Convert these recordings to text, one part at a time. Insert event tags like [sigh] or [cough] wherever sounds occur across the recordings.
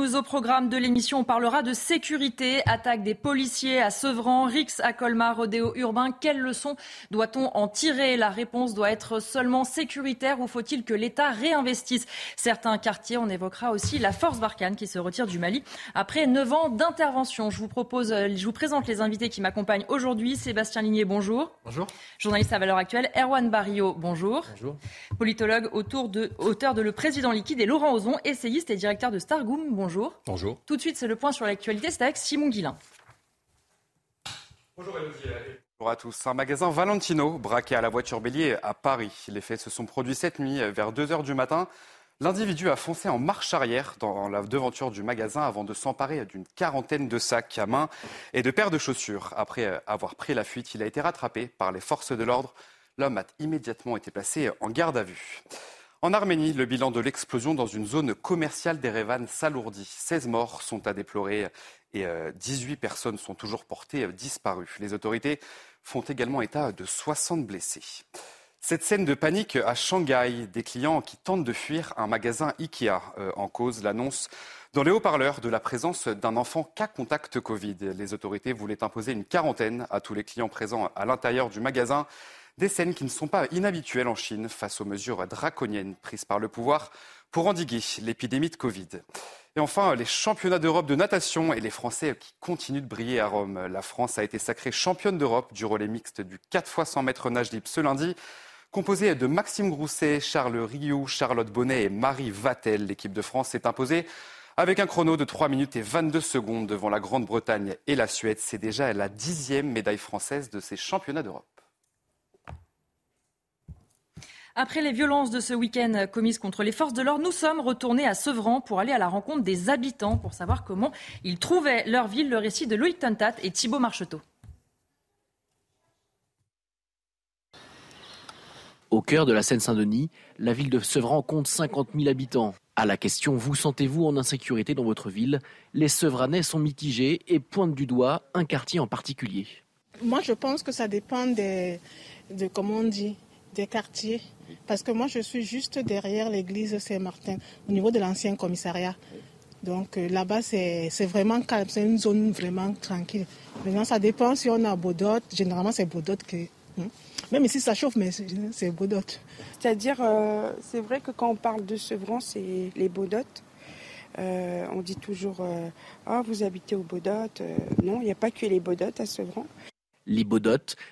Au programme de l'émission, on parlera de sécurité, attaque des policiers à Sevran, Rix à Colmar, Rodéo urbain. Quelles leçons doit-on en tirer? La réponse doit être seulement sécuritaire ou faut-il que l'État réinvestisse? Certains quartiers On évoquera aussi la force Barkhane qui se retire du Mali après 9 ans d'intervention. Je vous propose, je vous présente les invités qui m'accompagnent aujourd'hui. Sébastien Ligné, bonjour. Bonjour. Journaliste à valeur actuelle. Erwan Barrio, bonjour. Bonjour. Politologue, auteur de, auteur de Le Président liquide et Laurent Ozon, essayiste et directeur de Stargoum bonjour. Bonjour. Tout de suite, c'est le point sur l'actualité. C'est avec Simon Guillain. Bonjour Bonjour à tous. Un magasin Valentino braqué à la voiture bélier à Paris. Les faits se sont produits cette nuit vers 2h du matin. L'individu a foncé en marche arrière dans la devanture du magasin avant de s'emparer d'une quarantaine de sacs à main et de paires de chaussures. Après avoir pris la fuite, il a été rattrapé par les forces de l'ordre. L'homme a immédiatement été placé en garde à vue. En Arménie, le bilan de l'explosion dans une zone commerciale d'Erevan s'alourdit. 16 morts sont à déplorer et 18 personnes sont toujours portées disparues. Les autorités font également état de 60 blessés. Cette scène de panique à Shanghai, des clients qui tentent de fuir un magasin Ikea en cause l'annonce dans les haut-parleurs de la présence d'un enfant cas contact Covid. Les autorités voulaient imposer une quarantaine à tous les clients présents à l'intérieur du magasin. Des scènes qui ne sont pas inhabituelles en Chine face aux mesures draconiennes prises par le pouvoir pour endiguer l'épidémie de Covid. Et enfin, les championnats d'Europe de natation et les Français qui continuent de briller à Rome. La France a été sacrée championne d'Europe du relais mixte du 4 x 100 mètres nage libre ce lundi. Composée de Maxime Grousset, Charles Rioux, Charlotte Bonnet et Marie Vatel, l'équipe de France s'est imposée avec un chrono de 3 minutes et 22 secondes devant la Grande-Bretagne et la Suède. C'est déjà la dixième médaille française de ces championnats d'Europe. Après les violences de ce week-end commises contre les forces de l'ordre, nous sommes retournés à Sevran pour aller à la rencontre des habitants pour savoir comment ils trouvaient leur ville. Le récit de Loïc Tantat et Thibault Marcheteau. Au cœur de la Seine-Saint-Denis, la ville de Sevran compte 50 000 habitants. À la question Vous sentez-vous en insécurité dans votre ville? Les Sevranais sont mitigés et pointent du doigt un quartier en particulier. Moi, je pense que ça dépend des, de comment on dit, des quartiers. Parce que moi, je suis juste derrière l'église Saint-Martin, au niveau de l'ancien commissariat. Donc euh, là-bas, c'est vraiment calme, c'est une zone vraiment tranquille. Maintenant, ça dépend si on a Baudot. Généralement, c'est Baudot que. Hein. Même ici, ça chauffe, mais c'est Baudot. C'est-à-dire, euh, c'est vrai que quand on parle de Sevran, c'est les Baudot. Euh, on dit toujours Ah, vous habitez au Baudot. non, il n'y a pas que les Baudot à Sevran. Les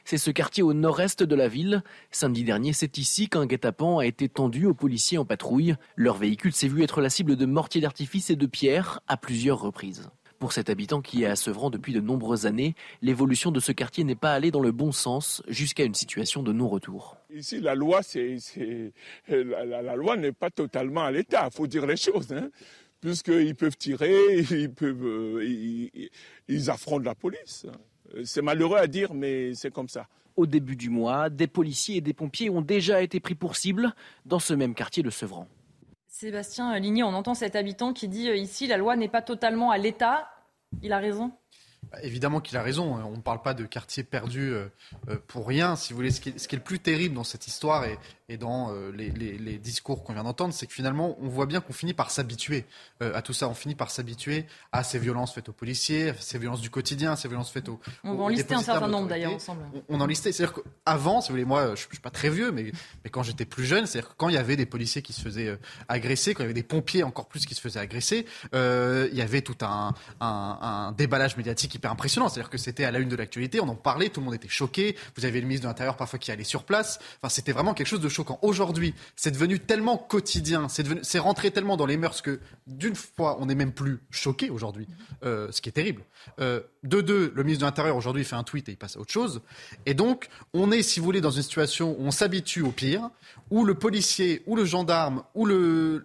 c'est ce quartier au nord-est de la ville. Samedi dernier, c'est ici qu'un guet-apens a été tendu aux policiers en patrouille. Leur véhicule s'est vu être la cible de mortiers d'artifice et de pierres à plusieurs reprises. Pour cet habitant qui est à Sevran depuis de nombreuses années, l'évolution de ce quartier n'est pas allée dans le bon sens jusqu'à une situation de non-retour. Ici, la loi, la, loi n'est pas totalement à l'état, il faut dire les choses. Hein puisqu'ils peuvent tirer, [laughs] ils, peuvent, euh, ils affrontent la police. Euh, c'est malheureux à dire, mais c'est comme ça. Au début du mois, des policiers et des pompiers ont déjà été pris pour cible dans ce même quartier de Sevran. Sébastien Ligné, on entend cet habitant qui dit euh, ici la loi n'est pas totalement à l'État. Il a raison Évidemment qu'il a raison. On ne parle pas de quartier perdu euh, pour rien. Si vous voulez, ce qui, est, le plus terrible dans cette histoire et, et dans euh, les, les, les, discours qu'on vient d'entendre, c'est que finalement, on voit bien qu'on finit par s'habituer euh, à tout ça. On finit par s'habituer à ces violences faites aux policiers, ces violences du quotidien, ces violences faites aux. On va en lister un certain nombre d'ailleurs ensemble. On, en listait. C'est-à-dire qu'avant, si vous voulez, moi, je, ne suis pas très vieux, mais, mais quand j'étais plus jeune, c'est-à-dire quand il y avait des policiers qui se faisaient euh, agresser, quand il y avait des pompiers encore plus qui se faisaient agresser, il y avait tout un, un, un déballage médiatique hyper impressionnant. C'est-à-dire que c'était à la une de l'actualité, on en parlait, tout le monde était choqué. Vous avez le ministre de l'Intérieur parfois qui allait sur place. Enfin, c'était vraiment quelque chose de choquant. Aujourd'hui, c'est devenu tellement quotidien, c'est, devenu, c'est rentré tellement dans les mœurs que d'une fois, on n'est même plus choqué aujourd'hui, euh, ce qui est terrible. Euh, de deux, le ministre de l'Intérieur aujourd'hui fait un tweet et il passe à autre chose. Et donc, on est, si vous voulez, dans une situation où on s'habitue au pire, où le policier, ou le gendarme, ou le,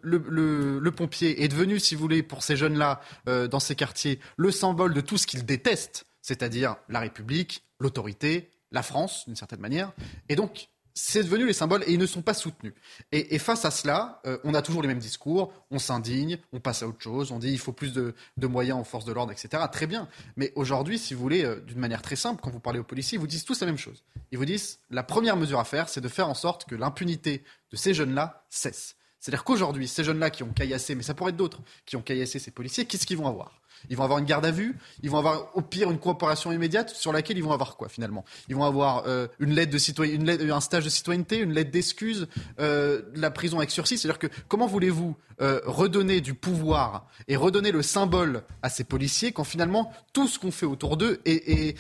pompier est devenu, si vous voulez, pour ces jeunes-là, euh, dans ces quartiers, le symbole de tout ce qu'ils détestent, c'est-à-dire la République, l'autorité, la France, d'une certaine manière. Et donc, c'est devenu les symboles et ils ne sont pas soutenus. Et, face à cela, euh, on a toujours les mêmes discours, on s'indigne, on passe à autre chose, on dit il faut plus de, moyens aux forces de l'ordre, etc. Très bien. Mais aujourd'hui, si vous voulez, euh, d'une manière très simple, quand vous parlez aux policiers, ils vous disent tous la même chose. Ils vous disent la première mesure à faire, c'est de faire en sorte que l'impunité de ces jeunes-là cesse. C'est-à-dire qu'aujourd'hui, ces jeunes-là qui ont caillassé, mais ça pourrait être d'autres, qui ont caillassé ces policiers, qu'est-ce qu'ils vont avoir? Ils vont avoir une garde à vue, ils vont avoir au pire une coopération immédiate sur laquelle ils vont avoir quoi finalement? Ils vont avoir euh, une lettre de citoyen, une lettre, un stage de citoyenneté, une lettre d'excuse, euh, la prison avec sursis? C'est-à-dire que comment voulez-vous euh, redonner du pouvoir et redonner le symbole à ces policiers quand finalement tout ce qu'on fait autour d'eux est,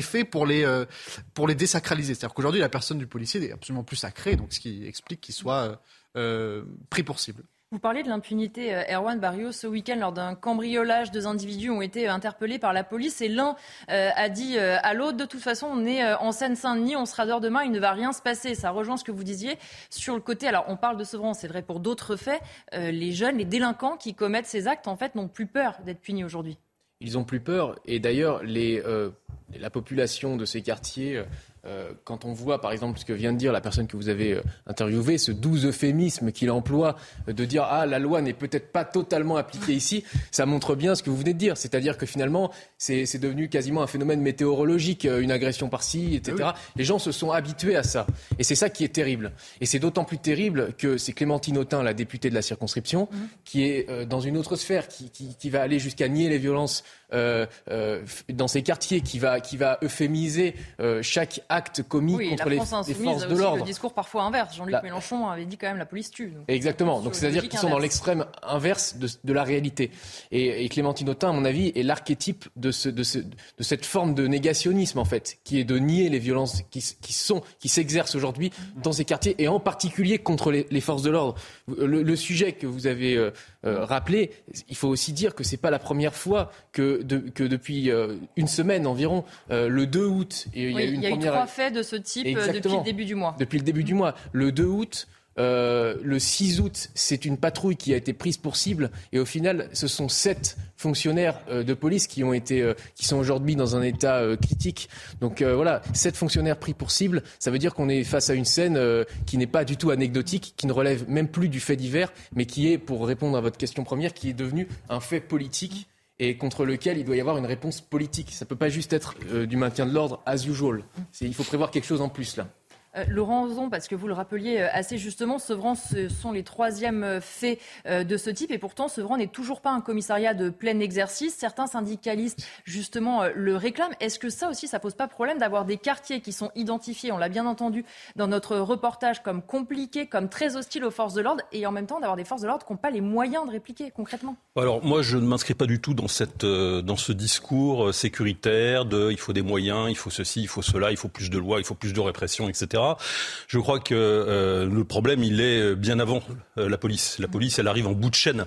fait pour les, pour les désacraliser? C'est-à-dire qu'aujourd'hui la personne du policier est absolument plus sacrée, donc ce qui explique qu'il soit pris pour cible. Vous parlez de l'impunité, euh, Erwan Barrio. Ce week-end, lors d'un cambriolage, deux individus ont été euh, interpellés par la police et l'un euh, a dit à l'autre, de toute façon, on est en Seine-Saint-Denis, on sera dehors demain, il ne va rien se passer. Ça rejoint ce que vous disiez sur le côté. Alors, on parle de Sevran, c'est vrai pour d'autres faits. les jeunes, les délinquants qui commettent ces actes, en fait, n'ont plus peur d'être punis aujourd'hui. Ils ont plus peur. Et d'ailleurs, la population de ces quartiers quand on voit, par exemple, ce que vient de dire la personne que vous avez euh, interviewée, ce doux euphémisme qu'il emploie euh, de dire ah la loi n'est peut-être pas totalement appliquée ici, ça montre bien ce que vous venez de dire, c'est-à-dire que finalement c'est devenu quasiment un phénomène météorologique, une agression par-ci, etc. Ah Les gens se sont habitués à ça, et c'est ça qui est terrible. Et c'est d'autant plus terrible que c'est Clémentine Autain, la députée de la circonscription, mmh. qui est dans une autre sphère, qui, qui, qui va aller jusqu'à nier les violences euh, euh, dans ces quartiers, qui va, qui va euphémiser euh, chaque acte commis contre les, forces de l'ordre. Le discours parfois inverse. Jean-Luc Mélenchon avait dit quand même la police tue. Exactement. Donc c'est-à-dire qu'ils sont dans l'extrême inverse de, de, la réalité. Et, et, Clémentine Autain, à mon avis, est l'archétype de, ce, de, ce, de cette forme de négationnisme en fait, qui est de nier les violences qui, qui sont, qui s'exercent aujourd'hui dans ces quartiers et en particulier contre les, les forces de l'ordre. Le, le, sujet que vous avez euh, rappelé, il faut aussi dire que c'est pas la première fois que que depuis euh, une semaine environ, euh, le 2 août, il y a eu une eu trois faits de ce type euh, depuis le début du mois. Depuis le début du mois. Le 2 août, le 6 août, c'est une patrouille qui a été prise pour cible et au final, ce sont sept fonctionnaires de police qui ont été, qui sont aujourd'hui dans un état critique. Donc voilà, sept fonctionnaires pris pour cible, ça veut dire qu'on est face à une scène qui n'est pas du tout anecdotique, qui ne relève même plus du fait divers, mais qui est, pour répondre à votre question première, qui est devenu un fait politique et contre lequel il doit y avoir une réponse politique. Ça ne peut pas juste être euh, du maintien de l'ordre as usual. Il faut prévoir quelque chose en plus là. Euh, Laurent Ozon, parce que vous le rappeliez euh, assez justement, Sevran, ce sont les troisièmes euh, faits de ce type. Et pourtant, Sevran n'est toujours pas un commissariat de plein exercice. Certains syndicalistes, justement, le réclament. Est-ce que ça aussi, ça pose pas problème d'avoir des quartiers qui sont identifiés, on l'a bien entendu dans notre reportage, comme compliqués, comme très hostiles aux forces de l'ordre, et en même temps d'avoir des forces de l'ordre qui n'ont pas les moyens de répliquer concrètement? Alors, moi, je ne m'inscris pas du tout dans, cette, dans ce discours sécuritaire de il faut des moyens, il faut ceci, il faut cela, il faut plus de lois, il faut plus de répression, etc. Je crois que euh, le problème, il est bien avant euh, la police. La police, elle arrive en bout de chaîne.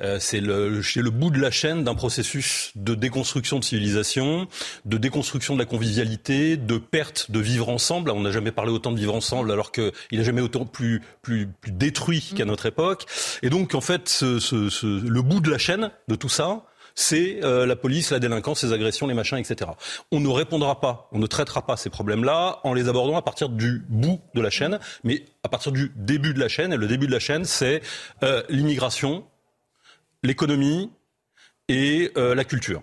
Euh, c'est le, le bout de la chaîne d'un processus de déconstruction de civilisation, de déconstruction de la convivialité, de perte de vivre ensemble. On n'a jamais parlé autant de vivre ensemble alors qu'il n'a jamais autant plus, plus, plus détruit qu'à notre époque. Et donc, en fait, ce, ce, ce, le bout de la chaîne de tout ça, c'est euh, la police, la délinquance, les agressions, les machins, etc. On ne répondra pas, on ne traitera pas ces problèmes-là en les abordant à partir du bout de la chaîne, mais à partir du début de la chaîne. Et le début de la chaîne, c'est euh, l'immigration, l'économie et euh, la culture.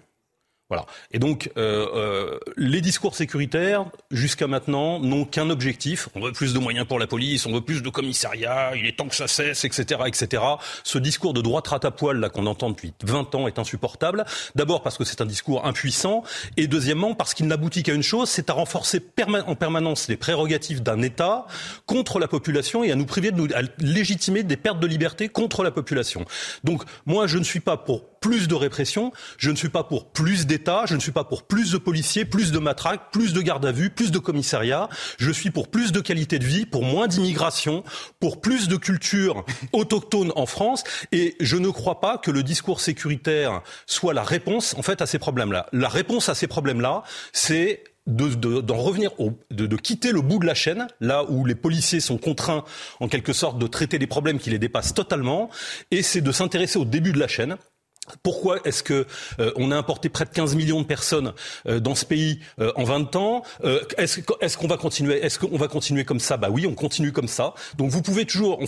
Voilà. Et donc, euh, euh, les discours sécuritaires, jusqu'à maintenant, n'ont qu'un objectif. On veut plus de moyens pour la police, on veut plus de commissariats, il est temps que ça cesse, etc., etc. Ce discours de droite ratapoil, là, qu'on entend depuis 20 ans est insupportable. D'abord parce que c'est un discours impuissant, et deuxièmement parce qu'il n'aboutit qu'à une chose, c'est à renforcer en permanence les prérogatives d'un État contre la population et à nous priver de nous, à légitimer des pertes de liberté contre la population. Donc, moi, je ne suis pas pour plus de répression, je ne suis pas pour plus d'État, je ne suis pas pour plus de policiers, plus de matraques, plus de garde à vue, plus de commissariats. Je suis pour plus de qualité de vie, pour moins d'immigration, pour plus de culture autochtone en France. Et je ne crois pas que le discours sécuritaire soit la réponse, en fait, à ces problèmes-là. La réponse à ces problèmes-là, c'est d'en revenir, au, de, de, quitter le bout de la chaîne, là où les policiers sont contraints, en quelque sorte, de traiter des problèmes qui les dépassent totalement, et c'est de s'intéresser au début de la chaîne, pourquoi est-ce que euh, on a importé près de 15 millions de personnes euh, dans ce pays euh, en 20 ans Est-ce est qu'on va continuer Est-ce qu'on va continuer comme ça? Bah oui, on continue comme ça. Donc vous pouvez toujours,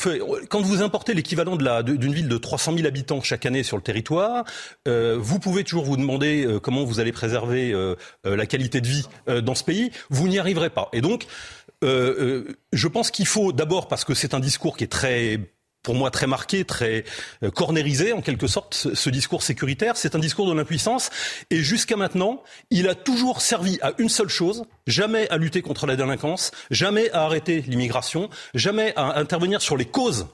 quand vous importez l'équivalent de la d'une ville de 300 000 habitants chaque année sur le territoire, vous pouvez toujours vous demander comment vous allez préserver la qualité de vie dans ce pays. Vous n'y arriverez pas. Et donc, je pense qu'il faut d'abord parce que c'est un discours qui est très pour moi très marqué, très euh, cornérisé en quelque sorte, ce, discours sécuritaire. C'est un discours de l'impuissance. Et jusqu'à maintenant, il a toujours servi à une seule chose, jamais à lutter contre la délinquance, jamais à arrêter l'immigration, jamais à intervenir sur les causes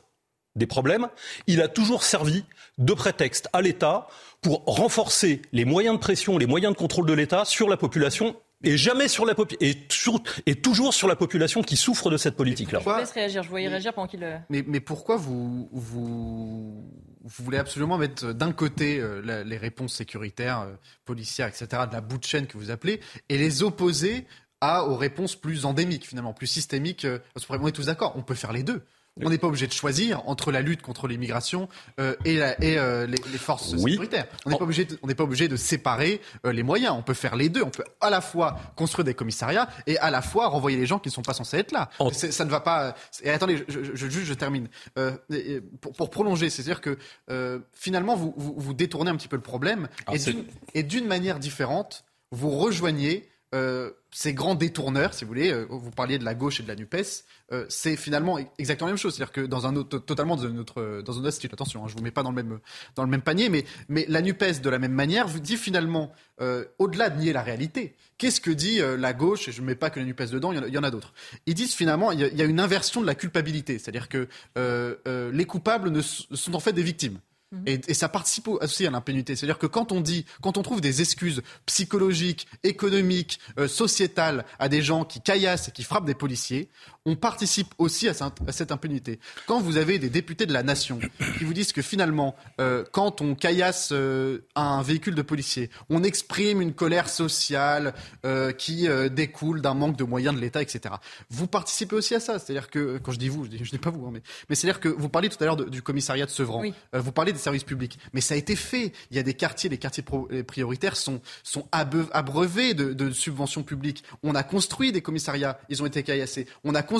des problèmes. Il a toujours servi de prétexte à l'État pour renforcer les moyens de pression, les moyens de contrôle de l'État sur la population et jamais sur la et, et toujours sur la population qui souffre de cette politique-là. Je vous laisse réagir. Je voyais réagir pendant qu'il. Euh, mais, mais pourquoi vous, vous, vous voulez absolument mettre d'un côté euh, les réponses sécuritaires, euh, policières, etc., de la bout de chaîne que vous appelez, et les opposer à, aux réponses plus endémiques, finalement, plus systémiques On est tous d'accord, on peut faire les deux. On n'est pas obligé de choisir entre la lutte contre l'immigration euh, et, euh, les, forces sécuritaires. On n'est pas obligé, de, pas obligé de séparer euh, les moyens. On peut faire les deux. On peut à la fois construire des commissariats et à la fois renvoyer les gens qui ne sont pas censés être là. Ça ne va pas. Et attendez, je, je, je, je termine. Pour, pour, prolonger, c'est-à-dire que finalement vous, vous, détournez un petit peu le problème ah, et d'une manière différente, vous rejoignez euh, ces grands détourneurs, si vous voulez, euh, vous parliez de la gauche et de la NUPES, euh, c'est finalement exactement la même chose. C'est-à-dire que dans un autre, totalement dans un autre, dans un style, attention, hein, je vous mets pas dans le même, dans le même panier, mais, mais la NUPES, de la même manière, vous dit finalement, au-delà de nier la réalité, qu'est-ce que dit la gauche, et je ne mets pas que la NUPES dedans, il y en a, d'autres. Ils disent finalement, il y, y, a, une inversion de la culpabilité, c'est-à-dire que les coupables ne, sont en fait des victimes. Mhm. Et, ça participe aussi à l'impunité. C'est-à-dire que quand on dit, quand on trouve des excuses psychologiques, économiques, euh, sociétales à des gens qui caillassent et qui frappent des policiers, on participe aussi à, cette impunité. Quand vous avez des députés de la nation qui vous disent que finalement, euh, quand on caillasse euh, un véhicule de policier, on exprime une colère sociale qui découle d'un manque de moyens de l'État, etc. Vous participez aussi à ça. C'est-à-dire que, quand je dis vous, je dis, dis pas vous, hein, mais, mais c'est-à-dire que vous parliez tout à l'heure du commissariat de Sevran. vous parlez des services publics. Mais ça a été fait. Il y a des quartiers, les quartiers prioritaires sont, sont abreuvés de, subventions publiques. On a construit des commissariats, ils ont été caillassés. On a construit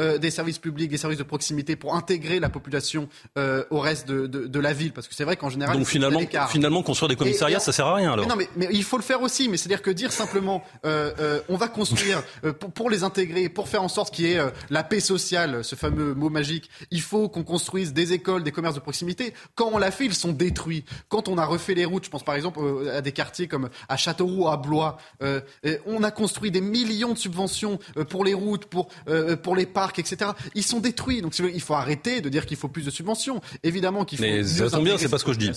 euh, des services publics, des services de proximité pour intégrer la population euh, au reste de, la ville. Parce que c'est vrai qu'en général. Donc finalement, finalement, construire des commissariats, ça sert à rien alors. Mais non, mais, il faut le faire aussi. Mais c'est-à-dire que dire simplement, euh, on va construire [laughs] pour, pour, les intégrer, pour faire en sorte qu'il y ait la paix sociale, ce fameux mot magique, il faut qu'on construise des écoles, des commerces de proximité. Quand on l'a fait, ils sont détruits. Quand on a refait les routes, je pense par exemple à des quartiers comme à Châteauroux, à Blois, on a construit des millions de subventions pour les routes, pour, euh, pour les parcs, etc. Ils sont détruits. Donc il faut arrêter de dire qu'il faut plus de subventions. Évidemment qu'il faut. Mais ça tombe bien, c'est pas ce que je dis.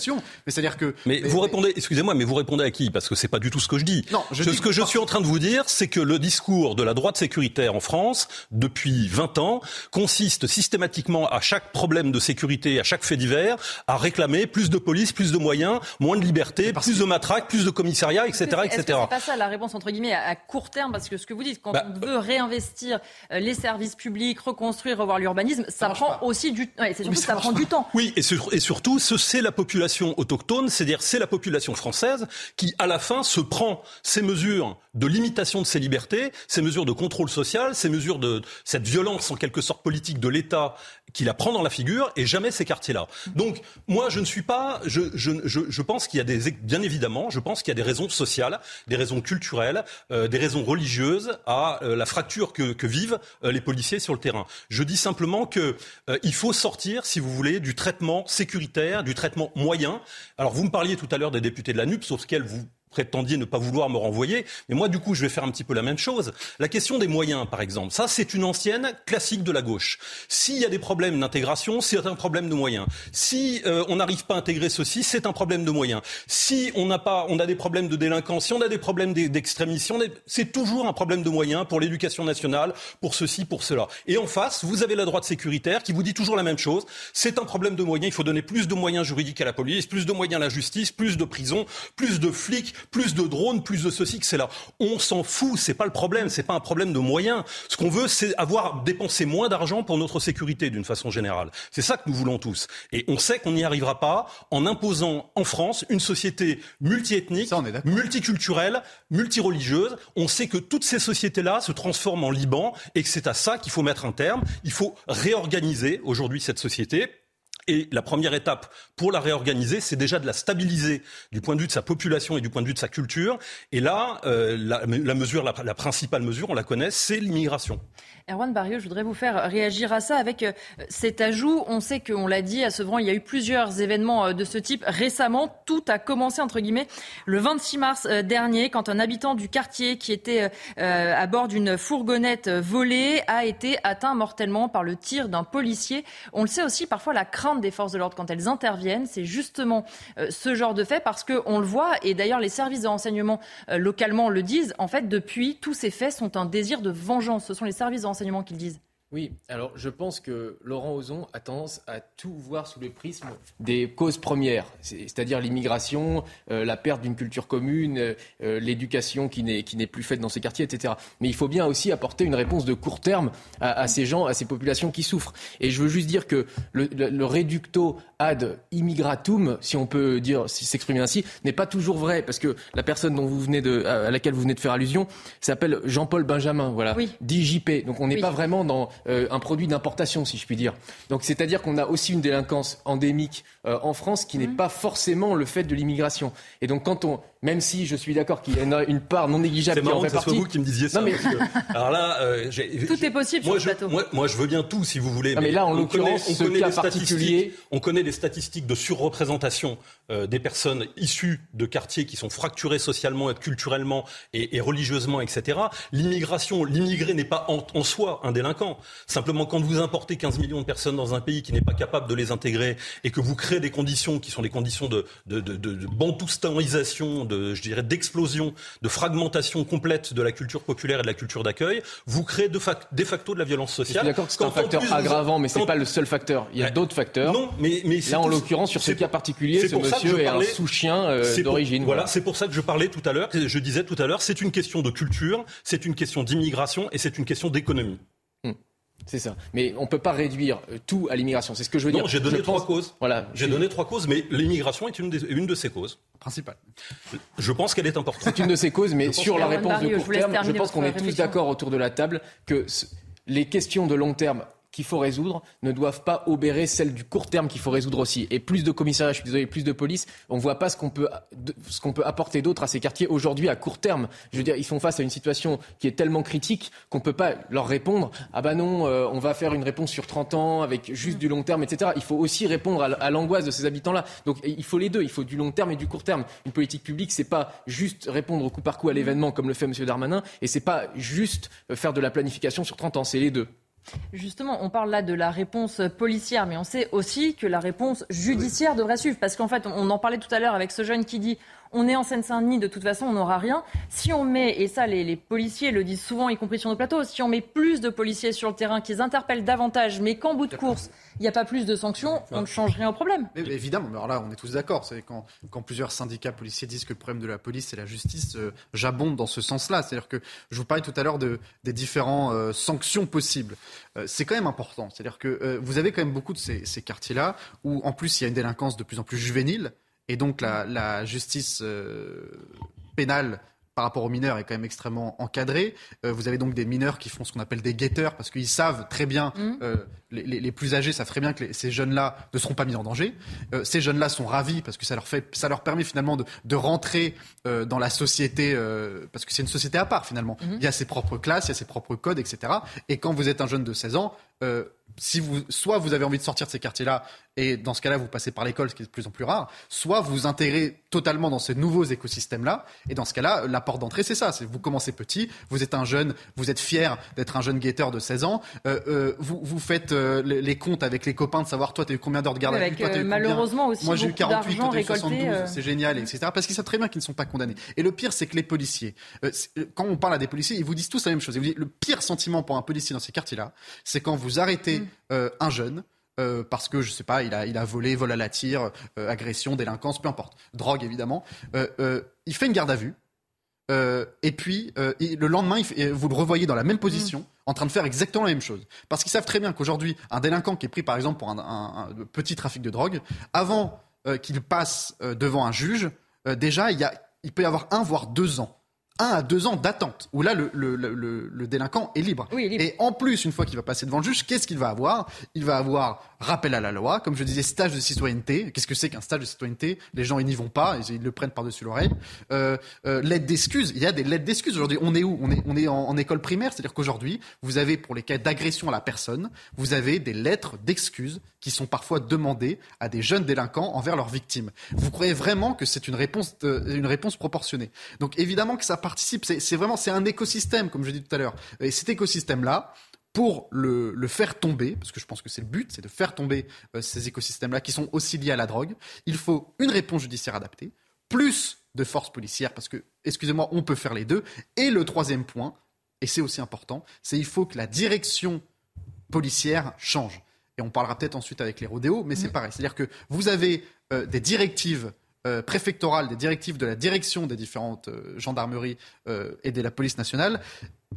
Mais c'est-à-dire que. Mais, vous répondez, excusez-moi, mais vous répondez à qui? Parce que c'est pas du tout ce que je dis. Non, je ce que je suis en train de vous dire, c'est que le discours de la droite sécuritaire en France, depuis 20 ans, consiste systématiquement à chaque problème de sécurité, à chaque fait divers, à réclamer plus de police, plus de moyens, moins de liberté, plus de matraques, plus de commissariats, etc. etc. C'est pas ça la réponse entre guillemets à court terme, parce que ce que vous dites, quand bah, on veut réinvestir euh, les services publics, reconstruire, revoir l'urbanisme, ça, prend aussi du, ouais, c'est surtout ça, prend du temps. Oui, et, et surtout, c'est la population autochtone, c'est-à-dire c'est la population française qui, à la fin, se prend ces mesures de limitation de ses libertés, ces mesures de contrôle social, ces mesures de cette violence en quelque sorte politique de l'État qui la prend dans la figure et jamais ces quartiers-là. Donc moi je ne suis pas, je, je, je, je pense qu'il y a des, bien évidemment, je pense qu'il y a des raisons sociales, des raisons culturelles, euh, des raisons religieuses à euh, la fracture que, que vivent les policiers sur le terrain. Je dis simplement que il faut sortir, si vous voulez, du traitement sécuritaire, du traitement moyen. Alors vous me parliez tout à l'heure des députés de la NUP, sauf qu'elle vous prétendiez ne pas vouloir me renvoyer. Mais moi, du coup, je vais faire un petit peu la même chose. La question des moyens, par exemple, ça, c'est une ancienne classique de la gauche. S'il y a des problèmes d'intégration, c'est un problème de moyens. Si euh, on n'arrive pas à intégrer ceci, c'est un problème de moyens. Si on n'a pas, on a des problèmes de délinquance, si on a des problèmes d'extrémisme, c'est toujours un problème de moyens pour l'éducation nationale, pour ceci, pour cela. Et en face, vous avez la droite sécuritaire qui vous dit toujours la même chose. C'est un problème de moyens. Il faut donner plus de moyens juridiques à la police, plus de moyens à la justice, plus de prisons, plus de flics, plus de drones, plus de ceci, que c'est là. On s'en fout, c'est pas le problème, c'est pas un problème de moyens. Ce qu'on veut, c'est avoir dépensé moins d'argent pour notre sécurité d'une façon générale. C'est ça que nous voulons tous. Et on sait qu'on n'y arrivera pas en imposant en France une société multiethnique, multiculturelle, multireligieuse. On sait que toutes ces sociétés-là se transforment en Liban et que c'est à ça qu'il faut mettre un terme. Il faut réorganiser aujourd'hui cette société et la première étape pour la réorganiser, c'est déjà de la stabiliser du point de vue de sa population et du point de vue de sa culture. Et là, euh, la, mesure, la, principale mesure, on la connaît, c'est l'immigration. Erwan Barrieux, je voudrais vous faire réagir à ça avec euh, cet ajout. On sait qu'on l'a dit à Sevran, il y a eu plusieurs événements euh, de ce type récemment. Tout a commencé, entre guillemets, le 26 mars euh, dernier, quand un habitant du quartier qui était à bord d'une fourgonnette volée a été atteint mortellement par le tir d'un policier. On le sait aussi, parfois, la crainte des forces de l'ordre quand elles interviennent, c'est justement ce genre de fait parce qu'on le voit, et d'ailleurs les services de renseignement localement le disent, en fait, depuis, tous ces faits sont un désir de vengeance. Ce sont les services de qu'ils disent oui, alors je pense que Laurent Ozon a tendance à tout voir sous le prisme des causes premières, c'est-à-dire l'immigration, euh, la perte d'une culture commune, euh, l'éducation qui n'est, plus faite dans ces quartiers, etc. Mais il faut bien aussi apporter une réponse de court terme à, ces gens, à ces populations qui souffrent. Et je veux juste dire que le, le, reducto ad immigratum, si on peut dire, s'exprimer ainsi, n'est pas toujours vrai, parce que la personne dont vous venez de, à laquelle vous venez de faire allusion s'appelle Jean-Paul Benjamin, voilà, oui. DJP. Donc on n'est pas vraiment dans euh, un produit d'importation, si je puis dire. Donc c'est-à-dire qu'on a aussi une délinquance endémique euh, en France qui n'est mmh. pas forcément le fait de l'immigration. Et donc quand on même si je suis d'accord qu'il y en a une part non négligeable qui en fait partie. C'est vous qui me disiez ça. alors là, euh, tout est possible moi, sur le plateau. Moi, je veux bien tout, si vous voulez. mais, là, en l'occurrence, ce cas particulier, on connaît les statistiques de surreprésentation euh, des personnes issues de quartiers qui sont fracturés socialement, et culturellement et, religieusement, etc. L'immigration, l'immigré n'est pas en, soi un délinquant. Simplement, quand vous importez 15 millions de personnes dans un pays qui n'est pas capable de les intégrer et que vous créez des conditions qui sont des conditions de, de, de, de, de bantoustanisation, de, je dirais, d'explosion, de fragmentation complète de la culture populaire et de la culture d'accueil, vous créez de, facto de la violence sociale. Je suis d'accord que c'est un facteur aggravant, mais c'est pas le seul facteur. Il y a d'autres facteurs. Non, mais, mais là, en l'occurrence, sur ce cas particulier, ce monsieur est un sous-chien euh, d'origine. Voilà, c'est pour ça que je parlais tout à l'heure, je disais tout à l'heure, c'est une question de culture, c'est une question d'immigration et c'est une question d'économie. C'est ça. Mais on ne peut pas réduire euh, tout à l'immigration. C'est ce que je veux dire. Non, j'ai donné trois causes. Voilà. J'ai donné trois causes, mais l'immigration est une, une de ces causes principales. Je pense qu'elle est importante. C'est une de ces causes, mais sur la réponse de court terme, je pense qu'on est tous d'accord autour de la table que les questions de long terme qu'il faut résoudre ne doivent pas obérer celles du court terme qu'il faut résoudre aussi. Et plus de commissariats, je suis désolé, plus de police, on ne voit pas ce qu'on peut, ce qu'on peut apporter d'autre à ces quartiers aujourd'hui à court terme. Je veux dire, ils font face à une situation qui est tellement critique qu'on ne peut pas leur répondre ah ben non, euh, on va faire une réponse sur 30 ans avec juste du long terme, etc. Il faut aussi répondre à, l'angoisse de ces habitants-là. Donc il faut les deux, il faut du long terme et du court terme. Une politique publique, c'est pas juste répondre au coup par coup à l'événement comme le fait M. Darmanin, et c'est pas juste faire de la planification sur 30 ans, c'est les deux. Justement, on parle là de la réponse policière, mais on sait aussi que la réponse judiciaire devrait suivre. Parce qu'en fait, on en parlait tout à l'heure avec ce jeune qui dit on est en Seine-Saint-Denis, de toute façon, on n'aura rien. Si on met, et ça, les, policiers le disent souvent, y compris sur nos plateaux, si on met plus de policiers sur le terrain, qu'ils interpellent davantage, mais qu'en bout de course, il n'y a pas plus de sanctions, on ne change rien au problème. Mais, évidemment, alors là, on est tous d'accord. C'est quand, quand plusieurs syndicats policiers disent que le problème de la police, c'est la justice, euh, j'abonde dans ce sens-là. C'est-à-dire que je vous parlais tout à l'heure de, des différentes euh, sanctions possibles. Euh, c'est quand même important. C'est-à-dire que vous avez quand même beaucoup de ces, ces quartiers-là où, en plus, il y a une délinquance de plus en plus juvénile. Et donc la, justice euh, pénale par rapport aux mineurs est quand même extrêmement encadrée. Euh, vous avez donc des mineurs qui font ce qu'on appelle des guetteurs parce qu'ils savent très bien mmh. euh, les, plus âgés savent très bien que ces jeunes-là ne seront pas mis en danger. Euh, ces jeunes-là sont ravis parce que ça leur, fait, ça leur permet finalement de, rentrer euh, dans la société, euh, parce que c'est une société à part finalement. Mhm. Il y a ses propres classes, il y a ses propres codes, etc. Et quand vous êtes un jeune de 16 ans, si vous, soit vous avez envie de sortir de ces quartiers-là, et dans ce cas-là, vous passez par l'école, ce qui est de plus en plus rare, soit vous vous intégrez totalement dans ces nouveaux écosystèmes-là, et dans ce cas-là, la porte d'entrée, c'est ça. Vous commencez petit, vous êtes un jeune, vous êtes fier d'être un jeune guetteur de 16 ans, vous, vous faites euh, les, comptes avec les copains de savoir toi tu as eu combien d'heures de garde à vue, toi, malheureusement aussi moi j'ai eu 48, toi eu 72, c'est génial, etc. Parce qu'ils savent très bien qu'ils ne sont pas condamnés. Et le pire, c'est que les policiers, euh, quand on parle à des policiers, ils vous disent tous la même chose. Ils vous disent, le pire sentiment pour un policier dans ces quartiers-là, c'est quand vous arrêtez mm. euh, un jeune. parce que je sais pas, il a, il a volé, vol à la tire, agression, délinquance, peu importe, drogue évidemment. il fait une garde à vue, et puis le lendemain, vous le revoyez dans la même position. Mm en train de faire exactement la même chose. Parce qu'ils savent très bien qu'aujourd'hui, un délinquant qui est pris par exemple pour un, petit trafic de drogue, avant euh, qu'il passe euh, devant un juge, euh, déjà il, y a, il peut y avoir un voire deux ans un à deux ans d'attente, où là, le, le, le, le délinquant est libre. Oui, Et en plus, une fois qu'il va passer devant le juge, qu'est-ce qu'il va avoir? Il va avoir rappel à la loi, comme je disais, stage de citoyenneté. Qu'est-ce que c'est qu'un stage de citoyenneté? Les gens, ils n'y vont pas, ils, le prennent par-dessus l'oreille. Euh, euh, l'aide d'excuses, il y a des lettres d'excuses. Aujourd'hui, on est où? On est, en, école primaire, c'est-à-dire qu'aujourd'hui, vous avez, pour les cas d'agression à la personne, vous avez des lettres d'excuses qui sont parfois demandées à des jeunes délinquants envers leurs victimes. Vous croyez vraiment que c'est une réponse, une réponse proportionnée? Donc évidemment que ça participe, c'est vraiment c'est un écosystème, comme je dis tout à l'heure. Et cet écosystème-là, pour le, le, faire tomber, parce que je pense que c'est le but, c'est de faire tomber euh, ces écosystèmes-là qui sont aussi liés à la drogue, il faut une réponse judiciaire adaptée, plus de forces policières, parce que, excusez-moi, on peut faire les deux. Et le troisième point, et c'est aussi important, c'est il faut que la direction policière change. Et on parlera peut-être ensuite avec les rodéos, mais c'est mm. pareil. C'est-à-dire que vous avez euh, des directives euh, préfectorales, des directives de la direction des différentes gendarmeries et de la police nationale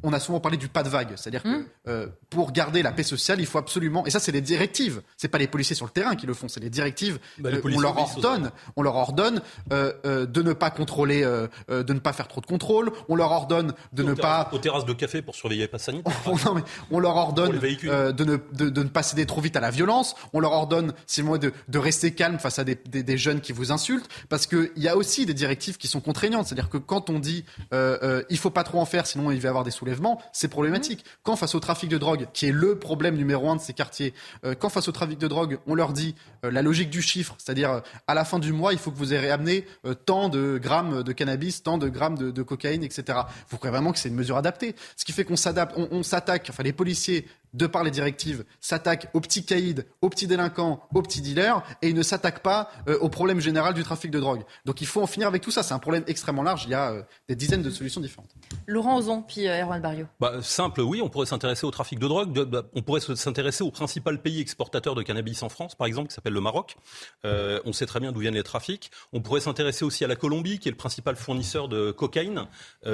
on a souvent parlé du pas de vague, c'est-à-dire que hmm. euh, pour garder la paix sociale, il faut absolument, et ça c'est les directives, c'est pas les policiers sur le terrain qui le font, c'est les directives. Bah, euh, on leur ordonne, on leur ordonne euh, de ne pas contrôler, de ne pas faire trop de contrôles, on leur ordonne de ne pas aux terrasses de café pour surveiller les passes sanitaires. [laughs] on leur ordonne de ne, de, ne pas céder trop vite à la violence, on leur ordonne sinon de, de rester calme face à des, des, jeunes qui vous insultent, parce qu'il y a aussi des directives qui sont contraignantes, c'est-à-dire que quand on dit il faut pas trop en faire, sinon il va y avoir des soulèvement, c'est problématique. Quand face au trafic de drogue, qui est le problème numéro un de ces quartiers, euh, quand face au trafic de drogue, on leur dit euh, la logique du chiffre, c'est-à-dire euh, à la fin du mois, il faut que vous ayez amené tant de grammes de cannabis, tant de grammes de, cocaïne, etc. Vous croyez vraiment que c'est une mesure adaptée? Ce qui fait qu'on s'adapte, on s'attaque, enfin les policiers de par les directives, s'attaque aux petits caïds, aux petits délinquants, aux petits dealers, et il ne s'attaque pas euh, au problème général du trafic de drogue. Donc il faut en finir avec tout ça. C'est un problème extrêmement large. Il y a euh, des dizaines de solutions différentes. Laurent Ozon, puis euh, Erwan Barrio. Bah, simple, oui, on pourrait s'intéresser au trafic de drogue. Bah, on pourrait s'intéresser au principal pays exportateur de cannabis en France, par exemple, qui s'appelle le Maroc. on sait très bien d'où viennent les trafics. On pourrait s'intéresser aussi à la Colombie, qui est le principal fournisseur de cocaïne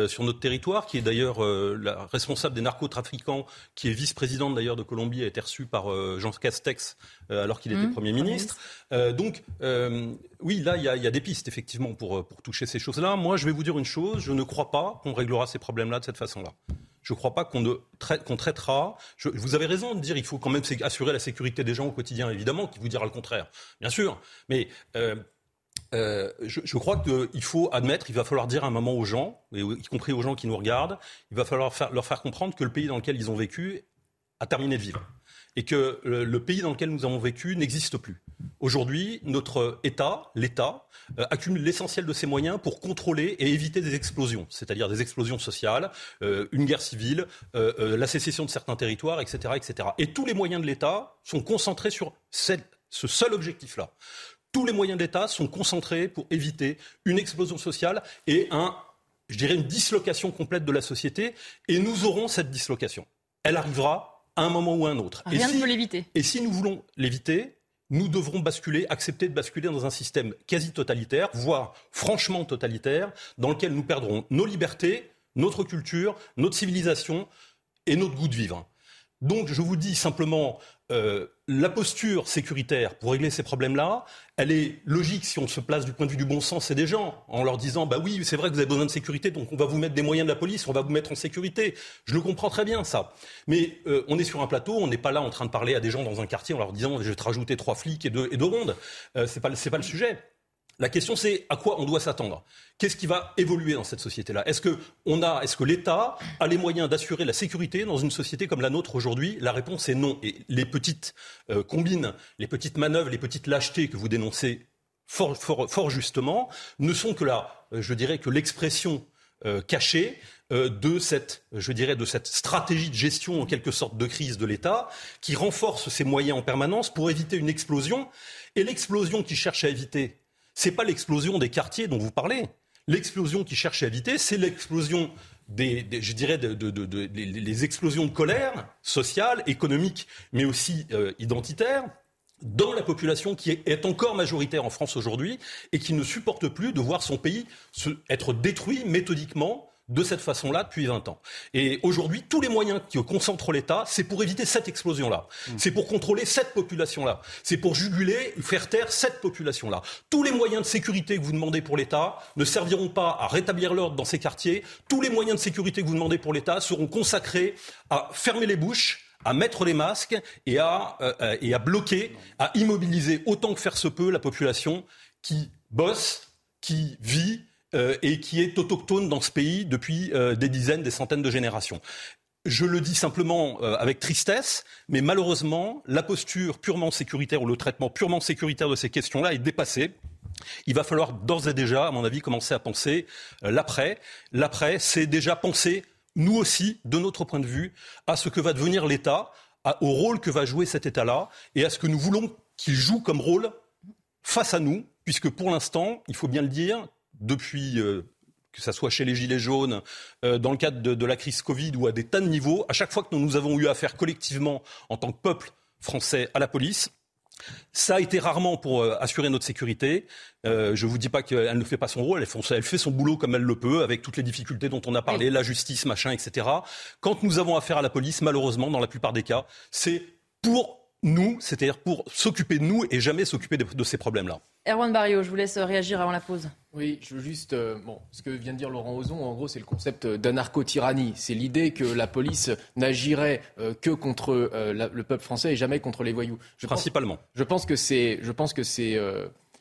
sur notre territoire, qui est d'ailleurs la responsable des narcotrafiquants, qui est vice-président d'ailleurs de Colombie a été reçu par euh, Jean Castex euh, alors qu'il était mmh. Premier ministre. Euh, donc, oui, là, il y, a des pistes, effectivement, pour, pour toucher ces choses-là. Moi, je vais vous dire une chose, je ne crois pas qu'on réglera ces problèmes-là de cette façon-là. Je ne crois pas qu'on traite, traitera. vous avez raison de dire qu'il faut quand même assurer la sécurité des gens au quotidien, évidemment, qui vous dira le contraire, bien sûr. Mais je, crois qu'il faut admettre, il va falloir dire un moment aux gens, y compris aux gens qui nous regardent, il va falloir leur faire comprendre que le pays dans lequel ils ont vécu a terminé de vivre et que le, pays dans lequel nous avons vécu n'existe plus. Aujourd'hui, notre État, l'État, euh, accumule l'essentiel de ses moyens pour contrôler et éviter des explosions, c'est-à-dire des explosions sociales, euh, une guerre civile, euh, la sécession de certains territoires, etc., etc. Et tous les moyens de l'État sont concentrés sur ce seul objectif-là. Tous les moyens de l'État sont concentrés pour éviter une explosion sociale et un, je dirais, une dislocation complète de la société. Et nous aurons cette dislocation. Elle arrivera à un moment ou à un autre. Rien et si, l'éviter. Et si nous voulons l'éviter, nous devrons basculer, accepter de basculer dans un système quasi totalitaire, voire franchement totalitaire, dans lequel nous perdrons nos libertés, notre culture, notre civilisation et notre goût de vivre. Donc je vous dis simplement, euh, la posture sécuritaire pour régler ces problèmes-là, elle est logique si on se place du point de vue du bon sens et des gens, en leur disant bah oui, c'est vrai que vous avez besoin de sécurité, donc on va vous mettre des moyens de la police, on va vous mettre en sécurité. Je le comprends très bien ça. Mais euh, on est sur un plateau, on n'est pas là en train de parler à des gens dans un quartier en leur disant je vais te rajouter trois flics et deux, rondes. Euh, c'est pas le sujet. La question, c'est à quoi on doit s'attendre. Qu'est-ce qui va évoluer dans cette société-là? Est-ce que, l'État a les moyens d'assurer la sécurité dans une société comme la nôtre aujourd'hui? La réponse est non. Et les petites euh, combines, les petites manœuvres, les petites lâchetés que vous dénoncez fort, justement ne sont que là, euh, je dirais, que l'expression euh, cachée de cette stratégie de gestion en quelque sorte de crise de l'État qui renforce ses moyens en permanence pour éviter une explosion. Et l'explosion qu'il cherche à éviter, c'est pas l'explosion des quartiers dont vous parlez. L'explosion qu'ils cherchent à éviter, c'est l'explosion des, je dirais, de, les explosions de colère sociale, économique, mais aussi euh, identitaire dans la population qui est, encore majoritaire en France aujourd'hui et qui ne supporte plus de voir son pays être détruit méthodiquement de cette façon-là depuis 20 ans. Et aujourd'hui, tous les moyens que concentre l'État, c'est pour éviter cette explosion-là. Mmh. C'est pour contrôler cette population-là. C'est pour juguler, faire taire cette population-là. Tous les moyens de sécurité que vous demandez pour l'État ne serviront pas à rétablir l'ordre dans ces quartiers. Tous les moyens de sécurité que vous demandez pour l'État seront consacrés à fermer les bouches à mettre les masques et à, euh, et à bloquer, à immobiliser autant que faire se peut la population qui bosse, qui vit, euh, et qui est autochtone dans ce pays depuis euh, des dizaines, des centaines de générations. Je le dis simplement euh, avec tristesse, mais malheureusement, la posture purement sécuritaire ou le traitement purement sécuritaire de ces questions-là est dépassé. Il va falloir d'ores et déjà, à mon avis, commencer à penser l'après. L'après, c'est déjà penser, nous aussi, de notre point de vue, à ce que va devenir l'État, au rôle que va jouer cet État-là, et à ce que nous voulons qu'il joue comme rôle face à nous, puisque pour l'instant, il faut bien le dire, depuis euh, que ce soit chez les Gilets jaunes, euh, dans le cadre de, la crise Covid ou à des tas de niveaux, à chaque fois que nous avons eu affaire collectivement en tant que peuple français à la police, ça a été rarement pour euh, assurer notre sécurité. je ne vous dis pas qu'elle ne fait pas son rôle, elle fait, elle fait, son boulot comme elle le peut, avec toutes les difficultés dont on a parlé, la justice, machin, etc. Quand nous avons affaire à la police, malheureusement, dans la plupart des cas, c'est pour nous, c'est-à-dire pour s'occuper de nous et jamais s'occuper de, ces problèmes-là. Erwan Barrio, je vous laisse réagir avant la pause. Oui, je veux juste. Euh, bon, ce que vient de dire Laurent Ozon, en gros, c'est le concept d'anarcho-tyrannie. C'est l'idée que la police n'agirait euh, que contre euh, le peuple français et jamais contre les voyous. Principalement. je pense que c'est. Je pense que c'est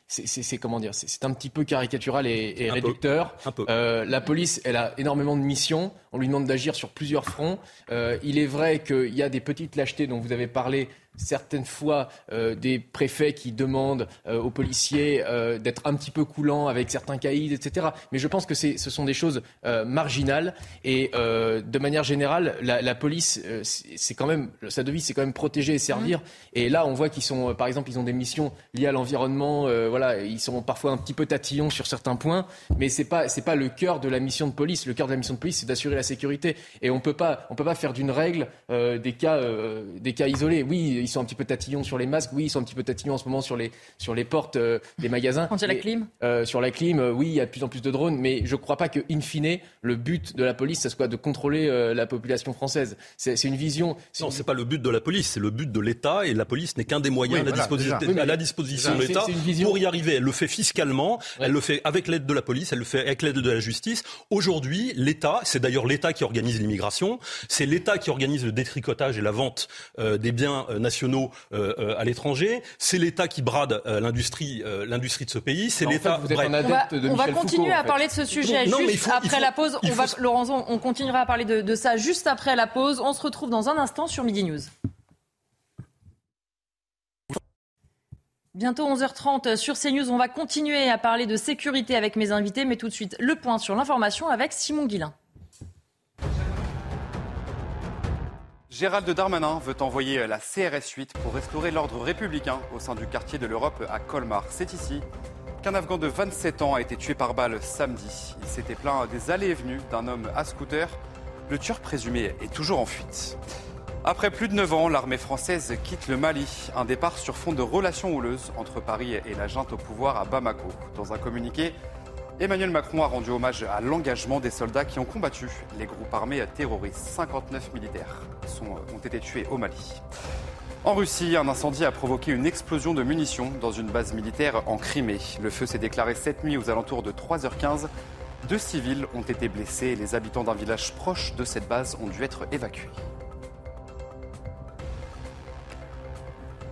c'est comment dire, c'est un petit peu caricatural et, réducteur. Euh, la police, elle a énormément de missions. On lui demande d'agir sur plusieurs fronts. Euh, il est vrai qu'il y a des petites lâchetés dont vous avez parlé certaines fois euh, des préfets qui demandent euh, aux policiers euh, d'être un petit peu coulants avec certains caïds, etc. Mais je pense que ce sont des choses marginales et de manière générale, la, la police, c'est quand même sa devise, c'est quand même protéger et servir. Mmh. Et là, on voit qu'ils sont, par exemple, ils ont des missions liées à l'environnement. voilà, ils sont parfois un petit peu tatillons sur certains points, mais c'est pas c'est pas le cœur de la mission de police. Le cœur de la mission de police, c'est d'assurer la sécurité. Et on peut pas on peut pas faire d'une règle des cas des cas isolés. Oui ils sont un petit peu tatillons sur les masques. Oui, ils sont un petit peu tatillons en ce moment sur les, sur les portes euh, des magasins. Quand il y a la clim euh, Sur la clim, euh, oui, il y a de plus en plus de drones. Mais je ne crois pas que, in fine, le but de la police, ce soit de contrôler la population française. C'est une vision. Non, ce n'est pas le but de la police, c'est le but de l'État. Et la police n'est qu'un des moyens à, la disposition, à la disposition de l'État pour y arriver. Elle le fait fiscalement, elle le fait avec l'aide de la police, elle le fait avec l'aide de la justice. Aujourd'hui, l'État, c'est d'ailleurs l'État qui organise l'immigration, c'est l'État qui organise le détricotage et la vente des biens nationaux nationaux euh, euh, à l'étranger. C'est l'État qui brade euh, l'industrie, l'industrie de ce pays. C'est l'État. On va, on va continuer à parler de ce sujet juste après la pause. On va, Laurent, on continuera à parler de, de ça juste après la pause. On se retrouve dans un instant sur Midi News. Bientôt 11h30 sur CNews, on va continuer à parler de sécurité avec mes invités, mais tout de suite le point sur l'information avec Simon Guillain. Gérald Darmanin veut envoyer la CRS 8 pour restaurer l'ordre républicain au sein du quartier de l'Europe à Colmar. C'est ici qu'un Afghan de 27 ans a été tué par balle samedi. Il s'était plaint des allées et venues d'un homme à scooter. Le tueur présumé est toujours en fuite. Après plus de 9 ans, l'armée française quitte le Mali. Un départ sur fond de relations houleuses entre Paris et la junte au pouvoir à Bamako. Dans un communiqué, Emmanuel Macron a rendu hommage à l'engagement des soldats qui ont combattu les groupes armés terroristes. 59 militaires ont été tués au Mali. En Russie, un incendie a provoqué une explosion de munitions dans une base militaire en Crimée. Le feu s'est déclaré cette nuit aux alentours de 3h15. Deux civils ont été blessés et les habitants d'un village proche de cette base ont dû être évacués.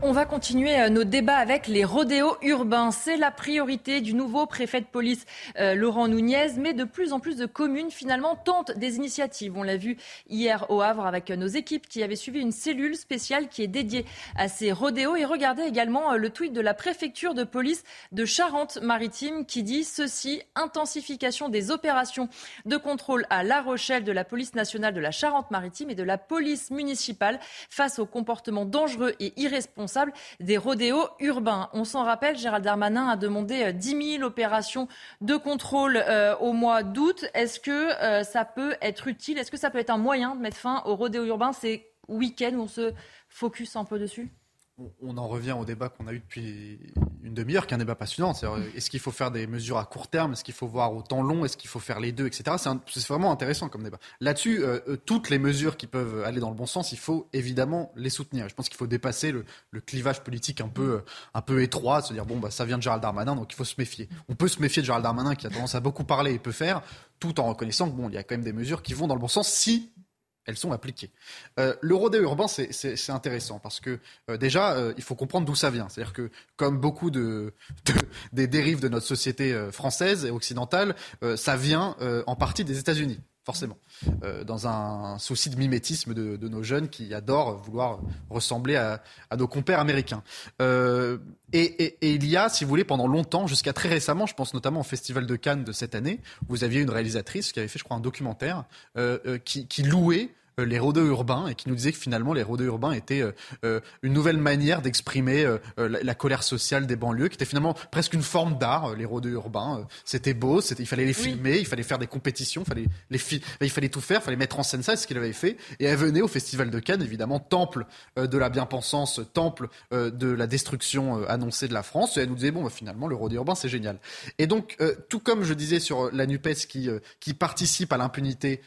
On va continuer euh, nos débats avec les rodéos urbains. C'est la priorité du nouveau préfet de police euh, Laurent Nunez, mais de plus en plus de communes finalement tentent des initiatives. On l'a vu hier au Havre avec nos équipes qui avaient suivi une cellule spéciale qui est dédiée à ces rodéos. Et regardez également euh, le tweet de la préfecture de police de Charente-Maritime qui dit ceci intensification des opérations de contrôle à La Rochelle de la police nationale de la Charente-Maritime et de la police municipale face aux comportements dangereux et irresponsables des rodéos urbains. On s'en rappelle, Gérald Darmanin a demandé 10 euh, 000 opérations de contrôle euh, au mois d'août. Est-ce que euh, ça peut être utile? Est-ce que ça peut être un moyen de mettre fin aux rodéos urbains? Ces week-ends où on se focus un peu dessus? On en revient au débat qu'on a eu depuis une demi-heure, qui est un débat passionnant. Est-ce qu'il faut faire des mesures à court terme? Est-ce qu'il faut voir au temps long? Est-ce qu'il faut faire les deux, etc. C'est vraiment intéressant comme débat. Là-dessus, euh, euh, toutes les mesures qui peuvent aller dans le bon sens, il faut évidemment les soutenir. Je pense qu'il faut dépasser le, clivage politique un peu, euh, un peu étroit, se dire bon, bah, ça vient de Gérald Darmanin, donc il faut se méfier. On peut se méfier de Gérald Darmanin, qui a tendance à beaucoup parler et peut faire, tout en reconnaissant que bon, il y a quand même des mesures qui vont dans le bon sens si elles sont appliquées. Euh, le urbain, c'est intéressant parce que euh, déjà, euh, il faut comprendre d'où ça vient. C'est-à-dire que, comme beaucoup de, des dérives de notre société euh, française et occidentale, ça vient en partie des États-Unis forcément, dans un souci de mimétisme de, nos jeunes qui adorent vouloir ressembler à, nos compères américains. et, et, il y a, si vous voulez, pendant longtemps, jusqu'à très récemment, je pense notamment au Festival de Cannes de cette année, vous aviez une réalisatrice qui avait fait, je crois, un documentaire qui, qui louait euh, les rodeux urbains et qui nous disait que finalement les rodeux urbains étaient euh, euh, une nouvelle manière d'exprimer la, colère sociale des banlieues, qui était finalement presque une forme d'art. les rodeux urbains, c'était beau, il fallait les filmer, il fallait faire des compétitions, il fallait les il fallait tout faire, il fallait mettre en scène ça, c'est ce qu'il avait fait. Et elle venait au Festival de Cannes, évidemment, temple de la bien-pensance, temple de la destruction annoncée de la France. Et elle nous disait bon, bah, finalement le rodé urbain c'est génial. Et donc tout comme je disais sur la Nupes qui qui participe à l'impunité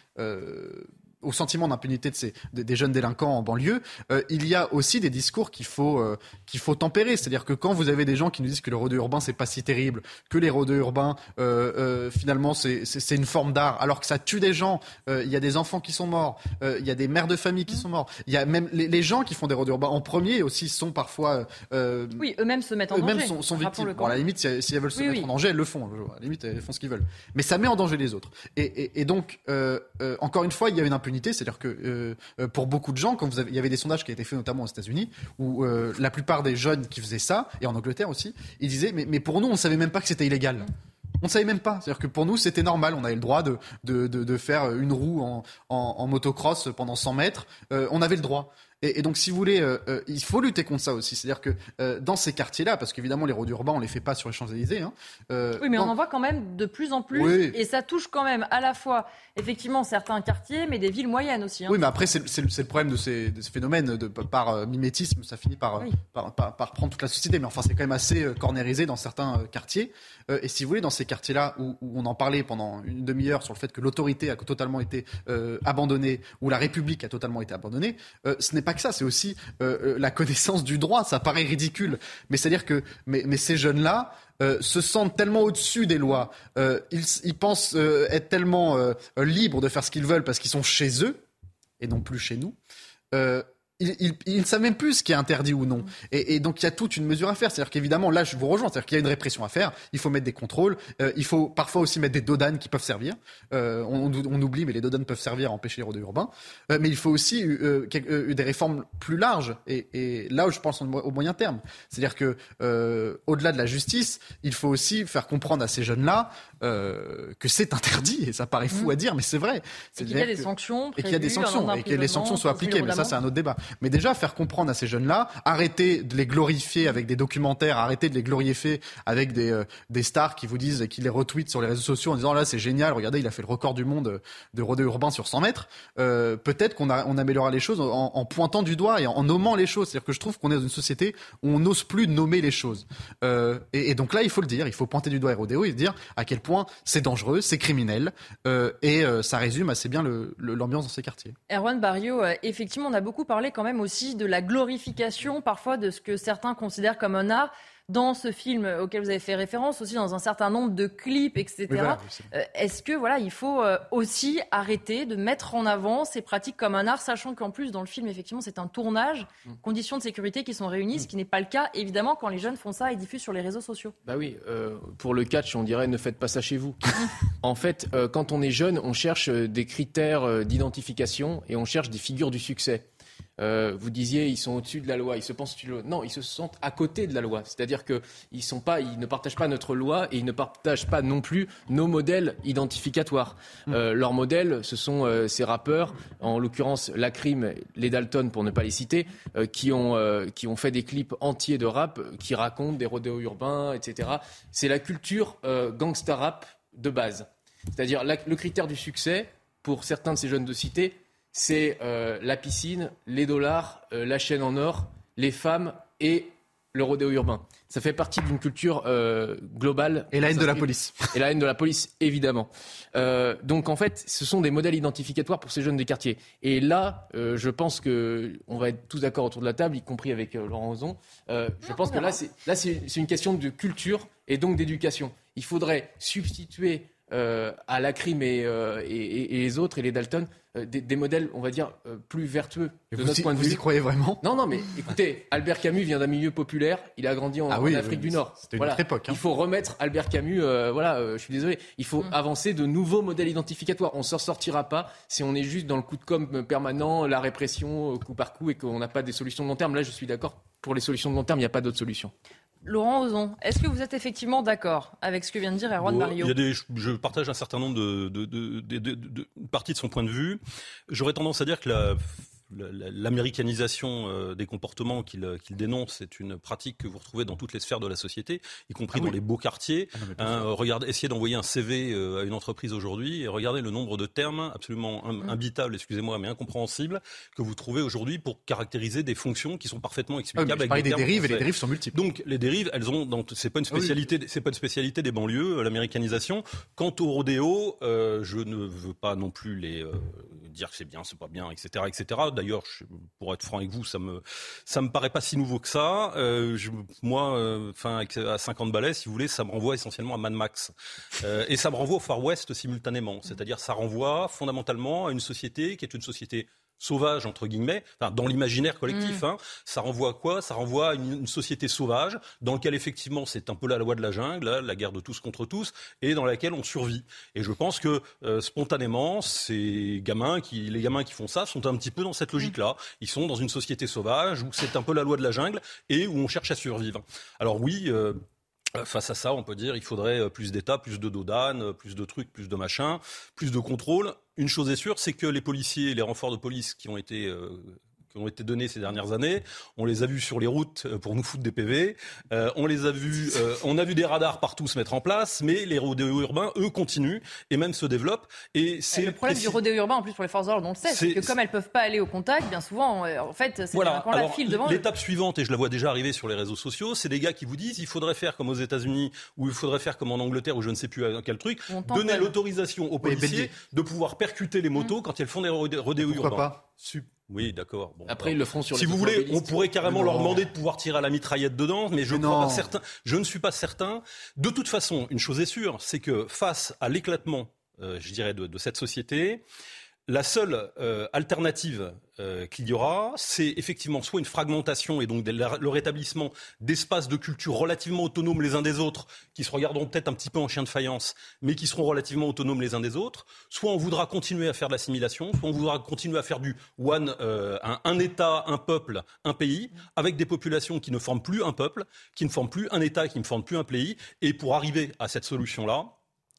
au sentiment d'impunité de ces, des jeunes délinquants en banlieue, euh, il y a aussi des discours qu'il faut, euh, qu'il faut tempérer. C'est-à-dire que quand vous avez des gens qui nous disent que le rodeux urbain, c'est pas si terrible, que les rodeux urbains, euh, finalement, c'est, c'est, une forme d'art, alors que ça tue des gens, il y a des enfants qui sont morts, il y a des mères de famille qui sont morts, il y a même les, gens qui font des rodeux urbains en premier aussi sont parfois... oui, eux-mêmes se mettent en danger. Eux-mêmes sont, victimes. Bon, à la limite, si, elles veulent se mettre en danger, elles le font. À la limite, elles font ce qu'ils veulent. Mais ça met en danger les autres. Et, et, et donc, encore une fois, il y a une impunité c'est-à-dire que euh, euh, pour beaucoup de gens, quand il y avait des sondages qui étaient faits notamment aux États-Unis, où euh, la plupart des jeunes qui faisaient ça, et en Angleterre aussi, ils disaient mais, pour nous, on ne savait même pas que c'était illégal. On ne savait même pas. C'est-à-dire que pour nous, c'était normal. On avait le droit de, faire une roue en, en, motocross pendant 100 mètres. on avait le droit. Et, donc, si vous voulez, euh, euh, il faut lutter contre ça aussi. C'est-à-dire que euh, dans ces quartiers-là, parce qu'évidemment, les routes urbains, on les fait pas sur les Champs-Élysées. Hein, oui, mais on en voit quand même de plus en plus. Et ça touche quand même à la fois, effectivement, certains quartiers, mais des villes moyennes aussi. Hein. Oui, mais après, c'est le problème de ces, de ces phénomènes. De, par mimétisme, ça finit par, par, par, prendre toute la société. Mais enfin, c'est quand même assez cornérisé dans certains quartiers. et si vous voulez, dans ces quartiers-là, où, où, on en parlait pendant une demi-heure sur le fait que l'autorité a totalement été abandonnée, où la République a totalement été abandonnée, ce n'est pas que ça. C'est aussi euh, euh, la connaissance du droit. Ça paraît ridicule, mais c'est-à-dire que mais, ces jeunes-là. Euh, se sentent tellement au-dessus des lois, ils, pensent être tellement libres de faire ce qu'ils veulent parce qu'ils sont chez eux et non plus chez nous ils, ne savent même plus ce qui est interdit ou non. Et, donc il y a toute une mesure à faire. C'est-à-dire qu'évidemment, là, je vous rejoins. C'est-à-dire qu'il y a une répression à faire. Il faut mettre des contrôles. Euh, il faut parfois aussi mettre des dodanes qui peuvent servir. Euh, on, oublie, mais les dodanes peuvent servir à empêcher les rodés urbains. Euh, mais il faut aussi des réformes plus larges. Et, là où je pense au moyen terme. C'est-à-dire que au-delà de la justice, il faut aussi faire comprendre à ces jeunes-là que c'est interdit. Et ça paraît fou mmh. à dire, mais c'est vrai. Et qu'il y a des sanctions. Et qu'il y a des sanctions. Et que les sanctions soient appliquées. Mais ça, c'est un autre débat. Mais déjà, faire comprendre à ces jeunes-là, arrêter de les glorifier avec des documentaires, arrêter de les glorifier avec des, euh, des stars qui vous disent, qui les retweetent sur les réseaux sociaux en disant là c'est génial, regardez, il a fait le record du monde de rodéo urbain sur 100 mètres. Euh, peut-être qu'on on améliorera les choses en, pointant du doigt et en, nommant les choses. C'est-à-dire que je trouve qu'on est dans une société où on n'ose plus nommer les choses. Euh, et, et, donc là, il faut le dire, il faut pointer du doigt rodéo et dire à quel point c'est dangereux, c'est criminel. Euh, et euh, ça résume assez bien l'ambiance dans ces quartiers. Erwan Barrio, euh, effectivement, on a beaucoup parlé quand même aussi de la glorification parfois de ce que certains considèrent comme un art dans ce film auquel vous avez fait référence, aussi dans un certain nombre de clips, etc. Euh, est-ce que voilà, il faut euh, aussi arrêter de mettre en avant ces pratiques comme un art, sachant qu'en plus dans le film, effectivement, c'est un tournage, mm. conditions de sécurité qui sont réunies, ce mm. qui n'est pas le cas évidemment quand les jeunes font ça et diffusent sur les réseaux sociaux. Bah oui, euh, pour le catch, on dirait ne faites pas ça chez vous. [laughs] en fait, quand on est jeune, on cherche des critères d'identification et on cherche des figures du succès. Euh, vous disiez ils sont au-dessus de la loi, ils se pensent au-dessus de la loi. Non, ils se sentent à côté de la loi. C'est-à-dire qu'ils ils ne partagent pas notre loi et ils ne partagent pas non plus nos modèles identificatoires. Mmh. Euh, leurs modèles, ce sont euh, ces rappeurs, en l'occurrence la crime, les Dalton pour ne pas les citer, qui ont qui ont fait des clips entiers de rap qui racontent des rodéos urbains, etc. C'est la culture gangsta rap de base. C'est-à-dire le critère du succès pour certains de ces jeunes de cité, c'est euh, la piscine, les dollars, euh, la chaîne en or, les femmes et le rodéo urbain. Ça fait partie d'une culture euh, globale. Et la haine de la police. [laughs] Et la haine de la police, évidemment. donc en fait, ce sont des modèles identificatoires pour ces jeunes des quartiers. Et là, je pense que on va être tous d'accord autour de la table, y compris avec Laurent Ozon. je pense que là, c'est là c'est une question de culture et donc d'éducation. Il faudrait substituer à la crime et, et, les autres et les Dalton euh, des, modèles, on va dire, euh, plus vertueux de notre point de vue. Vous y croyez vraiment? Non, non, mais écoutez, Albert Camus vient d'un milieu populaire. Il a grandi en, ah Afrique du Nord. C'était une autre époque. Hein. Il faut remettre Albert Camus. Euh, voilà, je suis désolé. Il faut mm. avancer de nouveaux modèles identificatoires. On s'en sortira pas si on est juste dans le coup de com permanent, la répression coup par coup, et qu'on n'a pas des solutions de long terme. Là, je suis d'accord. Pour les solutions de long terme, il n'y a pas d'autre solution. Laurent Ozon, est-ce que vous êtes effectivement d'accord avec ce que vient de dire Erwan Mario il y a des, Je partage un certain nombre de, de, de, de, parties de son point de vue. J'aurais tendance à dire que la l'américanisation euh, des comportements qu'il dénonce, c'est une pratique que vous retrouvez dans toutes les sphères de la société, y compris ah dans les beaux quartiers. Ah hein, regardez, essayez d'envoyer un CV euh, à une entreprise aujourd'hui et regardez le nombre de termes absolument mmh. imbitables, excusez-moi, mais incompréhensibles que vous trouvez aujourd'hui pour caractériser des fonctions qui sont parfaitement explicables. Ah avec des, dérives et les dérives sont multiples. Donc les dérives, elles ont, c'est pas une spécialité, c'est pas une spécialité des banlieues, euh, l'américanisation. Quant au rodéo, je ne veux pas non plus les dire que c'est bien, c'est pas bien, etc., etc. D'ailleurs, pour être franc avec vous, ça me ça me paraît pas si nouveau que ça. Euh, moi, euh, enfin, à 50 balais, si vous voulez, ça me renvoie essentiellement à Mad Max, euh, et ça me renvoie au Far West simultanément. C'est-à-dire, ça renvoie fondamentalement à une société qui est une société sauvage entre guillemets, enfin, dans l'imaginaire collectif. Mm. Hein, ça renvoie à quoi? Ça renvoie à une, société sauvage dans laquelle effectivement c'est un peu la loi de la jungle, la guerre de tous contre tous, et dans laquelle on survit. Et je pense que euh, spontanément, ces gamins, qui, les gamins qui font ça, sont un petit peu dans cette logique-là. Ils sont dans une société sauvage où c'est un peu la loi de la jungle et où on cherche à survivre. Alors oui. Euh, Face à ça, on peut dire qu'il faudrait euh, plus d'État, plus de dodanes, plus de trucs, plus de machins, plus de contrôle. Une chose est sûre, c'est que les policiers, les renforts de police qui ont été euh, ont été donnés ces dernières années. On les a vus sur les routes euh, pour nous foutre des PV. Euh, on les a vus, euh, on a vu des radars partout se mettre en place, mais les rodéos urbains, eux, continuent et même se développent. Et c'est le problème du rodéo urbain, en plus pour les forces de l'ordre, on le sait, c'est que comme elles peuvent pas aller au contact, bien souvent, en fait, c'est voilà. quand la file devant. L'étape suivante, et je la vois déjà arriver sur les réseaux sociaux, c'est des gars qui vous disent il faudrait faire comme aux États-Unis ou il faudrait faire comme en Angleterre ou je ne sais plus quel truc, donner l'autorisation aux policiers de pouvoir percuter les motos mmh. quand elles font des rodéos urbains. Pas? Oui, d'accord. Après, ils le font sur. Si vous voulez, on pourrait carrément leur demander de pouvoir tirer à la mitraillette dedans, mais je, pas certain, je ne suis pas certain. De toute façon, une chose est sûre, c'est que face à l'éclatement, euh, je dirais, de, de cette société, la seule euh, alternative euh, qu'il y aura, c'est effectivement soit une fragmentation et donc le rétablissement d'espaces de culture relativement autonomes les uns des autres, qui se regarderont peut-être un petit peu en chien de faïence, mais qui seront relativement autonomes les uns des autres. Soit on voudra continuer à faire de l'assimilation, soit on voudra continuer à faire du one, euh, un, un, État, un peuple, un pays, avec des populations qui ne forment plus un peuple, qui ne forment plus un État, qui ne forment plus un pays. Et pour arriver à cette solution-là,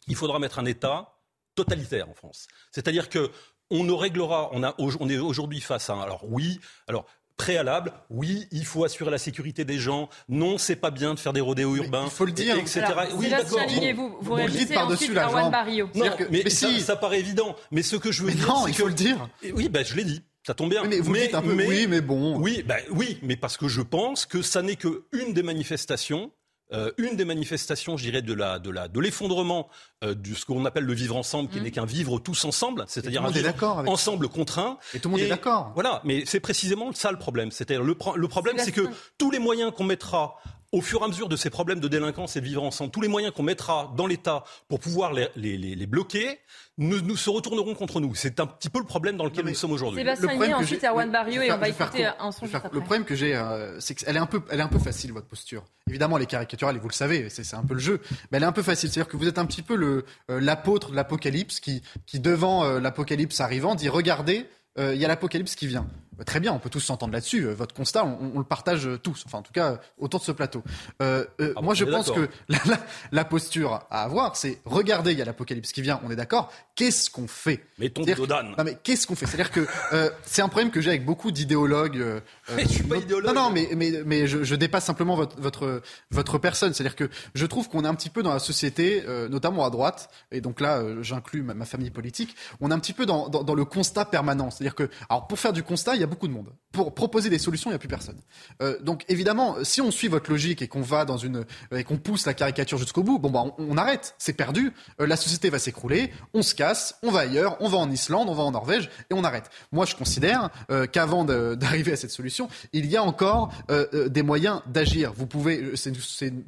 il faudra mettre un État totalitaire en France. C'est-à-dire que on ne réglera, on, a, on est aujourd'hui face à un, alors oui, alors préalable. Oui, il faut assurer la sécurité des gens. Non, c'est pas bien de faire des rodéos urbains. il faut le dire. etc. Alors, oui, d'accord. Vous, vous Bon, le dites réagissez par-dessus la jambe. Barrio. Non, C'est-à-dire que- mais, mais ça, si. ça paraît évident. Mais ce que je veux Mais dire, non, c'est il faut que- le dire. Et Oui, ben je l'ai dit. Ça tombe bien. Oui, mais vous dites un peu oui, mais bon. Oui, ben oui, mais parce que je pense que ça n'est que une des manifestations. Euh, une des manifestations, je dirais, de la, de la, de l'effondrement euh, de ce qu'on appelle le vivre ensemble, qui n'est qu'un vivre tous ensemble, c'est-à-dire un vivre avec ensemble contraint. Et tout le monde est d'accord. Voilà, mais c'est précisément ça le problème. C'est-à-dire le, pro- le problème, c'est que tous les moyens qu'on mettra au fur et à mesure de ces problèmes de délinquance et de vivre ensemble, tous les moyens qu'on mettra dans l'État pour pouvoir les, les, les- les bloquer, nous, nous se retourneront contre nous. C'est un petit peu le problème dans lequel nous sommes aujourd'hui. Sébastien que ensuite Erwan je Barrio et on va écouter court. un son juste. Le problème que j'ai, euh, c'est qu'elle est un peu, elle est un peu facile votre posture. Évidemment, elle est caricaturale et vous le savez, c'est un peu le jeu. Mais elle est un peu facile, c'est-à-dire que vous êtes un petit peu le euh, l'apôtre de l'apocalypse qui, qui devant euh, l'apocalypse arrivant, dit regardez, euh, il y a l'apocalypse qui vient. Euh, Très bien, on peut tous s'entendre là-dessus. Euh, Votre constat, on, on le partage euh, tous. Enfin, en tout cas, euh, autour de ce plateau. Euh, euh, Ah bon, moi, je pense que [laughs] la, la- la posture à avoir, c'est regardez, il y a l'apocalypse qui vient. On est d'accord. Qu'est-ce qu'on fait? Mettons que- Dodane. Non mais qu'est-ce qu'on fait? C'est-à-dire que euh, c'est un problème que j'ai avec beaucoup d'idéologues. Mais je suis pas idéologue. Non non mais mais mais je, je dépasse simplement votre votre votre personne. C'est-à-dire que je trouve qu'on est un petit peu dans la société, notamment à droite, et donc là j'inclus ma, ma famille politique. On est un petit peu dans, dans dans le constat permanent. C'est-à-dire que alors pour faire du constat, il y a beaucoup de monde. Pour proposer des solutions, il y a plus personne. Euh, donc évidemment, si on suit votre logique et qu'on va dans une et qu'on pousse la caricature jusqu'au bout, bon bah on, on arrête, c'est perdu. Euh, la société va s'écrouler, on se casse, on va ailleurs, on va en Islande, on va en Norvège et on arrête. Moi, je considère euh, qu'avant [laughs] d'arriver à cette solution, il y a encore euh, euh, des moyens d'agir. Vous pouvez, euh, c'est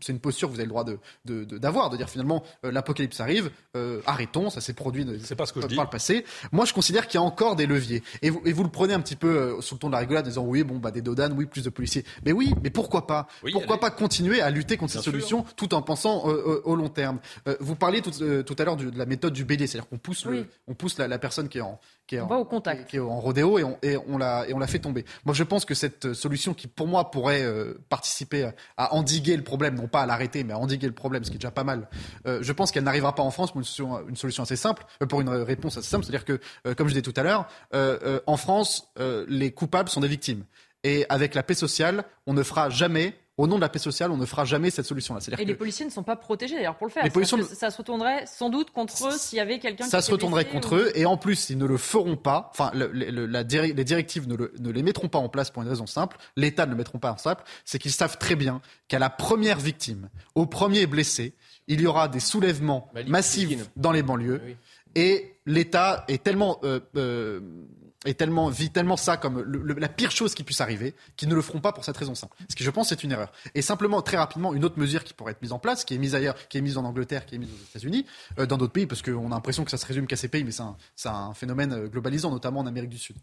une, posture que vous avez le droit de de- de- d'avoir, de, dire finalement euh, l'apocalypse arrive, euh, arrêtons, ça s'est produit. de- C'est pas ce que je euh, dis. par le passé. Moi, je considère qu'il y a encore des leviers. Et vous, et vous le prenez un petit peu euh, sous le ton de la rigolade, en disant oui, bon, bah des dodanes, oui, plus de policiers. Mais oui, mais pourquoi pas Oui, Pourquoi allez. pas continuer à lutter contre Bien cette sûr. solution tout en pensant euh, euh, au long terme? Euh, Vous parliez tout, euh, tout à l'heure de la méthode du bélier, c'est-à-dire qu'on pousse, le- on pousse la, la personne qui est en qui est On en, va au contact. qui est en rodéo et on, et on la et on la fait tomber. Moi, je pense que cette euh, solution qui, pour moi, pourrait euh, participer à, endiguer le problème, non pas à l'arrêter, mais à endiguer le problème, ce qui est déjà pas mal. euh, je pense qu'elle n'arrivera pas en France pour une solution, une solution assez simple, euh, pour une réponse assez simple, c'est-à-dire que, comme je disais tout à l'heure, en France, les coupables sont des victimes. Et avec la paix sociale, on ne fera jamais, au nom de la paix sociale, on ne fera jamais cette solution-là. Et que les policiers ne sont pas protégés d'ailleurs pour le faire. Les policiers ça se retournerait sans doute contre eux s'il y avait quelqu'un qui ça se retournerait blessé contre ou- eux et en plus ils ne le feront pas enfin le- le- la diri- les directives ne, le- ne les mettront pas en place pour une raison simple l'État ne le mettront pas en simple c'est qu'ils savent très bien qu'à la première victime au premier blessé il y aura des soulèvements Malik massifs dans les banlieues Oui. et l'État est tellement euh, euh, est tellement vit tellement ça comme la pire chose qui puisse arriver qu'ils ne le feront pas pour cette raison simple. Ce qui je pense c'est une erreur. Et simplement très rapidement une autre mesure qui pourrait être mise en place, qui est mise ailleurs, qui est mise en Angleterre, qui est mise aux États-Unis, euh, dans d'autres pays parce qu'on a l'impression que ça se résume qu'à ces pays, mais c'est un, phénomène euh, globalisant, notamment en Amérique du Sud.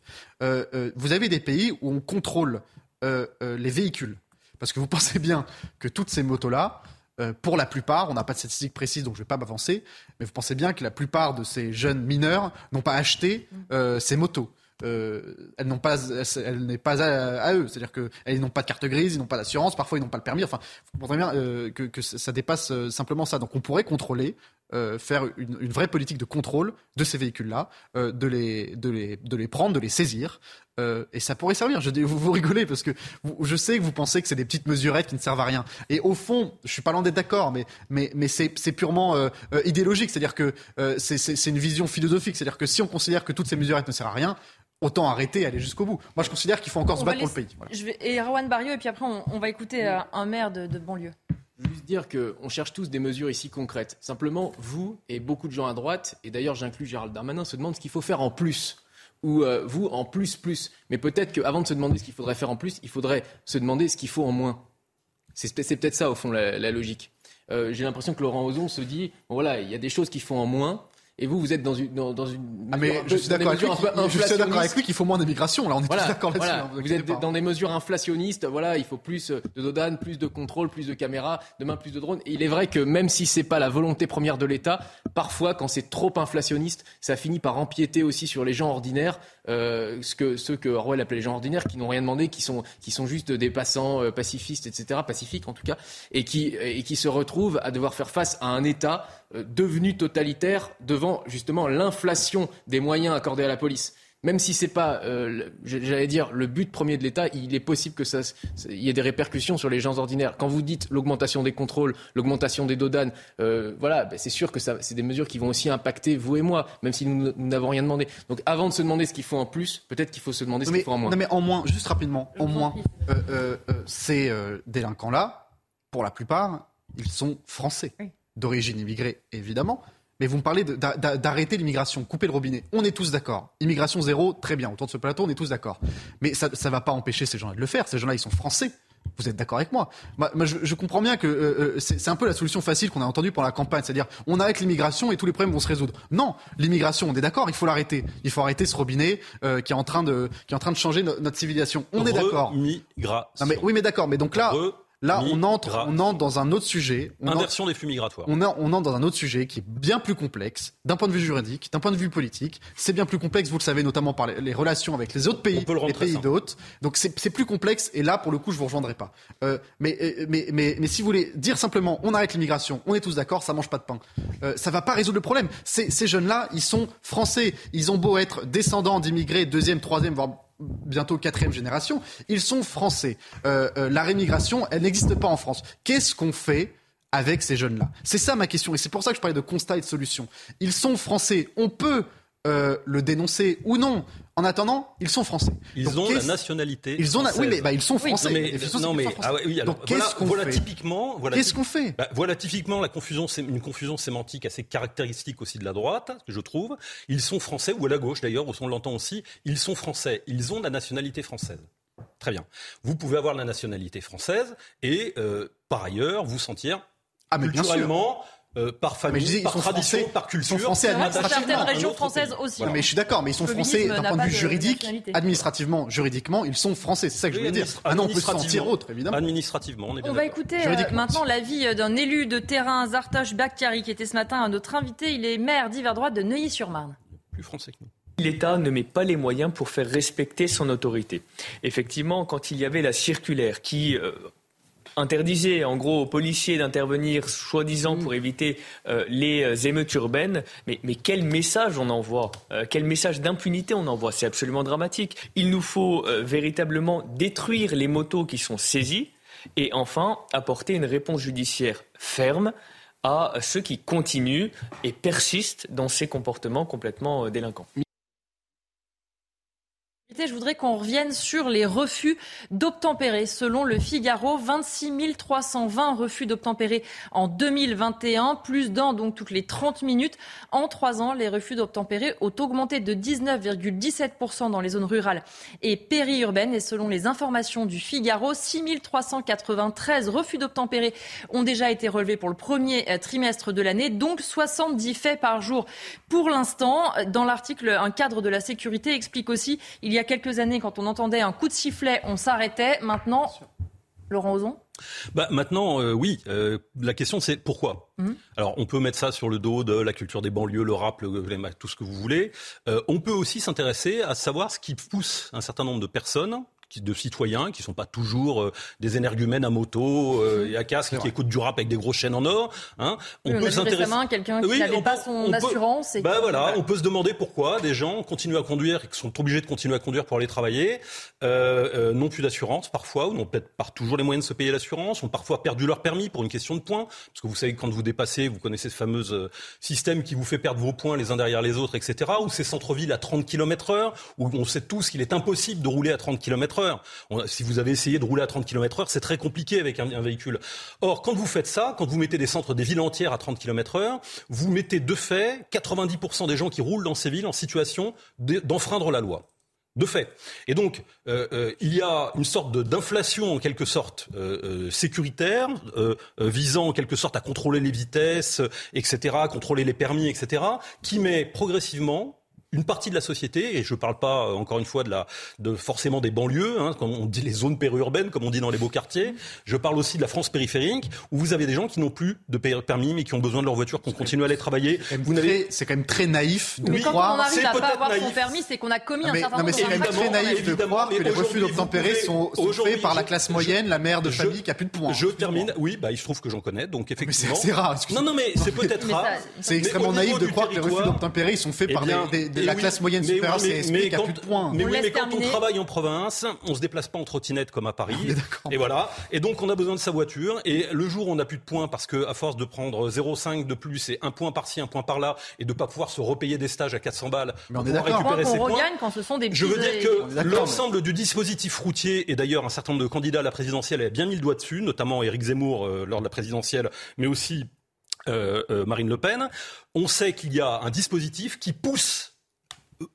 Euh, vous avez des pays où on contrôle les véhicules parce que vous [laughs] pensez bien que toutes ces motos là euh, pour la plupart, on n'a pas de statistiques précises, donc je ne vais pas m'avancer, mais vous pensez bien que la plupart de ces jeunes mineurs n'ont pas acheté ces motos. Euh, elles n'ont pas, elles, elles n'est pas à, eux, c'est-à-dire qu'elles n'ont pas de carte grise, ils n'ont pas d'assurance, parfois ils n'ont pas le permis. Enfin, vous comprenez bien euh, que, ça dépasse euh, simplement ça. Donc on pourrait contrôler, euh, faire une, vraie politique de contrôle de ces véhicules-là, de les, de les, de les prendre, de les saisir. Et ça pourrait servir. Je vous, vous rigolez parce que je sais que vous pensez que c'est des petites mesurettes qui ne servent à rien. Et au fond, je suis pas loin d'être d'accord, mais mais mais c'est purement idéologique. C'est-à-dire que c'est une vision philosophique. C'est-à-dire que si on considère que toutes ces mesurettes ne servent à rien, autant arrêter et aller jusqu'au bout. Moi, je considère qu'il faut encore On se battre pour le pays. Voilà. Je vais... Et Erwan Barrio, et puis après, on, on va écouter euh, un maire de, de banlieue. Je veux juste dire qu'on cherche tous des mesures ici concrètes. Simplement, vous et beaucoup de gens à droite, et d'ailleurs j'inclus Gérald Darmanin, se demandent ce qu'il faut faire en plus. Ou euh, vous en plus, plus. Mais peut-être qu'avant de se demander ce qu'il faudrait faire en plus, il faudrait se demander ce qu'il faut en moins. C'est peut- c'est peut-être ça, au fond, la, la logique. Euh, J'ai l'impression que Laurent Ozon se dit bon, voilà, il y a des choses qu'il faut en moins. Et vous, vous êtes dans une, dans, dans une Ah, mesure mais peu- je suis d'accord avec, avec lui qu'il faut moins d'immigration. Là, on est Voilà, tous d'accord là-dessus. voilà. hein, vous êtes pas. dans des mesures inflationnistes. Voilà, il faut plus de dodanes, plus de contrôle, plus de caméras, demain plus de drones. Et il est vrai que même si c'est pas la volonté première de l'État, parfois quand c'est trop inflationniste, ça finit par empiéter aussi sur les gens ordinaires, euh, ce que ceux que Orwell appelait les gens ordinaires, qui n'ont rien demandé, qui sont qui sont juste des passants euh, pacifistes, etc., pacifiques en tout cas, et qui et qui se retrouvent à devoir faire face à un État euh, devenu totalitaire devant justement l'inflation des moyens accordés à la police. Même si c'est pas, euh, j'allais dire, le but premier de l'État, il est possible que ça, il y ait des répercussions sur les gens ordinaires. Quand vous dites l'augmentation des contrôles, l'augmentation des dodanes, euh, voilà, ben c'est sûr que c'est des mesures qui vont aussi impacter vous et moi, même si nous n'avons rien demandé. Donc, avant de se demander ce qu'il faut en plus, peut-être qu'il faut se demander ce qu'il faut en moins. Non, mais en moins, juste rapidement, en moins, euh, ces délinquants-là, pour la plupart, ils sont français, d'origine immigrée, évidemment. Mais vous me parlez d'arrêter l'immigration, couper le robinet. On est tous d'accord. Immigration zéro, très bien. Autour de ce plateau, on est tous d'accord. Mais ça ne va pas empêcher ces gens-là de le faire. Ces gens-là, ils sont français. Vous êtes d'accord avec moi Moi, je, comprends bien que euh, euh, c'est un peu la solution facile qu'on a entendue pendant la campagne, c'est-à-dire on arrête l'immigration et tous les problèmes vont se résoudre. Non, l'immigration, on est d'accord, il faut l'arrêter. Il faut arrêter ce robinet euh, qui est en train de qui est en train de changer notre civilisation. On est d'accord. Migration. oui, mais d'accord. Mais donc là, Là, on entre, on entre dans un autre sujet. On Inversion des flux migratoires. On, on, entre dans un autre sujet qui est bien plus complexe, d'un point de vue juridique, d'un point de vue politique. C'est bien plus complexe, vous le savez, notamment par les, relations avec les autres pays, les pays d'hôtes. Donc c'est plus complexe, et là, pour le coup, je vous rejoindrai pas. Euh, mais, euh, mais, mais, mais, si vous voulez dire simplement, on arrête l'immigration, on est tous d'accord, ça mange pas de pain. Euh, ça va pas résoudre le problème. Ces, ces jeunes-là, ils sont français. Ils ont beau être descendants d'immigrés, deuxième, troisième, voire bientôt quatrième génération, ils sont français. Euh, euh, la rémigration, elle n'existe pas en France. Qu'est-ce qu'on fait avec ces jeunes-là? C'est ça ma question, et c'est pour ça que je parlais de constat et de solution. Ils sont français. On peut euh, le dénoncer ou non. En attendant, ils sont français. Ils ont la nationalité. Ils ont oui, mais bah, ils sont français. mais, non, mais ah oui, alors, Donc qu'est-ce qu'on fait typiquement, voilà, Qu'est-ce qu'on fait bah, Voilà typiquement la confusion, une confusion sémantique assez caractéristique aussi de la droite, je trouve. Ils sont français ou à la gauche d'ailleurs, on l'entend aussi. Ils sont français. Ils ont la nationalité française. Très bien. Vous pouvez avoir la nationalité française et euh, par ailleurs vous sentir ah, mais culturellement euh, par famille, par tradition, par culture. Ils sont français administrativement. Certaines régions françaises aussi. mais je suis d'accord, mais ils sont français d'un point de vue juridique, administrativement, juridiquement, ils sont français. C'est ça que je veux dire. Ah non, on peut se sentir autre, évidemment. Administrativement, on est bien On va écouter euh, maintenant l'avis d'un élu de terrain, Zartoche Bakkari, qui était ce matin à notre invité. Il est maire d'hiver droite de Neuilly-sur-Marne. Plus français que nous. L'État ne met pas les moyens pour faire respecter son autorité. Effectivement, quand il y avait la circulaire qui euh, interdisait en gros aux policiers d'intervenir soi-disant pour éviter euh, les euh, émeutes urbaines. Mais, quel message on envoie euh, Quel message d'impunité on envoie? C'est absolument dramatique. Il nous faut véritablement détruire les motos qui sont saisies et enfin apporter une réponse judiciaire ferme à ceux qui continuent et persistent dans ces comportements complètement délinquants. Je voudrais qu'on revienne sur les refus d'obtempérer. Selon le Figaro, 26 320 refus d'obtempérer en 2021, plus d'un donc toutes les 30 minutes. En trois ans, les refus d'obtempérer ont augmenté de 19,17% dans les zones rurales et périurbaines. Et selon les informations du Figaro, 6 393 refus d'obtempérer ont déjà été relevés pour le premier euh, trimestre de l'année, donc 70 faits par jour pour l'instant. Dans l'article, un cadre de la sécurité explique aussi il y a quelques années, quand on entendait un coup de sifflet, on s'arrêtait. Maintenant, Laurent Ozon bah, maintenant, euh, oui. Euh, la question, c'est pourquoi mhm. Alors, on peut mettre ça sur le dos de la culture des banlieues, le rap, le, tout ce que vous voulez. Euh, on peut aussi s'intéresser à savoir ce qui pousse un certain nombre de personnes de citoyens qui sont pas toujours euh, des énergumènes à moto euh, et à casque qui écoutent du rap avec des grosses chaînes en or. Hein. On peut s'intéresser. quelqu'un qui n'avait pas son assurance. et bah voilà, on peut se demander pourquoi des gens continuent à conduire et qui sont obligés de continuer à conduire pour aller travailler, euh, euh n'ont plus d'assurance parfois ou n'ont peut-être pas toujours les moyens de se payer l'assurance, ont parfois perdu leur permis pour une question de points, parce que vous savez quand vous dépassez, vous connaissez ce fameux système qui vous fait perdre vos points les uns derrière les autres, etc. Ou ces centres-villes à 30 km/h où on sait tous qu'il est impossible de rouler à 30 km si vous avez essayé de rouler à 30 km heure, c'est très compliqué avec un, véhicule. Or, quand vous faites ça, quand vous mettez des centres des villes entières à 30 km heure, vous mettez de fait 90% des gens qui roulent dans ces villes en situation d'enfreindre la loi de fait. Et donc, euh, euh, il y a une sorte d'inflation en quelque sorte euh, sécuritaire, visant en quelque sorte à contrôler les vitesses, etc., contrôler les permis, etc., qui met progressivement une partie de la société, et je ne parle pas euh, encore une fois de, la, de forcément des banlieues, hein, comme on dit les zones périurbaines, comme on dit dans les beaux quartiers, je parle aussi de la France périphérique, où vous avez des gens qui n'ont plus de permis, mais qui ont besoin de leur voiture pour continuer à aller travailler. C'est quand même très naïf de mais croire... quand on arrive à pas avoir son permis, c'est qu'on a commis un certain nombre de... C'est très naïf de croire que les refus d'obtempérer sont, sont faits par la classe moyenne, la mère de famille qui a plus de points. Je termine, oui, bah, il se trouve que j'en connais, donc effectivement... C'est rare. Non, non, mais c'est peut-être rare. C'est extrêmement naïf de croire que les refus d'obtempérer sont faits par des la classe moyenne supérieure, c'est qui a plus de points. Mais, On oui, mais quand on travaille en province, on se déplace pas en trottinette comme à Paris. On est d'accord. Et voilà. Et donc on a besoin de sa voiture. Et le jour où on n'a plus de points, parce que à force de prendre 0,5 de plus et un point par-ci, un point par-là, et de pas pouvoir se repayer des stages à 400 balles Mais on est récupérer qu'on ses points. regagne quand ce sont des Je veux dire On que l'ensemble du dispositif routier, et d'ailleurs un certain nombre de candidats à la présidentielle avaient bien mis le doigt dessus, notamment Éric Zemmour euh, lors de la présidentielle, mais aussi euh, euh, Marine Le Pen, on sait qu'il y a un dispositif qui pousse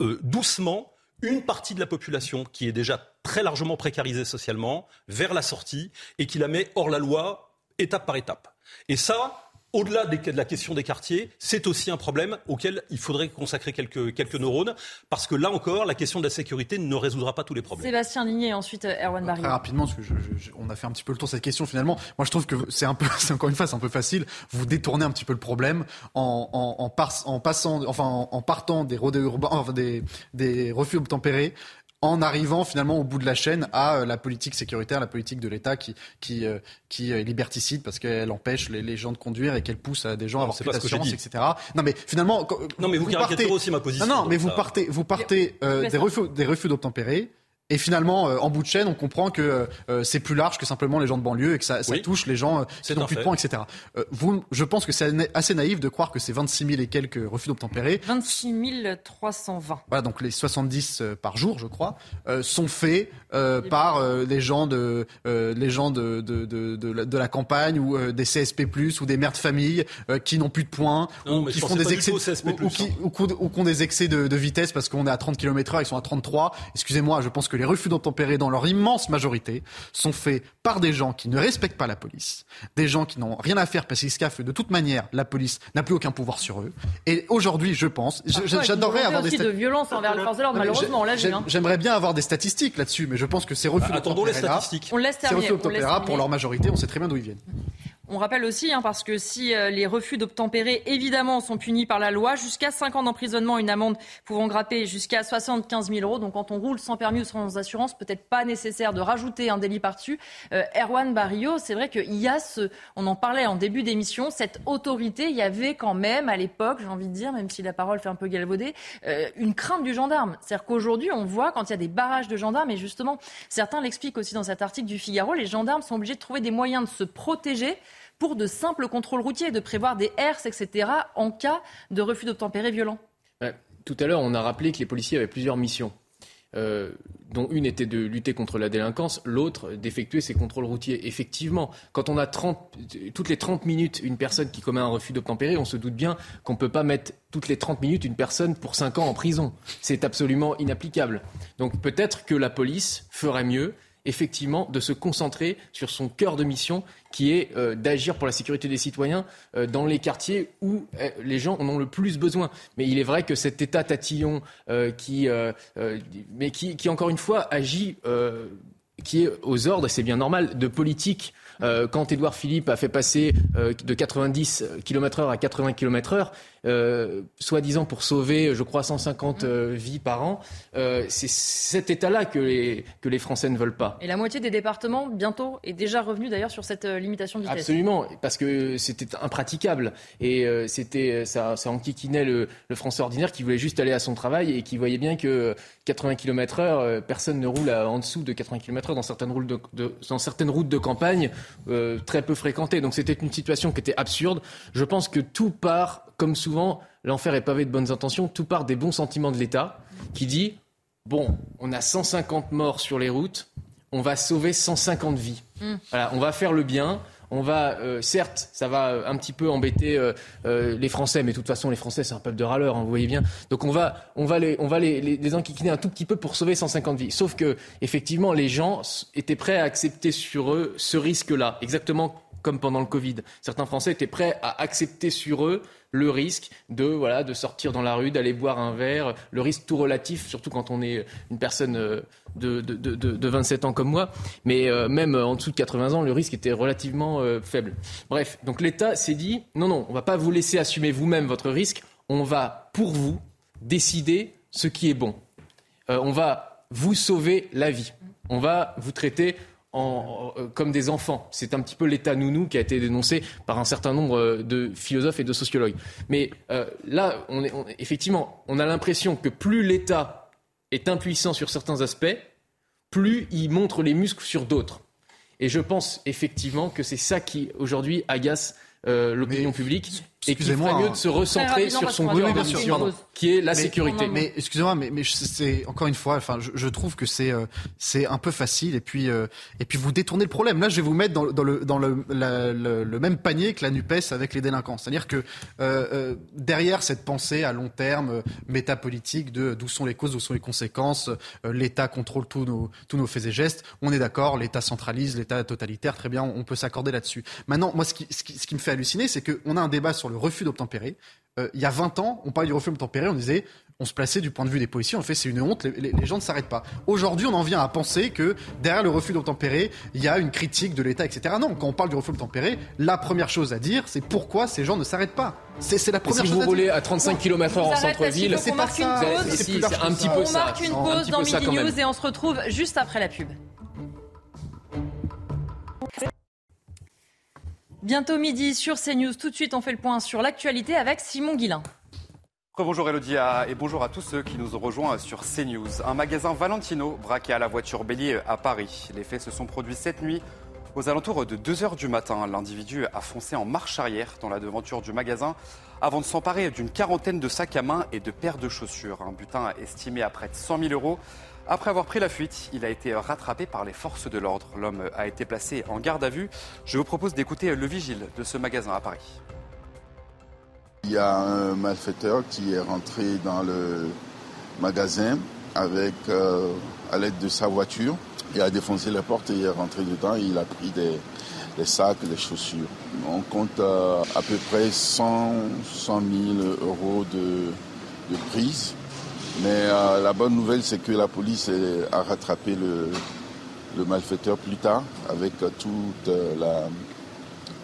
euh, doucement une partie de la population qui est déjà très largement précarisée socialement vers la sortie et qui la met hors la loi étape par étape. Et ça, au-delà des- de la question des quartiers, c'est aussi un problème auquel il faudrait consacrer quelques, quelques neurones, parce que là encore, la question de la sécurité ne résoudra pas tous les problèmes. Sébastien Ligné et ensuite euh, Erwan Très Barrier. rapidement, parce que je- je- je- on a fait un petit peu le tour de cette question finalement. Moi, je trouve que c'est un peu, [laughs] c'est encore une fois, c'est un peu facile. Vous détournez un petit peu le problème en, en, en, par- en passant, enfin, en, en partant des urbains, enfin, des, des refus obtempérés. En arrivant finalement au bout de la chaîne à euh, la politique sécuritaire, la politique de l'État qui, qui, euh, qui est liberticide parce qu'elle empêche les, les gens de conduire et qu'elle pousse à des gens à avoir c'est plus pas ce que j'ai d'assurance, dit. etc. Non mais finalement, quand- Non, mais vous, caricaturez partez- aussi ma position. non, non, mais vous ça- partez, vous partez euh, des refus, des refus d'obtempérer. Et finalement, euh, en bout de chaîne, on comprend que euh, c'est plus large que simplement les gens de banlieue et que ça, ça Oui. touche les gens euh, qui C'est n'ont plus de points, etc. Euh, vous, je pense que c'est assez naïf de croire que ces 26 000 et quelques refus d'obtempérer, 26 320. voilà, donc les 70 euh, par jour, je crois, euh, sont faits euh, par euh, les gens de euh, les gens de de, de, de la, de la campagne ou euh, des CSP+ ou des mères de famille euh, qui n'ont plus de points Non, ou qui font des excès ou, ou qui, ou qui- ou qui ont des excès de, de vitesse parce qu'on est à 30 km/h, ils sont à 33. Excusez-moi, je pense que les refus d'obtempérer dans leur immense majorité sont faits par des gens qui ne respectent pas la police, des gens qui n'ont rien à faire parce qu'ils savent que de toute manière la police n'a plus aucun pouvoir sur eux. Et aujourd'hui, je pense, j'adorerais avoir des aussi statistiques. de violence envers les forces de l'ordre, malheureusement, on l'a vu. hein. J'aimerais bien avoir des statistiques là-dessus, mais je pense que ces refus Bah, statistiques. On laisse ces terminer. refus on laisse d'obtempérer, pour leur majorité, on sait très bien d'où ils viennent. On rappelle aussi, hein, parce que si euh, les refus d'obtempérer, évidemment, sont punis par la loi, jusqu'à 5 ans d'emprisonnement, une amende pouvant grapper jusqu'à 75 000 euros. Donc quand on roule sans permis ou sans assurance, peut-être pas nécessaire de rajouter un délit par-dessus. Euh, Erwan Barrio, c'est vrai qu'il y a ce, on en parlait en début d'émission, cette autorité, il y avait quand même à l'époque, j'ai envie de dire, même si la parole fait un peu galvauder, euh, une crainte du gendarme. C'est-à-dire qu'aujourd'hui, on voit quand il y a des barrages de gendarmes, et justement, certains l'expliquent aussi dans cet article du Figaro, les gendarmes sont obligés de trouver des moyens de se protéger pour de simples contrôles routiers, de prévoir des herses, etc., en cas de refus d'obtempérer violent. Ouais. Tout à l'heure, on a rappelé que les policiers avaient plusieurs missions, euh, dont une était de lutter contre la délinquance, l'autre d'effectuer ces contrôles routiers. Effectivement, quand on a 30, toutes les 30 minutes une personne qui commet un refus d'obtempérer, on se doute bien qu'on ne peut pas mettre toutes les 30 minutes une personne pour 5 ans en prison. C'est absolument inapplicable. Donc peut-être que la police ferait mieux effectivement de se concentrer sur son cœur de mission qui est euh, d'agir pour la sécurité des citoyens euh, dans les quartiers où euh, les gens en ont le plus besoin. Mais il est vrai que cet État tatillon qui, encore une fois, agit, qui est aux ordres, c'est bien normal, de politique. Quand Édouard Philippe a fait passer de 90 km/h à 80 km/h, euh, soi-disant pour sauver, je crois, 150 euh, vies par an, euh, c'est cet État-là que les, que les Français ne veulent pas. Et la moitié des départements, bientôt, est déjà revenu d'ailleurs sur cette limitation de vitesse. Absolument, parce que c'était impraticable. Et c'était, ça, ça enquiquinait le, le Français ordinaire qui voulait juste aller à son travail et qui voyait bien que 80 km heure, personne ne roule à- en dessous de 80 km heure dans certaines routes de, de- dans certaines routes de campagne très peu fréquentées. Donc c'était une situation qui était absurde. Je pense que tout part, comme souvent, l'enfer est pavé de bonnes intentions, tout part des bons sentiments de l'État qui dit, bon, on a 150 morts sur les routes, on va sauver 150 vies. Mm. Voilà, on va faire le bien. On va, euh, certes, ça va euh, un petit peu embêter euh, euh, les Français, mais de toute façon, les Français, c'est un peuple de râleurs, hein, vous voyez bien. Donc on va, on va, les, on va les, les, les enquiquiner un tout petit peu pour sauver 150 vies. Sauf que, effectivement, les gens étaient prêts à accepter sur eux ce risque-là, exactement comme pendant le Covid. Certains Français étaient prêts à accepter sur eux le risque de voilà de sortir dans la rue, d'aller boire un verre, le risque tout relatif, surtout quand on est une personne euh, de, de, de, de 27 ans comme moi, mais euh, même en dessous de 80 ans, le risque était relativement euh, faible. Bref, donc l'État s'est dit non, non, on va pas vous laisser assumer vous-même votre risque, on va pour vous décider ce qui est bon. On va vous sauver la vie. On va vous traiter euh, comme des enfants. C'est un petit peu l'état nounou qui a été dénoncé par un certain nombre euh, de philosophes et de sociologues. Mais euh, là, on est, effectivement, on a l'impression que plus l'État est impuissant sur certains aspects, plus il montre les muscles sur d'autres. Et je pense effectivement que c'est ça qui, aujourd'hui, agace l'opinion publique et qu'il ferait mieux de se recentrer sur son gouvernement, qui est la sécurité. Mais excusez-moi, mais, mais c'est encore une fois, enfin, je, je trouve que c'est euh, c'est un peu facile et puis euh, et puis vous détournez le problème. Là, je vais vous mettre dans, dans le dans le, le, le, même panier que la Nupes avec les délinquants. C'est-à-dire que euh, euh derrière cette pensée à long terme métapolitique de d'où sont les causes, d'où sont les conséquences, l'État contrôle tous nos tous nos faits et gestes. On est d'accord, l'État centralise, l'État totalitaire, très bien, on peut s'accorder là-dessus. Maintenant, moi, ce qui, ce qui, ce qui me fait halluciner, c'est qu'on a un débat sur le refus d'obtempérer. Euh, il y a 20 ans, on parlait du refus d'obtempérer, on disait, on se plaçait du point de vue des policiers, on fait c'est une honte, les, gens ne s'arrêtent pas. Aujourd'hui, on en vient à penser que derrière le refus d'obtempérer, il y a une critique de l'État, etc. Non, quand on parle du refus d'obtempérer, la première chose à dire, c'est pourquoi ces gens ne s'arrêtent pas. C'est la première si chose vous roulez à 35 km/h en centre-ville, c'est pas ça. C'est un petit peu ça. On marque une pause dans Midi News et on se retrouve juste après la pub. Bientôt midi sur CNews. Tout de suite, on fait le point sur l'actualité avec Simon Guillain. Bonjour Elodie et bonjour à tous ceux qui nous ont rejoints sur CNews. Un magasin Valentino braqué à la voiture bélier à Paris. Les faits se sont produits cette nuit. Aux alentours de 2h du matin, l'individu a foncé en marche arrière dans la devanture du magasin avant de s'emparer d'une quarantaine de sacs à main et de paires de chaussures. Un butin estimé à près de 100 000 euros. Après avoir pris la fuite, il a été rattrapé par les forces de l'ordre. L'homme a été placé en garde à vue. Je vous propose d'écouter le vigile de ce magasin à Paris. Il y a un malfaiteur qui est rentré dans le magasin avec, euh, à l'aide de sa voiture. Il a défoncé la porte et il est rentré dedans il a pris des, sacs, des chaussures. On compte euh, à peu près 100, 100 000 euros de, de prise. Mais euh, la bonne nouvelle, c'est que la police a rattrapé le, malfaiteur plus tard avec euh, toute euh,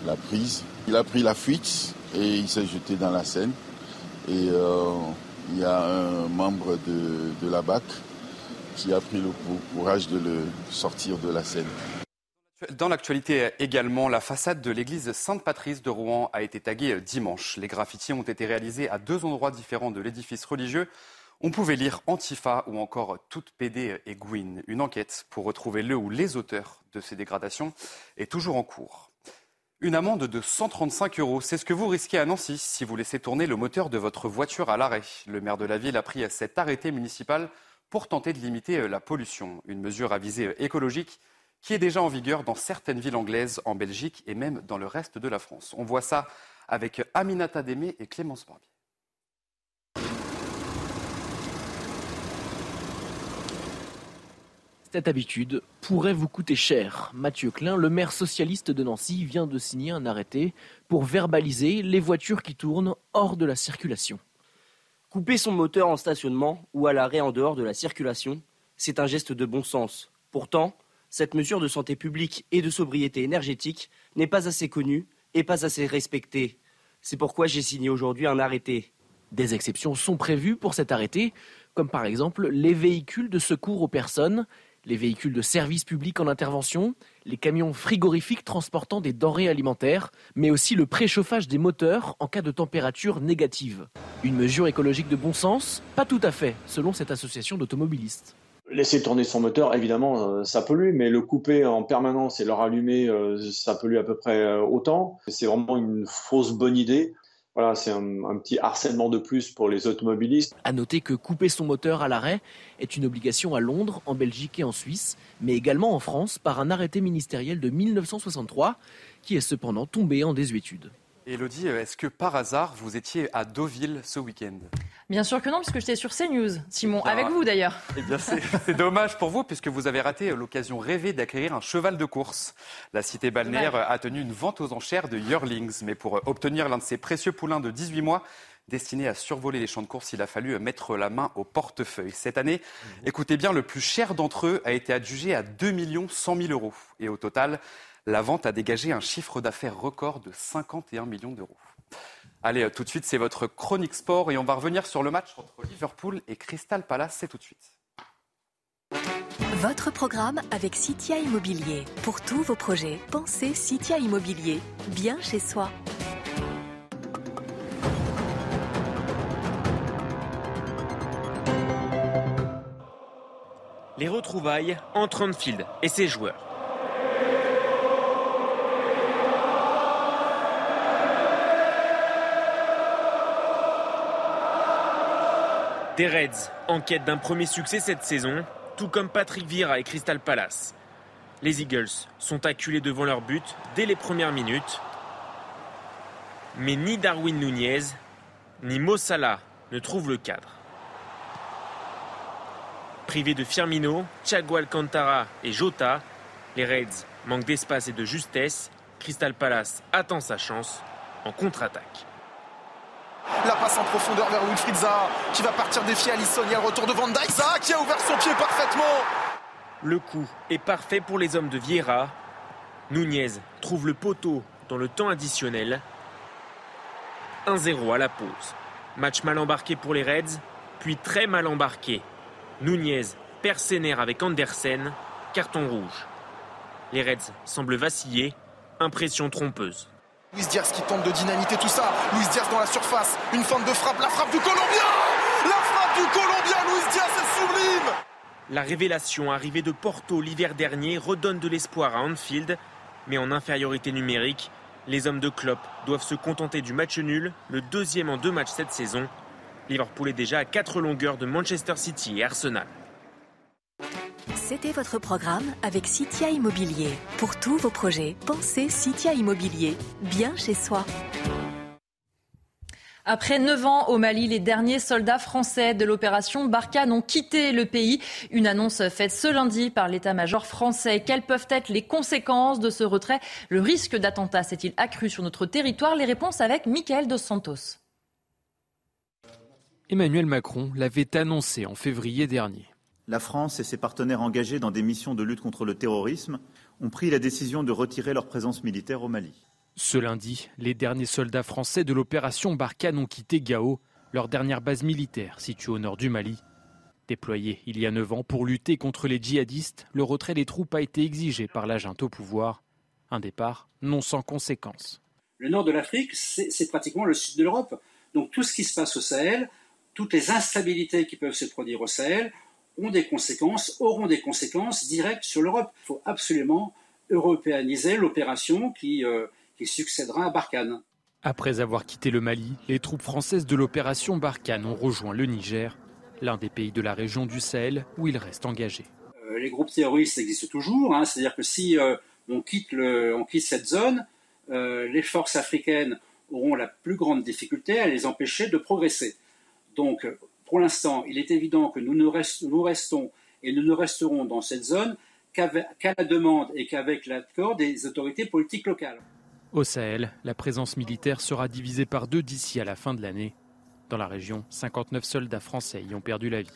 la, prise. Il a pris la fuite et il s'est jeté dans la Seine. Et il y a un membre de, la BAC qui a pris le courage de le sortir de la Seine. Dans l'actualité également, la façade de l'église Sainte-Patrice de Rouen a été taguée dimanche. Les graffitis ont été réalisés à deux endroits différents de l'édifice religieux. On pouvait lire Antifa ou encore Toute PD et Gwyn. Une enquête pour retrouver le ou les auteurs de ces dégradations est toujours en cours. Une amende de 135 euros, c'est ce que vous risquez à Nancy si vous laissez tourner le moteur de votre voiture à l'arrêt. Le maire de la ville a pris cet arrêté municipal pour tenter de limiter la pollution. Une mesure à visée écologique qui est déjà en vigueur dans certaines villes anglaises, en Belgique et même dans le reste de la France. On voit ça avec Aminata Démé et Clémence Barbier. Cette habitude pourrait vous coûter cher. Mathieu Klein, le maire socialiste de Nancy, vient de signer un arrêté pour verbaliser les voitures qui tournent hors de la circulation. Couper son moteur en stationnement ou à l'arrêt en dehors de la circulation, c'est un geste de bon sens. Pourtant, cette mesure de santé publique et de sobriété énergétique n'est pas assez connue et pas assez respectée. C'est pourquoi j'ai signé aujourd'hui un arrêté. Des exceptions sont prévues pour cet arrêté, comme par exemple les véhicules de secours aux personnes les véhicules de service public en intervention, les camions frigorifiques transportant des denrées alimentaires, mais aussi le préchauffage des moteurs en cas de température négative. Une mesure écologique de bon sens Pas tout à fait, selon cette association d'automobilistes. Laisser tourner son moteur, évidemment, euh, ça pollue, mais le couper en permanence et le rallumer, euh, ça pollue à peu près euh, autant. C'est vraiment une fausse bonne idée. Voilà, c'est un, petit harcèlement de plus pour les automobilistes. À noter que couper son moteur à l'arrêt est une obligation à Londres, en Belgique et en Suisse, mais également en France par un arrêté ministériel de 1963 qui est cependant tombé en désuétude. Elodie, est-ce que par hasard vous étiez à Deauville ce week-end? Bien sûr que non, puisque j'étais sur CNews, Simon, avec vous d'ailleurs. Eh bien, [laughs] c'est dommage pour vous, puisque vous avez raté l'occasion rêvée d'acquérir un cheval de course. La cité balnéaire a tenu une vente aux enchères de yearlings, mais pour obtenir l'un de ces précieux poulains de 18 mois, destinés à survoler les champs de course, il a fallu mettre la main au portefeuille. Cette année, écoutez bien, le plus cher d'entre eux a été adjugé à 2 100 000 euros. Et au total, la vente a dégagé un chiffre d'affaires record de 51 millions d'euros. Allez, euh, tout de suite, c'est votre chronique sport et on va revenir sur le match entre Liverpool et Crystal Palace. C'est tout de suite. Votre programme avec Citia Immobilier. Pour tous vos projets, pensez Citia Immobilier. Bien chez soi. Les retrouvailles entre Anfield et ses joueurs. Des Reds en quête d'un premier succès cette saison, tout comme Patrick Vieira et Crystal Palace. Les Eagles sont acculés devant leur but dès les premières minutes. Mais ni Darwin Nunez, ni Mo Salah ne trouvent le cadre. Privés de Firmino, Thiago Alcantara et Jota, les Reds manquent d'espace et de justesse. Crystal Palace attend sa chance en contre-attaque. La passe en profondeur vers Wilfried qui va partir défier Alisson. Il retour de Van Dijk. Zaha qui a ouvert son pied parfaitement. Le coup est parfait pour les hommes de Vieira. Nunez trouve le poteau dans le temps additionnel. 1-0 à la pause. Match mal embarqué pour les Reds, puis très mal embarqué. Nunez perd ses avec Andersen, carton rouge. Les Reds semblent vaciller, impression trompeuse. Luis Diaz qui tente de dynamiter tout ça. Luis Diaz dans la surface. Une forme de frappe. La frappe du Colombien La frappe du Colombien Luis Diaz est sublime La révélation arrivée de Porto l'hiver dernier redonne de l'espoir à Anfield. Mais en infériorité numérique, les hommes de Klopp doivent se contenter du match nul, le deuxième en deux matchs cette saison. Liverpool est déjà à quatre longueurs de Manchester City et Arsenal. C'était votre programme avec Citia Immobilier. Pour tous vos projets, pensez Citia Immobilier. Bien chez soi. Après neuf ans au Mali, les derniers soldats français de l'opération Barkhane ont quitté le pays. Une annonce faite ce lundi par l'état-major français. Quelles peuvent être les conséquences de ce retrait? Le risque d'attentat s'est-il accru sur notre territoire? Les réponses avec Michael Dos Santos. Emmanuel Macron l'avait annoncé en février dernier. La France et ses partenaires engagés dans des missions de lutte contre le terrorisme ont pris la décision de retirer leur présence militaire au Mali. Ce lundi, les derniers soldats français de l'opération Barkhane ont quitté Gao, leur dernière base militaire située au nord du Mali. Déployé il y a neuf ans pour lutter contre les djihadistes, le retrait des troupes a été exigé par la junte au pouvoir. Un départ non sans conséquences. Le nord de l'Afrique, c'est pratiquement le sud de l'Europe. Donc tout ce qui se passe au Sahel, toutes les instabilités qui peuvent se produire au Sahel, ont des conséquences, auront des conséquences directes sur l'Europe. Il faut absolument européaniser l'opération qui, euh, qui succédera à Barkhane. Après avoir quitté le Mali, les troupes françaises de l'opération Barkhane ont rejoint le Niger, l'un des pays de la région du Sahel où ils restent engagés. Euh, les groupes terroristes existent toujours, hein. c'est-à-dire que si euh, on, quitte le, on, quitte cette zone, les forces africaines auront la plus grande difficulté à les empêcher de progresser. Donc pour l'instant, il est évident que nous, ne nous restons et nous ne resterons dans cette zone qu'à la demande et qu'avec l'accord des autorités politiques locales. Au Sahel, la présence militaire sera divisée par deux d'ici à la fin de l'année. Dans la région, 59 soldats français y ont perdu la vie.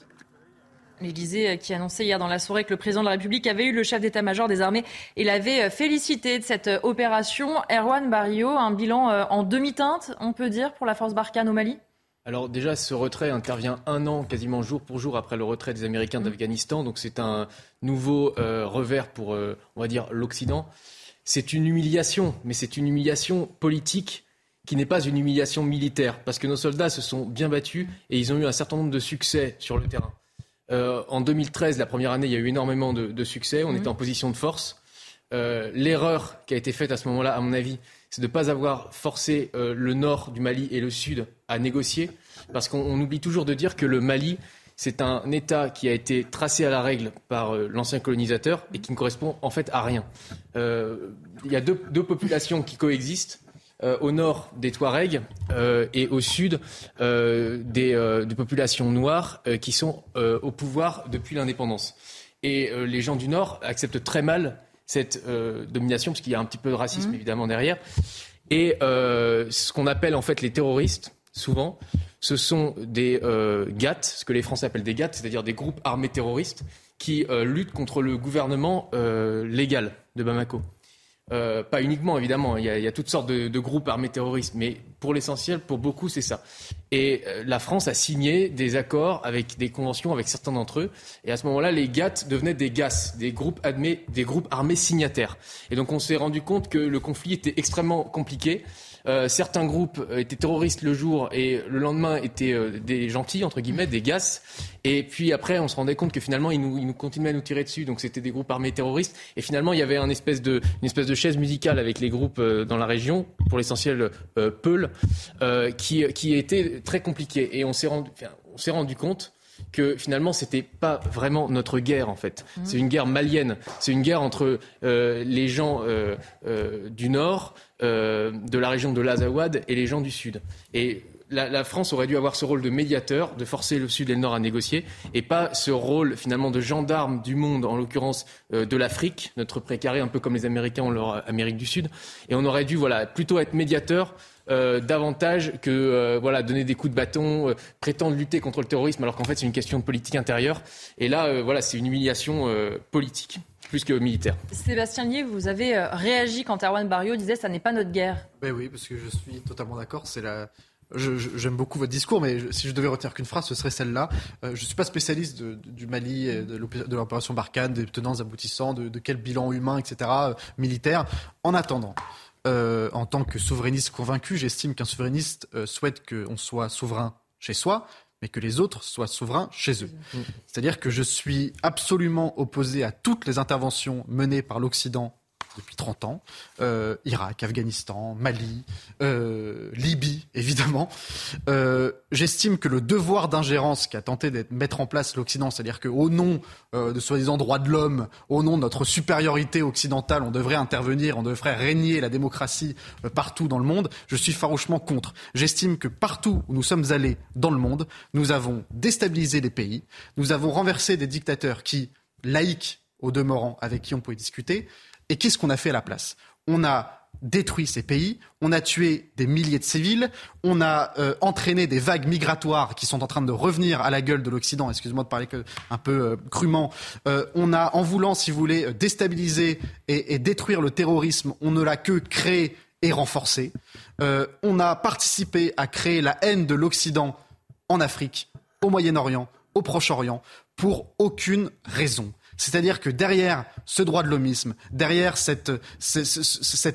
L'Élysée euh, qui annonçait hier dans la soirée que le président de la République avait eu le chef d'état-major des armées et l'avait euh, félicité de cette euh, opération. Erwan Barrio, un bilan en demi-teinte, on peut dire, pour la force Barkhane au Mali? Alors déjà, ce retrait intervient un an, quasiment jour pour jour, après le retrait des Américains mmh. d'Afghanistan. Donc c'est un nouveau euh, revers pour, euh, on va dire, l'Occident. C'est une humiliation, mais c'est une humiliation politique qui n'est pas une humiliation militaire, parce que nos soldats se sont bien battus et ils ont eu un certain nombre de succès sur le terrain. Euh, en 2013, la première année, il y a eu énormément de, succès. On mmh. était en position de force. L'erreur qui a été faite à ce moment-là, à mon avis, c'est de ne pas avoir forcé euh, le nord du Mali et le sud à négocier, parce qu'on oublie toujours de dire que le Mali, c'est un État qui a été tracé à la règle par euh, l'ancien colonisateur et qui ne correspond en fait à rien. Euh, il y a deux, populations qui coexistent. au nord des Touaregs et au sud des, des, populations noires qui sont au pouvoir depuis l'indépendance. Et les gens du nord acceptent très mal cette euh, domination, parce qu'il y a un petit peu de racisme mmh. évidemment derrière. Et euh, ce qu'on appelle en fait les terroristes, souvent, ce sont des euh, GATT, ce que les Français appellent des GATT, c'est-à-dire des groupes armés terroristes qui luttent contre le gouvernement légal de Bamako. Euh, pas uniquement, évidemment, il y, a, toutes sortes de, groupes armés terroristes, mais pour l'essentiel, pour beaucoup, c'est ça. Et euh, la France a signé des accords avec des conventions avec certains d'entre eux. Et à ce moment-là, les GATT devenaient des GAS, des groupes, des groupes armés signataires. Et donc on s'est rendu compte que le conflit était extrêmement compliqué. Euh, certains groupes étaient terroristes le jour et le lendemain étaient euh, des gentils, entre guillemets, des GAS. Et puis après, on se rendait compte que finalement, ils, nous, ils nous continuaient à nous tirer dessus. Donc c'était des groupes armés terroristes. Et finalement, il y avait espèce de, une espèce de chaise musicale avec les groupes euh, dans la région, pour l'essentiel Peul, qui, qui était très compliqué. Et on s'est rendu, on s'est rendu compte que finalement c'était pas vraiment notre guerre en fait. Mmh. C'est une guerre malienne. C'est une guerre entre les gens du nord euh, de la région de l'Azawad et les gens du Sud. Et la, France aurait dû avoir ce rôle de médiateur, de forcer le Sud et le Nord à négocier, et pas ce rôle finalement de gendarme du monde, en l'occurrence euh, de l'Afrique, notre précaré, un peu comme les Américains ont leur Amérique du Sud. Et on aurait dû voilà, plutôt être médiateur euh, davantage que voilà, donner des coups de bâton, prétendre lutter contre le terrorisme, alors qu'en fait c'est une question de politique intérieure. Et là, voilà, c'est une humiliation politique plus que militaire. Sébastien Lier, vous avez euh, réagi quand Erwan Barrio disait ça n'est pas notre guerre. Ben oui, parce que je suis totalement d'accord. C'est la. J'aime beaucoup votre discours, mais si je devais retenir qu'une phrase, ce serait celle-là. Euh, je ne suis pas spécialiste du Mali, de l'opération Barkhane, des tenants aboutissants, de, quel bilan humain, etc., euh, militaire. En attendant, en tant que souverainiste convaincu, j'estime qu'un souverainiste souhaite qu'on soit souverain chez soi, mais que les autres soient souverains chez eux. C'est-à-dire que je suis absolument opposé à toutes les interventions menées par l'Occident depuis 30 ans, euh, Irak, Afghanistan, Mali, euh, Libye, [laughs] évidemment. Euh, j'estime que le devoir d'ingérence qu'a tenté de mettre en place l'Occident, c'est-à-dire qu'au nom de soi-disant droits de l'homme, au nom de notre supériorité occidentale, on devrait intervenir, on devrait régner la démocratie partout dans le monde, je suis farouchement contre. J'estime que partout où nous sommes allés dans le monde, nous avons déstabilisé les pays, nous avons renversé des dictateurs qui, laïcs au demeurant, avec qui on pouvait discuter, et qu'est-ce qu'on a fait à la place? On a détruit ces pays, on a tué des milliers de civils, on a euh, entraîné des vagues migratoires qui sont en train de revenir à la gueule de l'Occident, excusez-moi de parler un peu euh, crûment, euh, on a, en voulant, si vous voulez, déstabiliser et, et détruire le terrorisme, on ne l'a que créé et renforcé. on a participé à créer la haine de l'Occident en Afrique, au Moyen-Orient, au Proche-Orient, pour aucune raison. C'est-à-dire que derrière ce droit de l'homisme, derrière cette,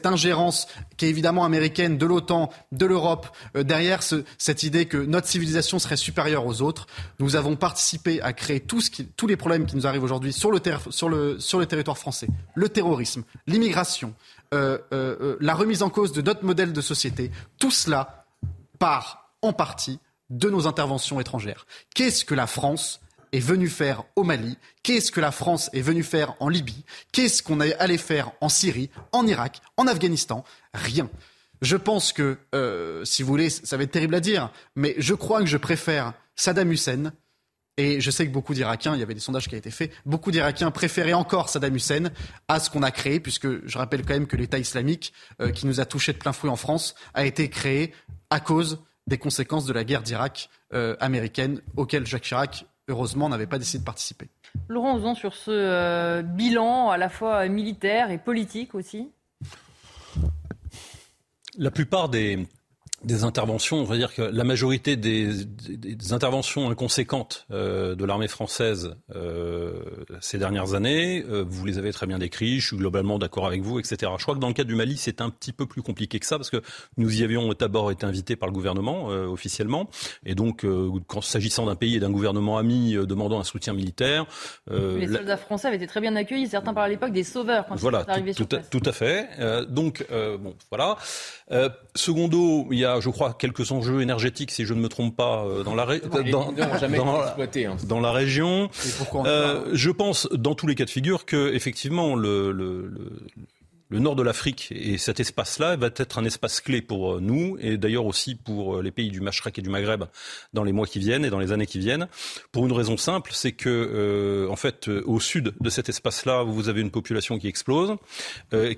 ingérence qui est évidemment américaine de l'OTAN, de l'Europe, euh, derrière cette idée que notre civilisation serait supérieure aux autres, nous avons participé à créer tous les problèmes qui nous arrivent aujourd'hui sur le territoire français. Le terrorisme, l'immigration, euh, euh, la remise en cause de notre modèle de société. Tout cela part en partie de nos interventions étrangères. Qu'est-ce que la France est venu faire au Mali, qu'est-ce que la France est venue faire en Libye, qu'est-ce qu'on allé faire en Syrie, en Irak, en Afghanistan Rien. Je pense que, euh, si vous voulez, ça va être terrible à dire, mais je crois que je préfère Saddam Hussein. Et je sais que beaucoup d'Irakiens, il y avait des sondages qui ont été faits, beaucoup d'Irakiens préféraient encore Saddam Hussein à ce qu'on a créé, puisque je rappelle quand même que l'État islamique, euh, qui nous a touchés de plein fouet en France, a été créé à cause des conséquences de la guerre d'Irak euh, américaine, auquel Jacques Chirac heureusement, n'avait pas décidé de participer. Laurent Ozon, sur ce euh, bilan à la fois militaire et politique aussi La plupart des, des interventions, on va dire que la majorité des, des, interventions inconséquentes euh, de l'armée française euh, ces dernières années, euh, vous les avez très bien décrites, je suis globalement d'accord avec vous, etc. Je crois que dans le cas du Mali, c'est un petit peu plus compliqué que ça, parce que nous y avions d'abord été invités par le gouvernement officiellement, et donc euh, s'agissant d'un pays et d'un gouvernement ami demandant un soutien militaire... les soldats français avaient été très bien accueillis, certains par l'époque des sauveurs quand voilà, ils sont arrivés tout, sur place. Tout à fait. donc, bon, voilà. secondo, il y a je crois, quelques enjeux énergétiques, si je ne me trompe pas, euh, dans la, dans, hein. dans, la région. Euh, je pense, dans tous les cas de figure, que effectivement le, le, le nord de l'Afrique et cet espace-là va être un espace clé pour euh, nous et d'ailleurs aussi pour euh, les pays du Machrek et du Maghreb dans les mois qui viennent et dans les années qui viennent. Pour une raison simple, c'est que euh, en fait, au sud de cet espace-là, vous avez une population qui explose,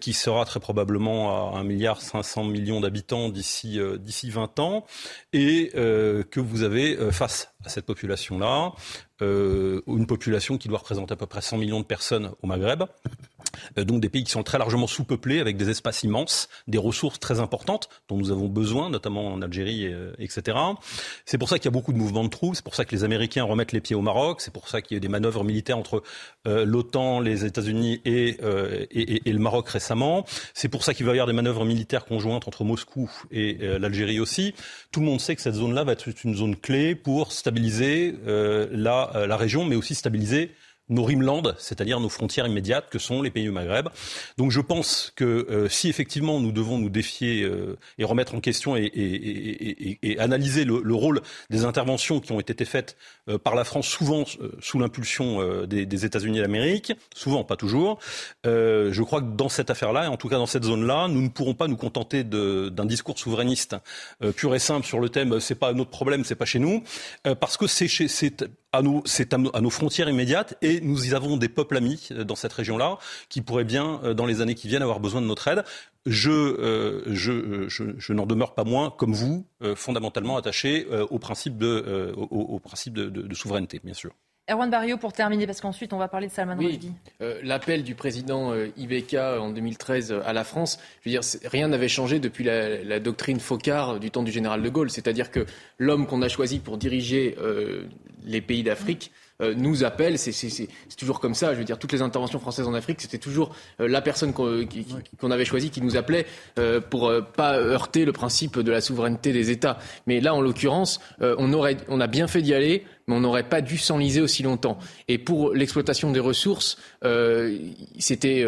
qui sera très probablement à 1 milliard 500 millions d'habitants d'ici d'ici 20 ans, et que vous avez face à cette population-là une population qui doit représenter à peu près 100 millions de personnes au Maghreb Euh, donc des pays qui sont très largement sous-peuplés, avec des espaces immenses, des ressources très importantes dont nous avons besoin, notamment en Algérie, euh, etc. C'est pour ça qu'il y a beaucoup de mouvements de troupes, c'est pour ça que les Américains remettent les pieds au Maroc, c'est pour ça qu'il y a eu des manœuvres militaires entre euh, l'OTAN, les États-Unis et, et, et, le Maroc récemment. C'est pour ça qu'il va y avoir des manœuvres militaires conjointes entre Moscou et l'Algérie aussi. Tout le monde sait que cette zone-là va être une zone clé pour stabiliser la, la région, mais aussi stabiliser nos rimlands, c'est-à-dire nos frontières immédiates, que sont les pays du Maghreb. Donc je pense que euh, si effectivement nous devons nous défier euh, et remettre en question et, et, et, et analyser le, le, rôle des interventions qui ont été faites euh, par la France, souvent sous l'impulsion des, des États-Unis d'Amérique, souvent pas toujours, je crois que dans cette affaire-là, et en tout cas dans cette zone-là, nous ne pourrons pas nous contenter d'un discours souverainiste pur et simple sur le thème c'est pas notre problème, c'est pas chez nous, parce que c'est à, nos, à nos frontières immédiates et nous y avons des peuples amis euh, dans cette région-là qui pourraient bien, euh, dans les années qui viennent, avoir besoin de notre aide. Je, euh, n'en demeure pas moins, comme vous, fondamentalement attaché au principe, de, au, principe de souveraineté, bien sûr. Erwan Barrio, pour terminer, parce qu'ensuite on va parler de Salman Rushdie. L'appel du président Ibeka en 2013 à la France, je veux dire, rien n'avait changé depuis la, la, doctrine Focard du temps du général de Gaulle. C'est-à-dire que l'homme qu'on a choisi pour diriger les pays d'Afrique, euh, nous appelle. C'est toujours comme ça. Je veux dire, toutes les interventions françaises en Afrique, c'était toujours euh, la personne qu'on avait choisie qui nous appelait euh, pour pas heurter le principe de la souveraineté des États. Mais là, en l'occurrence, on, aurait, on a bien fait d'y aller mais on n'aurait pas dû s'enliser aussi longtemps. Et pour l'exploitation des ressources, c'était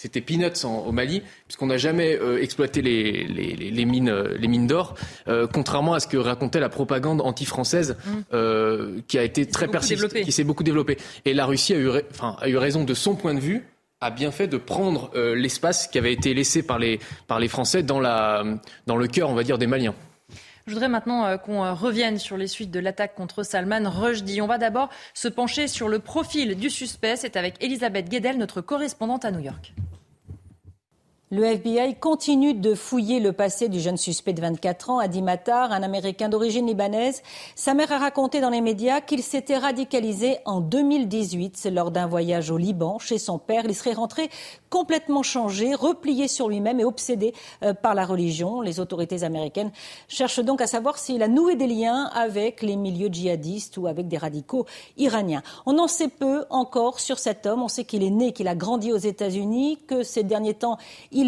c'était peanuts au Mali, puisqu'on n'a jamais euh, exploité les, les, les, mines, euh, les mines d'or, euh, contrairement à ce que racontait la propagande anti-française, mm. qui a été très persistante, qui s'est beaucoup développée. Et la Russie a eu, enfin, a eu raison de son point de vue, a bien fait de prendre l'espace qui avait été laissé par les, par les Français dans, la, dans le cœur, on va dire, des Maliens. Je voudrais maintenant qu'on revienne sur les suites de l'attaque contre Salman Rushdie. On va d'abord se pencher sur le profil du suspect. C'est avec Elisabeth Guedel, notre correspondante à New York. Le FBI continue de fouiller le passé du jeune suspect de 24 ans, Adi Matar, un Américain d'origine libanaise. Sa mère a raconté dans les médias qu'il s'était radicalisé en 2018 lors d'un voyage au Liban chez son père. Il serait rentré complètement changé, replié sur lui-même et obsédé euh, par la religion. Les autorités américaines cherchent donc à savoir s'il a noué des liens avec les milieux djihadistes ou avec des radicaux iraniens. On en sait peu encore sur cet homme. On sait qu'il est né, qu'il a grandi aux États-Unis, que ces derniers temps,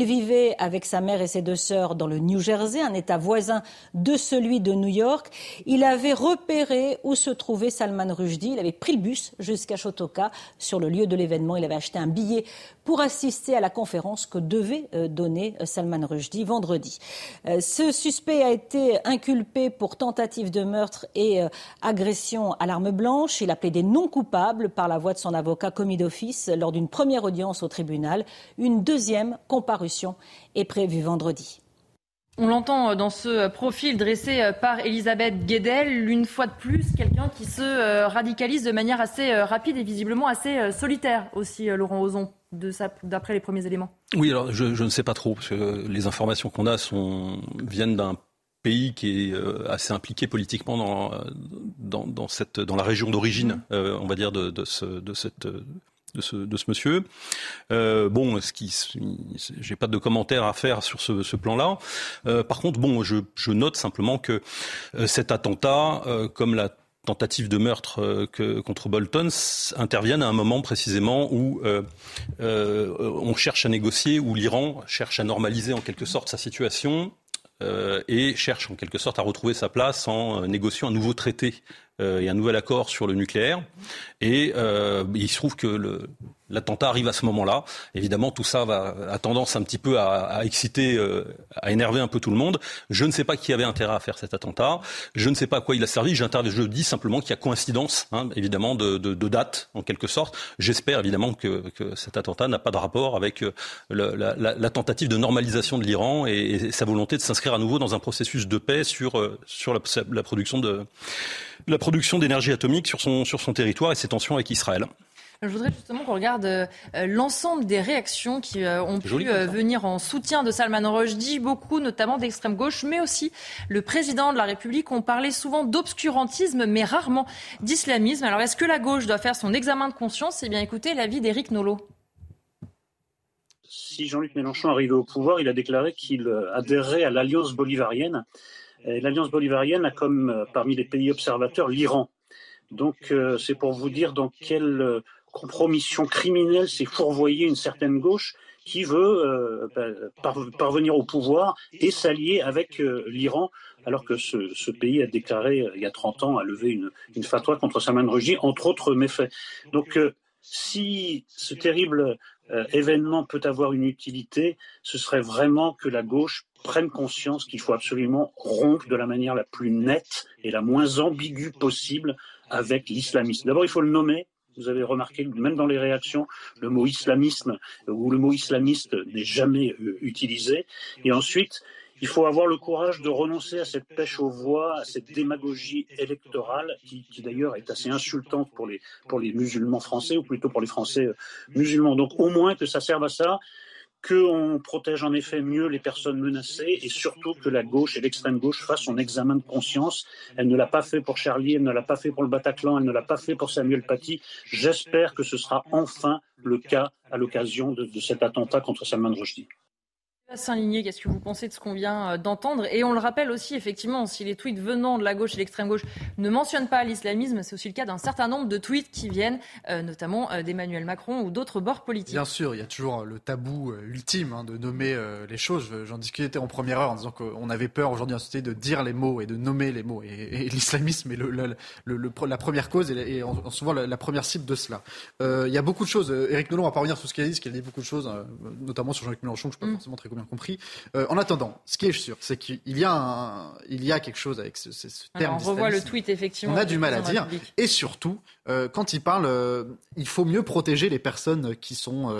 vivait avec sa mère et ses deux sœurs dans le New Jersey, un État voisin de celui de New York. Il avait repéré où se trouvait Salman Rushdie. Il avait pris le bus jusqu'à Shotoka. Sur le lieu de l'événement, il avait acheté un billet pour assister à la conférence que devait euh, donner euh, Salman Rushdie vendredi. Euh, ce suspect a été inculpé pour tentative de meurtre et agression à l'arme blanche. Il a plaidé non coupable par la voix de son avocat commis d'office lors d'une première audience au tribunal. Une deuxième comparution est prévu vendredi. On l'entend euh, dans ce euh, profil dressé euh, par Elisabeth Guedel, une fois de plus, quelqu'un qui se radicalise de manière assez rapide et visiblement assez solitaire aussi, Laurent Ozon, d'après les premiers éléments. Oui, alors je, ne sais pas trop, parce que les informations qu'on a sont, viennent d'un pays qui est assez impliqué politiquement dans, dans, cette, dans la région d'origine, mmh. on va dire, de, de, ce, de cette de ce, de ce monsieur. Euh, bon, ce qui, j'ai pas de commentaires à faire sur ce, ce plan-là. Euh, par contre, bon, je, je, note simplement que euh, cet attentat, comme la tentative de meurtre que, contre Bolton interviennent à un moment précisément où on cherche à négocier, où l'Iran cherche à normaliser en quelque sorte sa situation et cherche en quelque sorte à retrouver sa place en négociant un nouveau traité et un nouvel accord sur le nucléaire. Et euh, il se trouve que l'attentat arrive à ce moment-là. Évidemment, tout ça a tendance un petit peu à, exciter, euh, à énerver un peu tout le monde. Je ne sais pas qui avait intérêt à faire cet attentat. Je ne sais pas à quoi il a servi. Je dis simplement qu'il y a coïncidence, hein, évidemment, de, de, date, en quelque sorte. J'espère évidemment que, cet attentat n'a pas de rapport avec euh, le, la, tentative de normalisation de l'Iran et, sa volonté de s'inscrire à nouveau dans un processus de paix sur, euh, la, production de d'énergie atomique sur son, sur son territoire et ses tensions avec Israël. Je voudrais justement qu'on regarde euh, l'ensemble des réactions qui euh, ont pu euh, venir en soutien de Salman Rushdie, beaucoup notamment d'extrême gauche, mais aussi le président de la République. On parlait souvent d'obscurantisme, mais rarement d'islamisme. Alors est-ce que la gauche doit faire son examen de conscience? Eh bien écoutez l'avis d'Éric Nolot. si Jean-Luc Mélenchon arrivait au pouvoir, il a déclaré qu'il adhérait à l'alliance bolivarienne. L'alliance bolivarienne a comme parmi les pays observateurs l'Iran. Donc c'est pour vous dire dans quelle compromission criminelle s'est fourvoyée une certaine gauche qui veut ben, parvenir au pouvoir et s'allier avec l'Iran alors que ce, pays a déclaré euh, il y a 30 ans, a levé une, une fatwa contre Salman Rushdie, entre autres méfaits. Donc, euh, si ce terrible euh, événement peut avoir une utilité, ce serait vraiment que la gauche prenne conscience qu'il faut absolument rompre de la manière la plus nette et la moins ambiguë possible avec l'islamisme. D'abord, il faut le nommer. Vous avez remarqué, même dans les réactions, le mot islamisme ou le mot islamiste n'est jamais utilisé. Et ensuite, il faut avoir le courage de renoncer à cette pêche aux voix, à cette démagogie électorale qui, d'ailleurs est assez insultante pour les, musulmans français, ou plutôt pour les Français euh, musulmans. Donc au moins que ça serve à ça, qu'on protège en effet mieux les personnes menacées et surtout que la gauche et l'extrême gauche fassent son examen de conscience. Elle ne l'a pas fait pour Charlie, elle ne l'a pas fait pour le Bataclan, elle ne l'a pas fait pour Samuel Paty. J'espère que ce sera enfin le cas à l'occasion de, de cet attentat contre Salman Rushdie. Saint-Ligné, qu'est-ce que vous pensez de ce qu'on vient euh, d'entendre? Et on le rappelle aussi, effectivement, si les tweets venant de la gauche et l'extrême gauche ne mentionnent pas l'islamisme, c'est aussi le cas d'un certain nombre de tweets qui viennent euh, notamment euh, d'Emmanuel Macron ou d'autres bords politiques. Bien sûr, il y a toujours le tabou ultime hein, de nommer les choses. J'en discutais en première heure en disant qu'on avait peur aujourd'hui en société de dire les mots et de nommer les mots. Et, l'islamisme est le, la première cause et, souvent la, première cible de cela. il y a beaucoup de choses. Éric Nolon va pas revenir sur ce qu'il a dit, parce qu'il a dit beaucoup de choses, notamment sur Jean-Luc Mélenchon, que je ne suis pas mm. forcément très compris. Euh, en attendant, ce qui est sûr, c'est qu'il y, a il y a quelque chose avec ce, terme. on revoit le tweet, effectivement. On a du mal à dire. Et surtout, euh, quand il parle, euh, il faut mieux protéger les personnes qui sont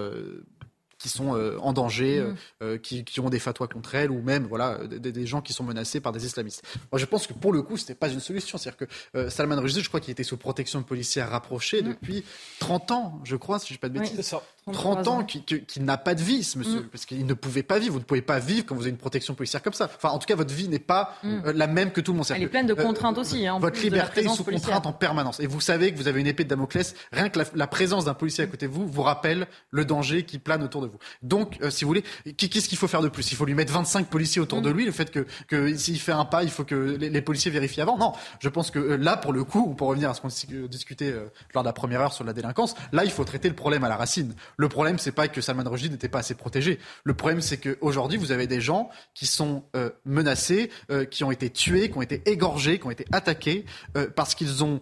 qui sont euh, en danger, mm. euh, qui, qui, ont des fatwas contre elles, ou même voilà des, des, gens qui sont menacés par des islamistes. Moi, je pense que pour le coup, c'était pas une solution. C'est-à-dire que euh, Salman Rushdie, je crois qu'il était sous protection policière rapprochée mm. depuis 30 ans, je crois, si je ne dis pas de bêtises. 30 ans qu'il qui, n'a pas de vie, ce monsieur, mm. parce qu'il ne pouvait pas vivre. Vous ne pouvez pas vivre quand vous avez une protection policière comme ça. Enfin, en tout cas, votre vie n'est pas la même que tout le monde. Elle est pleine de contraintes aussi. Hein, votre liberté est sous contrainte en permanence. Et vous savez que vous avez une épée de Damoclès. Rien que la, la présence d'un policier à côté de vous vous rappelle le danger qui plane autour de vous. Donc, si vous voulez, qu'est-ce qu'il faut faire de plus? Il faut lui mettre 25 policiers autour de mm. lui. Le fait que, que s'il fait un pas, il faut que les, policiers vérifient avant. Non, je pense que euh, là, pour le coup, pour revenir à ce qu'on discutait euh, lors de la première heure sur la délinquance, là, il faut traiter le problème à la racine. Le problème, c'est pas que Salman Rushdie n'était pas assez protégé. Le problème, c'est qu'aujourd'hui, vous avez des gens qui sont euh, menacés, qui ont été tués, qui ont été égorgés, qui ont été attaqués parce qu'ils ont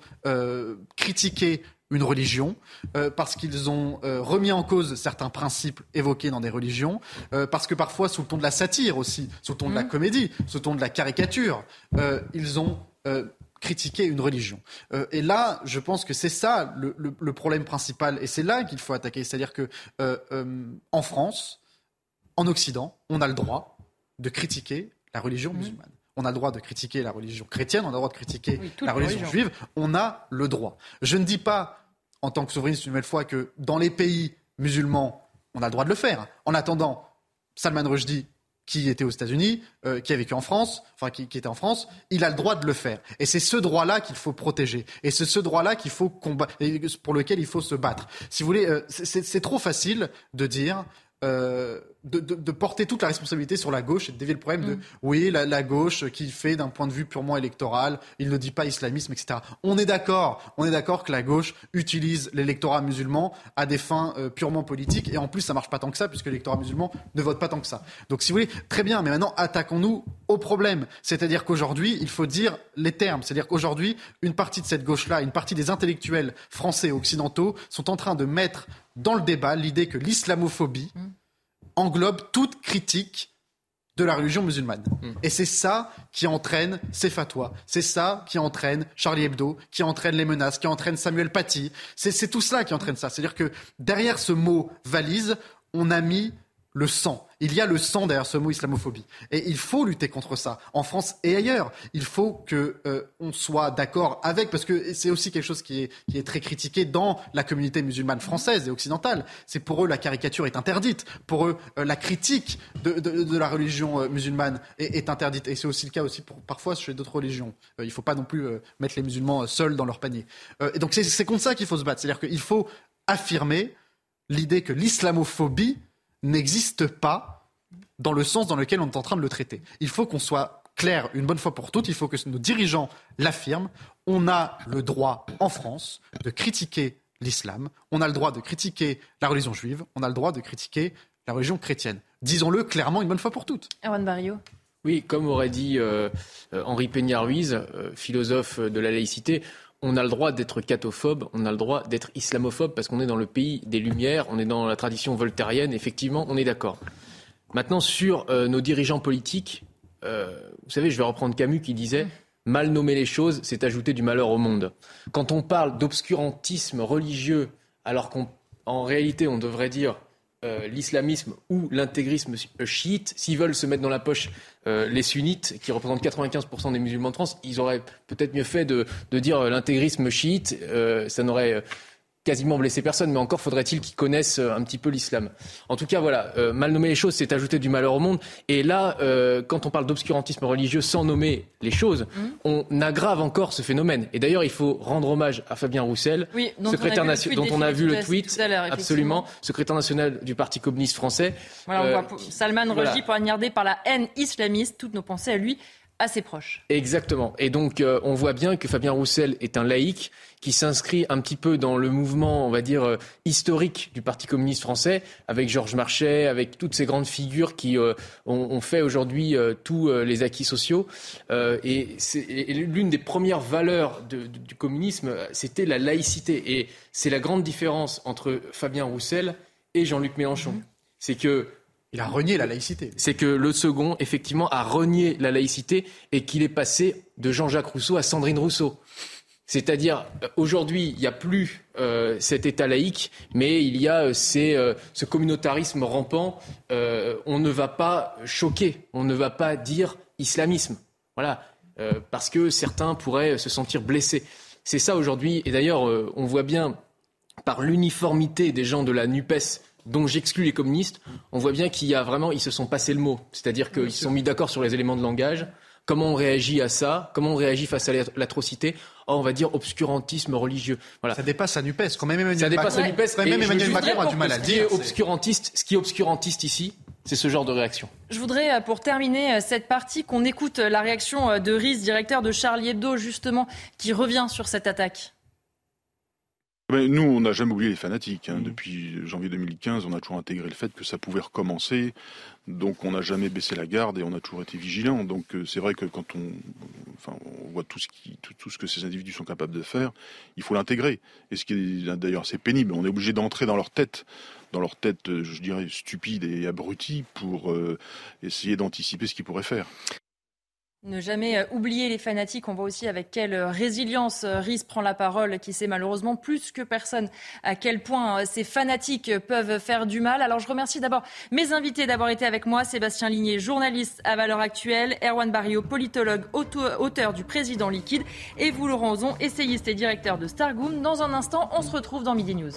critiqué une religion, euh, parce qu'ils ont euh, remis en cause certains principes évoqués dans des religions, euh, parce que parfois, sous le ton de la satire aussi, sous le ton de la mmh. comédie, sous le ton de la caricature, ils ont critiqué une religion. et là, je pense que c'est ça le, le, problème principal, et c'est là qu'il faut attaquer. C'est-à-dire que en France, en Occident, on a le droit de critiquer la religion mmh. musulmane on a le droit de critiquer la religion chrétienne, on a le droit de critiquer la religion, juive, on a le droit. Je ne dis pas en tant que souverainiste une nouvelle fois que dans les pays musulmans, on a le droit de le faire. En attendant, Salman Rushdie, qui était aux États-Unis, euh, qui a vécu en France, enfin qui, était en France, il a le droit de le faire. Et c'est ce droit-là qu'il faut protéger. Et c'est ce droit-là qu'il faut combattre, pour lequel il faut se battre. Si vous voulez, euh, c'est trop facile de dire euh, de, de, porter toute la responsabilité sur la gauche et de dévier le problème de mm. oui, la, la, gauche qui fait d'un point de vue purement électoral, il ne dit pas islamisme, etc. On est d'accord, on est d'accord que la gauche utilise l'électorat musulman à des fins euh, purement politiques et en plus ça marche pas tant que ça puisque l'électorat musulman ne vote pas tant que ça. Donc si vous voulez, très bien, mais maintenant attaquons-nous au problème. C'est-à-dire qu'aujourd'hui, il faut dire les termes. C'est-à-dire qu'aujourd'hui, une partie de cette gauche-là, une partie des intellectuels français et occidentaux sont en train de mettre dans le débat l'idée que l'islamophobie mm. englobe toute critique de la religion musulmane. Mm. Et c'est ça qui entraîne ces fatwas. C'est ça qui entraîne Charlie Hebdo, qui entraîne les menaces, qui entraîne Samuel Paty. C'est tout cela qui entraîne ça. C'est-à-dire que derrière ce mot valise, on a mis le sang. Il y a le sang derrière ce mot islamophobie. Et il faut lutter contre ça, en France et ailleurs. Il faut qu'on euh, soit d'accord avec, parce que c'est aussi quelque chose qui est, très critiqué dans la communauté musulmane française et occidentale. C'est pour eux, la caricature est interdite. Pour eux, euh, la critique de, la religion euh, musulmane est, interdite. Et c'est aussi le cas aussi parfois chez d'autres religions. il ne faut pas non plus mettre les musulmans seuls dans leur panier. et donc c'est contre ça qu'il faut se battre. C'est-à-dire qu'il faut affirmer l'idée que l'islamophobie n'existe pas dans le sens dans lequel on est en train de le traiter. Il faut qu'on soit clair une bonne fois pour toutes, il faut que nos dirigeants l'affirment. On a le droit en France de critiquer l'islam, on a le droit de critiquer la religion juive, on a le droit de critiquer la religion chrétienne. Disons-le clairement une bonne fois pour toutes. Erwan Barrio. Oui, comme aurait dit euh, euh, Henri Peña-Ruiz, euh, philosophe de la laïcité, on a le droit d'être cathophobe, on a le droit d'être islamophobe parce qu'on est dans le pays des Lumières, on est dans la tradition voltairienne, effectivement, on est d'accord. Maintenant, sur nos dirigeants politiques, vous savez, je vais reprendre Camus qui disait Mal nommer les choses, c'est ajouter du malheur au monde. Quand on parle d'obscurantisme religieux, alors qu'en réalité, on devrait dire euh, l'islamisme ou l'intégrisme chiite, s'ils veulent se mettre dans la poche euh, les sunnites, qui représentent 95% des musulmans de France, ils auraient peut-être mieux fait de, dire euh, l'intégrisme chiite, ça n'aurait quasiment blessé personne, mais encore faudrait-il qu'ils connaissent euh, un petit peu l'islam. En tout cas, voilà, euh, mal nommer les choses, c'est ajouter du malheur au monde. Et là, euh, quand on parle d'obscurantisme religieux sans nommer les choses, mmh. on aggrave encore ce phénomène. Et d'ailleurs, il faut rendre hommage à Fabien Roussel, secrétaire national, dont on a vu le tweet, absolument, secrétaire national du Parti communiste français. Voilà, on voit Salman Rushdie poignardé par la haine islamiste. Toutes nos pensées à lui assez proches. Exactement. Et donc, on voit bien que Fabien Roussel est un laïc qui s'inscrit un petit peu dans le mouvement, on va dire, euh, historique du Parti communiste français, avec Georges Marchais, avec toutes ces grandes figures qui euh, ont, fait aujourd'hui euh, tous les acquis sociaux. et l'une des premières valeurs du communisme, c'était la laïcité. Et c'est la grande différence entre Fabien Roussel et Jean-Luc Mélenchon. Mmh. C'est que il a renié la laïcité. C'est que le second, effectivement, a renié la laïcité et qu'il est passé de Jean-Jacques Rousseau à Sandrine Rousseau. C'est-à-dire, euh, aujourd'hui, il n'y a plus euh, cet État laïque, mais il y a euh, ce communautarisme rampant. on ne va pas choquer, on ne va pas dire islamisme. Voilà, parce que certains pourraient se sentir blessés. C'est ça aujourd'hui, et d'ailleurs, on voit bien par l'uniformité des gens de la NUPES dont j'exclus les communistes, on voit bien qu'il y a vraiment, ils se sont passés le mot. C'est-à-dire qu'ils se sont mis d'accord sur les éléments de langage. Comment on réagit à ça? Comment on réagit face à l'atrocité? Oh, On va dire obscurantisme religieux. Voilà. Ça dépasse NUPES. Quand même Emmanuel ça dépasse Macron, à NUPES. Quand même Emmanuel Macron a du mal à le dire. Obscurantiste, ce qui est obscurantiste ici, c'est ce genre de réaction. Je voudrais, euh, pour terminer euh, cette partie, qu'on écoute euh, la réaction de Riz, directeur de Charlie Hebdo, justement, qui revient sur cette attaque. Eh ben, nous, on n'a jamais oublié les fanatiques. Hein. Mmh. Depuis janvier 2015, on a toujours intégré le fait que ça pouvait recommencer. Donc, on n'a jamais baissé la garde et on a toujours été vigilant. Donc, euh, c'est vrai que quand on, enfin, on voit tout ce, qui, tout, ce que ces individus sont capables de faire, il faut l'intégrer. Et ce qui est d'ailleurs assez pénible, on est obligé d'entrer dans leur tête dans leur tête, euh, je dirais, stupide et abrutie pour euh, essayer d'anticiper ce qu'ils pourraient faire. Ne jamais euh, oublier les fanatiques. On voit aussi avec quelle euh, résilience euh, Riz prend la parole, qui sait malheureusement plus que personne à quel point ces fanatiques peuvent faire du mal. Alors je remercie d'abord mes invités d'avoir été avec moi. Sébastien Ligné, journaliste à Valeurs Actuelles, Erwan Barrio, politologue, auteur du Président liquide, et vous, Laurent Ozon, essayiste et directeur de Stargoom. Dans un instant, on se retrouve dans Midi News.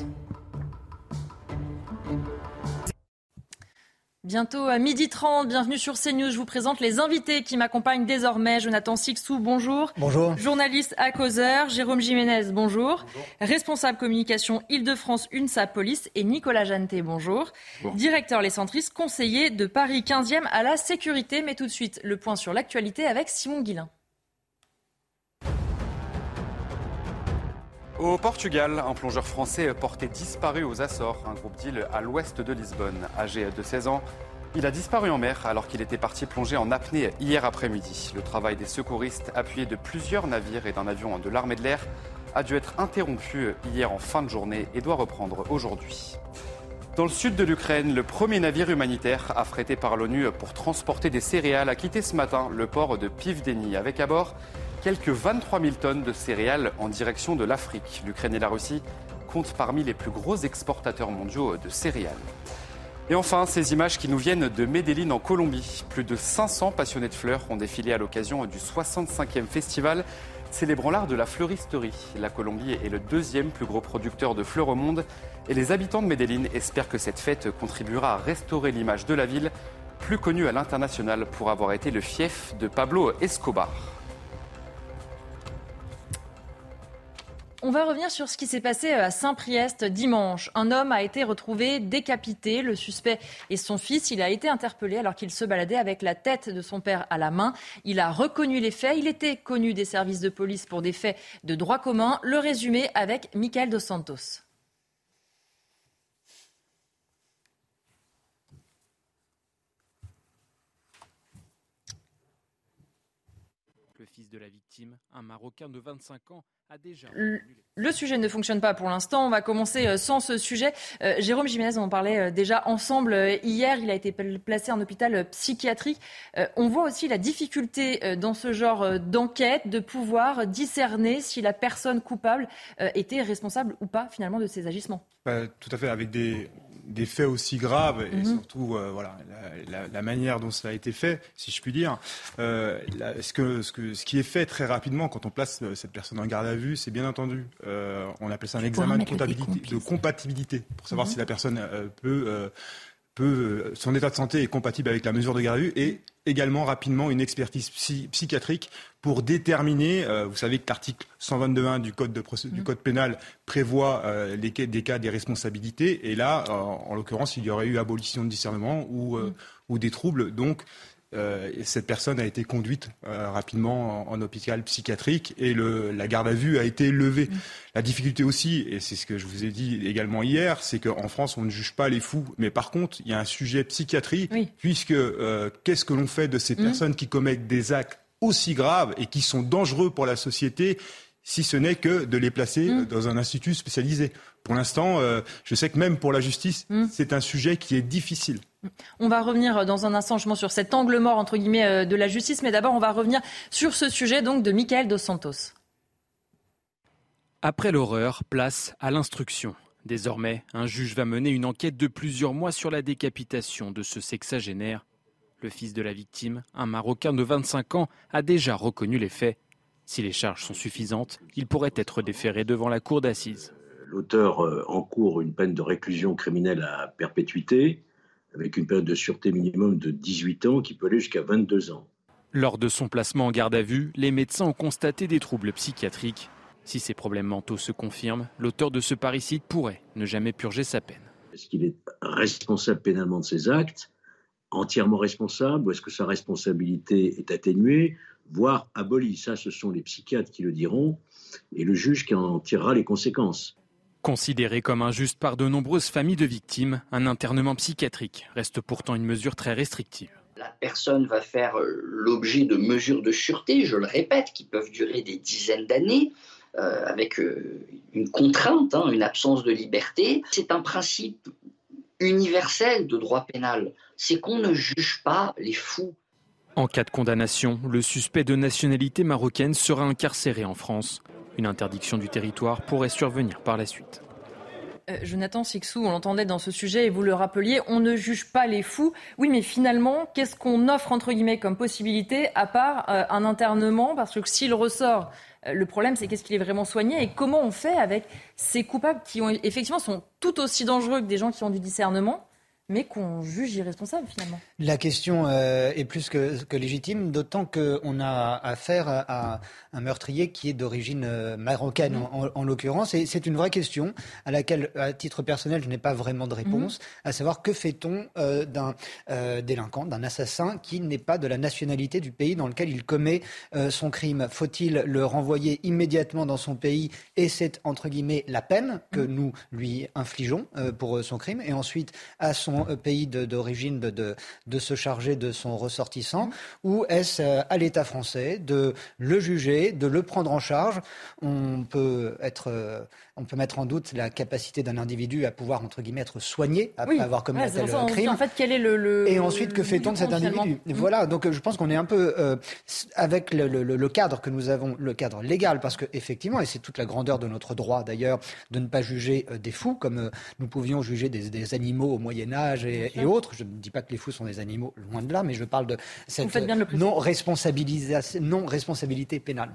Bientôt à midi 30, bienvenue sur CNews. Je vous présente les invités qui m'accompagnent désormais. Jonathan Sixou, bonjour. Bonjour. Journaliste à causeur. Jérôme Jiménez, bonjour. Responsable communication Île-de-France UNSA Police et Nicolas Janté, bonjour. Directeur Les Centristes, conseiller de Paris 15e à la sécurité. Mais tout de suite, le point sur l'actualité avec Simon Guillain. Au Portugal, un plongeur français porté disparu aux Açores, un groupe d'îles à l'ouest de Lisbonne. Âgé de 16 ans, il a disparu en mer alors qu'il était parti plonger en apnée hier après-midi. Le travail des secouristes, appuyé de plusieurs navires et d'un avion de l'armée de l'air, a dû être interrompu hier en fin de journée et doit reprendre aujourd'hui. Dans le sud de l'Ukraine, le premier navire humanitaire affrété par l'ONU pour transporter des céréales a quitté ce matin le port de Pivdeni avec à bord quelques 23 000 tonnes de céréales en direction de l'Afrique. L'Ukraine et la Russie comptent parmi les plus gros exportateurs mondiaux de céréales. Et enfin, ces images qui nous viennent de Medellín en Colombie. Plus de 500 passionnés de fleurs ont défilé à l'occasion du 65e festival célébrant l'art de la fleuristerie. La Colombie est le deuxième plus gros producteur de fleurs au monde et les habitants de Medellín espèrent que cette fête contribuera à restaurer l'image de la ville, plus connue à l'international pour avoir été le fief de Pablo Escobar. On va revenir sur ce qui s'est passé à Saint-Priest dimanche. Un homme a été retrouvé décapité. Le suspect et son fils. Il a été interpellé alors qu'il se baladait avec la tête de son père à la main. Il a reconnu les faits. Il était connu des services de police pour des faits de droit commun. Le résumé avec Michael Dos Santos. Le fils de la victime, un Marocain de 25 ans, le sujet ne fonctionne pas pour l'instant. On va commencer euh, sans ce sujet. Euh, Jérôme Jiménez, on en parlait euh, déjà ensemble hier. Il a été placé en hôpital psychiatrique. on voit aussi la difficulté dans ce genre d'enquête de pouvoir discerner si la personne coupable était responsable ou pas finalement de ses agissements. Bah, tout à fait, avec des, des faits aussi graves et mhm. surtout euh, voilà la, manière dont cela a été fait, si je puis dire. Euh, ce, que, ce, que, ce qui est fait très rapidement quand on place euh, cette personne en garde à vue, c'est bien entendu, on appelle ça un examen de, de compatibilité pour savoir mhm. si la personne peut peut, son état de santé est compatible avec la mesure de garde à vue et également rapidement une expertise psychiatrique pour déterminer, euh, vous savez que l'article 122.1 du code, de du mm. code pénal prévoit euh, les, des cas des responsabilités et là, en l'occurrence, il y aurait eu abolition de discernement ou, euh, mm. ou des troubles. Donc, euh, cette personne a été conduite euh, rapidement en, hôpital psychiatrique et le, la garde à vue a été levée. Mm. La difficulté aussi, et c'est ce que je vous ai dit également hier, c'est qu'en France, on ne juge pas les fous. Mais par contre, il y a un sujet psychiatrie, puisque euh, qu'est-ce que l'on fait de ces mm. personnes qui commettent des actes aussi graves et qui sont dangereux pour la société si ce n'est que de les placer mm. dans un institut spécialisé. Pour l'instant, je sais que même pour la justice, c'est un sujet qui est difficile. On va revenir dans un instant sur cet angle mort entre guillemets euh, de la justice, mais d'abord on va revenir sur ce sujet donc de Michael dos Santos. Après l'horreur, place à l'instruction. Désormais, un juge va mener une enquête de plusieurs mois sur la décapitation de ce sexagénaire. Le fils de la victime, un Marocain de 25 ans, a déjà reconnu les faits. Si les charges sont suffisantes, il pourrait être déféré devant la cour d'assises. L'auteur euh, encourt une peine de réclusion criminelle à perpétuité avec une période de sûreté minimum de 18 ans qui peut aller jusqu'à 22 ans. Lors de son placement en garde à vue, les médecins ont constaté des troubles psychiatriques. Si ces problèmes mentaux se confirment, l'auteur de ce parricide pourrait ne jamais purger sa peine. Est-ce qu'il est responsable pénalement de ses actes Entièrement responsable Ou est-ce que sa responsabilité est atténuée, voire abolie Ça, ce sont les psychiatres qui le diront et le juge qui en tirera les conséquences. Considéré comme injuste par de nombreuses familles de victimes, un internement psychiatrique reste pourtant une mesure très restrictive. La personne va faire euh, l'objet de mesures de sûreté, je le répète, qui peuvent durer des dizaines d'années, euh, avec euh, une contrainte, hein, une absence de liberté. C'est un principe universel de droit pénal, c'est qu'on ne juge pas les fous. En cas de condamnation, le suspect de nationalité marocaine sera incarcéré en France. Une interdiction du territoire pourrait survenir par la suite. Euh, Jonathan Sixou, on l'entendait dans ce sujet et vous le rappeliez, on ne juge pas les fous. Oui, mais finalement, qu'est-ce qu'on offre entre guillemets comme possibilité à part euh, un internement? Parce que s'il ressort, euh, le problème c'est qu'est-ce qu'il est vraiment soigné et comment on fait avec ces coupables qui ont effectivement sont tout aussi dangereux que des gens qui ont du discernement? Mais qu'on juge irresponsable finalement. La question euh, est plus que, que légitime, d'autant qu'on a affaire à, un meurtrier qui est d'origine euh, marocaine mm. en, l'occurrence, et c'est une vraie question à laquelle, à titre personnel, je n'ai pas vraiment de réponse, mm. à savoir que fait-on euh, d'un délinquant, d'un assassin qui n'est pas de la nationalité du pays dans lequel il commet son crime? Faut-il le renvoyer immédiatement dans son pays et c'est entre guillemets la peine que mm. nous lui infligeons pour son crime, et ensuite à son euh, pays d'origine de, de, se charger de son ressortissant ou est-ce euh, à l'État français de le juger, de le prendre en charge? On peut être euh, on peut mettre en doute la capacité d'un individu à pouvoir, entre guillemets, être soigné après avoir commis un tel crime. En fait, quel est le, Et ensuite, que fait-on de cet individu mmh. Voilà, donc je pense qu'on est un peu euh, avec le, le, cadre que nous avons, le cadre légal, parce que effectivement, et c'est toute la grandeur de notre droit d'ailleurs, de ne pas juger euh, des fous comme euh, nous pouvions juger des, des, animaux au Moyen Âge et, et, autres. Je ne dis pas que les fous sont des animaux, loin de là, mais je parle de cette non responsabilisation, non pénale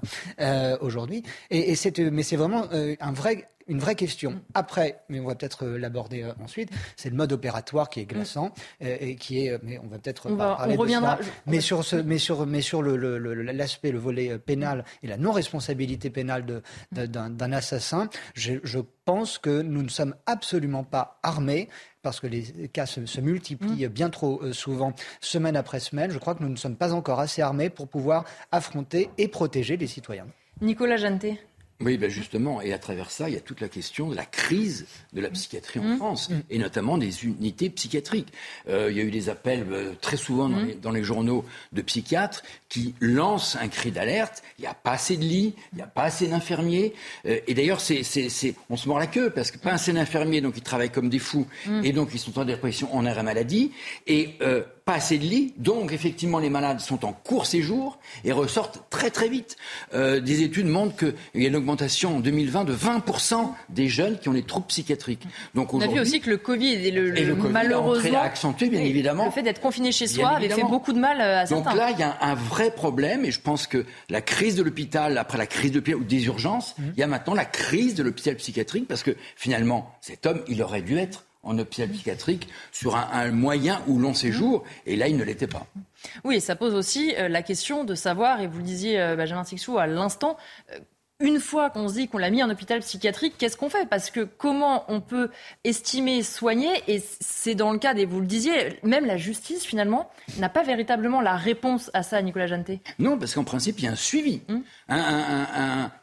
aujourd'hui. Et, et mais c'est vraiment un vrai une vraie question. Après, mais on va peut-être l'aborder ensuite, c'est le mode opératoire qui est glaçant et qui est, mais on va peut-être parler on reviendra, de ça. Mais sur ce, mais sur, mais sur l'aspect, le, le, volet pénal et la non-responsabilité pénale d'un assassin, je, je pense que nous ne sommes absolument pas armés parce que les cas se, multiplient mmh. bien trop euh, souvent, semaine après semaine. Je crois que nous ne sommes pas encore assez armés pour pouvoir affronter et protéger les citoyens. Nicolas Janté. Oui, ben justement, et à travers ça, il y a toute la question de la crise de la psychiatrie en mmh. France, mmh. et notamment des unités psychiatriques. Euh, il y a eu des appels euh, très souvent dans, les, journaux de psychiatres qui lancent un cri d'alerte. Il n'y a pas assez de lits, il n'y a pas assez d'infirmiers. et d'ailleurs, c'est, on se mord la queue, parce que pas assez d'infirmiers, donc ils travaillent comme des fous, et donc ils sont en dépression, en arrêt maladie. Et pas assez de lits, donc effectivement les malades sont en court séjour et ressortent très très vite. Euh, des études montrent qu'il y a une augmentation en 2020 de 20% des jeunes qui ont des troubles psychiatriques. Donc on a vu aussi que le Covid et le, et le, malheureusement a accentué bien évidemment. Le fait d'être confiné chez soi avait fait beaucoup de mal euh, à certains. Donc là il y a un, vrai problème et je pense que la crise de l'hôpital après la crise de ou des urgences, mmh. il y a maintenant la crise de l'hôpital psychiatrique parce que finalement cet homme il aurait dû être en hôpital psychiatrique sur un, moyen ou long séjour, et là, il ne l'était pas. Oui, ça pose aussi euh, la question de savoir, et vous le disiez, euh, Benjamin Tixou, à l'instant, euh, une fois qu'on se dit qu'on l'a mis en hôpital psychiatrique, qu'est-ce qu'on fait? Parce que comment on peut estimer, soigner? Et c'est dans le cas, et vous le disiez, même la justice, finalement, n'a pas véritablement la réponse à ça, Nicolas Janté. Non, parce qu'en principe, il y a un suivi. Hum.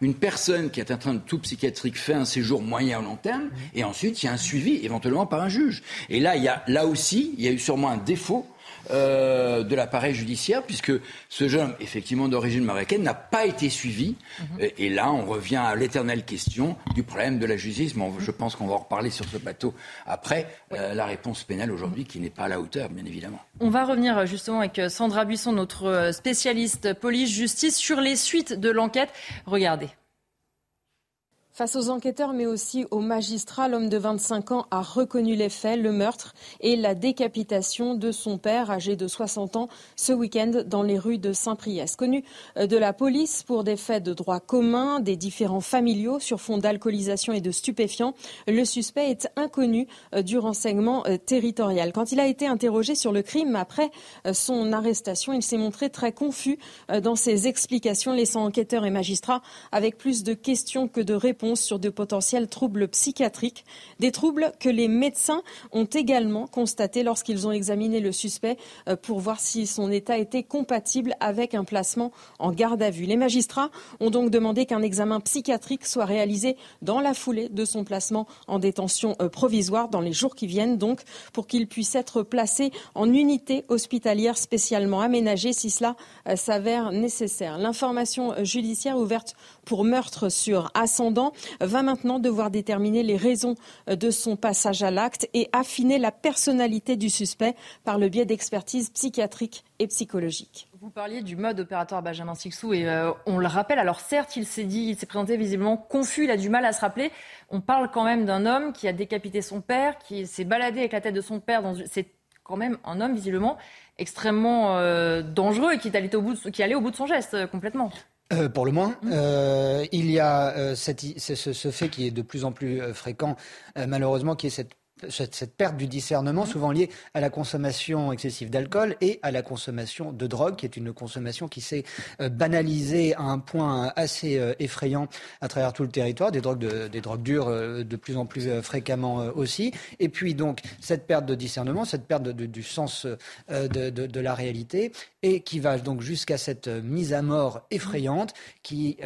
une personne qui est en train de tout psychiatrique fait un séjour moyen ou long terme, et ensuite, il y a un suivi, éventuellement par un juge. Et là, il y a, là aussi, il y a eu sûrement un défaut euh, de l'appareil judiciaire, puisque ce jeune, effectivement d'origine marocaine, n'a pas été suivi. Mhm. Et, là, on revient à l'éternelle question du problème de la justice. Mais je pense qu'on va en reparler sur ce plateau après. Euh, la réponse pénale aujourd'hui qui n'est pas à la hauteur, bien évidemment. On va revenir euh, justement avec Sandra Buisson, notre spécialiste police-justice, sur les suites de l'enquête. Regardez. Face aux enquêteurs, mais aussi aux magistrats, l'homme de 25 ans a reconnu les faits, le meurtre et la décapitation de son père, âgé de 60 ans, ce week-end dans les rues de Saint-Priest. Connu euh, de la police pour des faits de droit commun, des différents familiaux sur fond d'alcoolisation et de stupéfiants, le suspect est inconnu euh, du renseignement euh, territorial. Quand il a été interrogé sur le crime après son arrestation, il s'est montré très confus dans ses explications, laissant enquêteurs et magistrats avec plus de questions que de réponses sur de potentiels troubles psychiatriques, des troubles que les médecins ont également constatés lorsqu'ils ont examiné le suspect euh, pour voir si son état était compatible avec un placement en garde à vue. Les magistrats ont donc demandé qu'un examen psychiatrique soit réalisé dans la foulée de son placement en détention euh, provisoire dans les jours qui viennent, donc pour qu'il puisse être placé en unité hospitalière spécialement aménagée si cela euh, s'avère nécessaire. L'information judiciaire ouverte pour meurtre sur ascendant va maintenant devoir déterminer les raisons de son passage à l'acte et affiner la personnalité du suspect par le biais d'expertises psychiatriques et psychologiques. Vous parliez du mode opératoire Benjamin Sixou et euh, on le rappelle. Alors certes, il s'est dit, il s'est présenté visiblement confus, il a du mal à se rappeler. On parle quand même d'un homme qui a décapité son père, qui s'est baladé avec la tête de son père. C'est quand même un homme visiblement extrêmement euh, dangereux et qui, allait au bout de, allait au bout de son geste euh, complètement. Euh, pour le moins, euh, il y a euh, ce, ce, fait qui est de plus en plus fréquent, malheureusement, qui est cette cette, perte du discernement, mmh. souvent liée à la consommation excessive d'alcool et à la consommation de drogue, qui est une consommation qui s'est euh, banalisée à un point assez euh, effrayant à travers tout le territoire, des drogues, de, des drogues dures euh, de plus en plus fréquemment aussi. Et puis donc cette perte de discernement, cette perte de, du sens de, de, la réalité, et qui va donc jusqu'à cette mise à mort effrayante, qui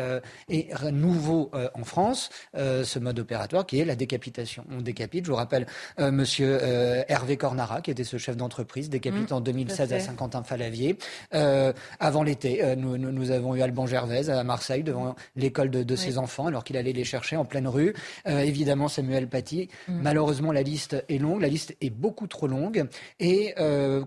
est nouveau en France, ce mode opératoire, qui est la décapitation. On décapite, je vous rappelle, euh, monsieur euh, Hervé Cornara, qui était ce chef d'entreprise, décapité mmh, en 2016 à Saint-Quentin-Falavier. Euh, avant l'été, nous, nous, avons eu Alban Gervais à Marseille, devant l'école de, ses enfants, alors qu'il allait les chercher en pleine rue. évidemment, Samuel Paty. Mmh. Malheureusement, la liste est longue, la liste est beaucoup trop longue. Et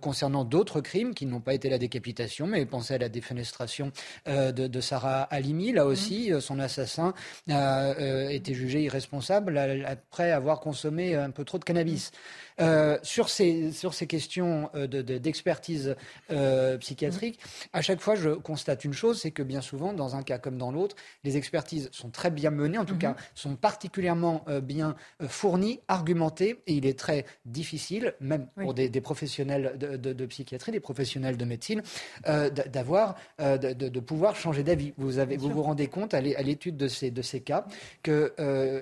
concernant d'autres crimes qui n'ont pas été la décapitation, mais pensez à la défenestration de, Sarah Halimi, là aussi, mmh. son assassin a été jugé irresponsable après avoir consommé un peu trop cannabis. Euh, sur, ces, sur ces questions euh, d'expertise de, psychiatrique, à chaque fois, je constate une chose, c'est que bien souvent, dans un cas comme dans l'autre, les expertises sont très bien menées, en tout cas, sont particulièrement bien fournies, argumentées, et il est très difficile, même pour des, professionnels de, de, psychiatrie, des professionnels de médecine, d'avoir, de, pouvoir changer d'avis. Vous, avez, vous vous rendez compte à l'étude de ces, de ces cas que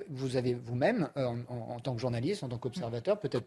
vous avez vous-même, en, en, tant que journaliste, en tant qu'observateur, peut-être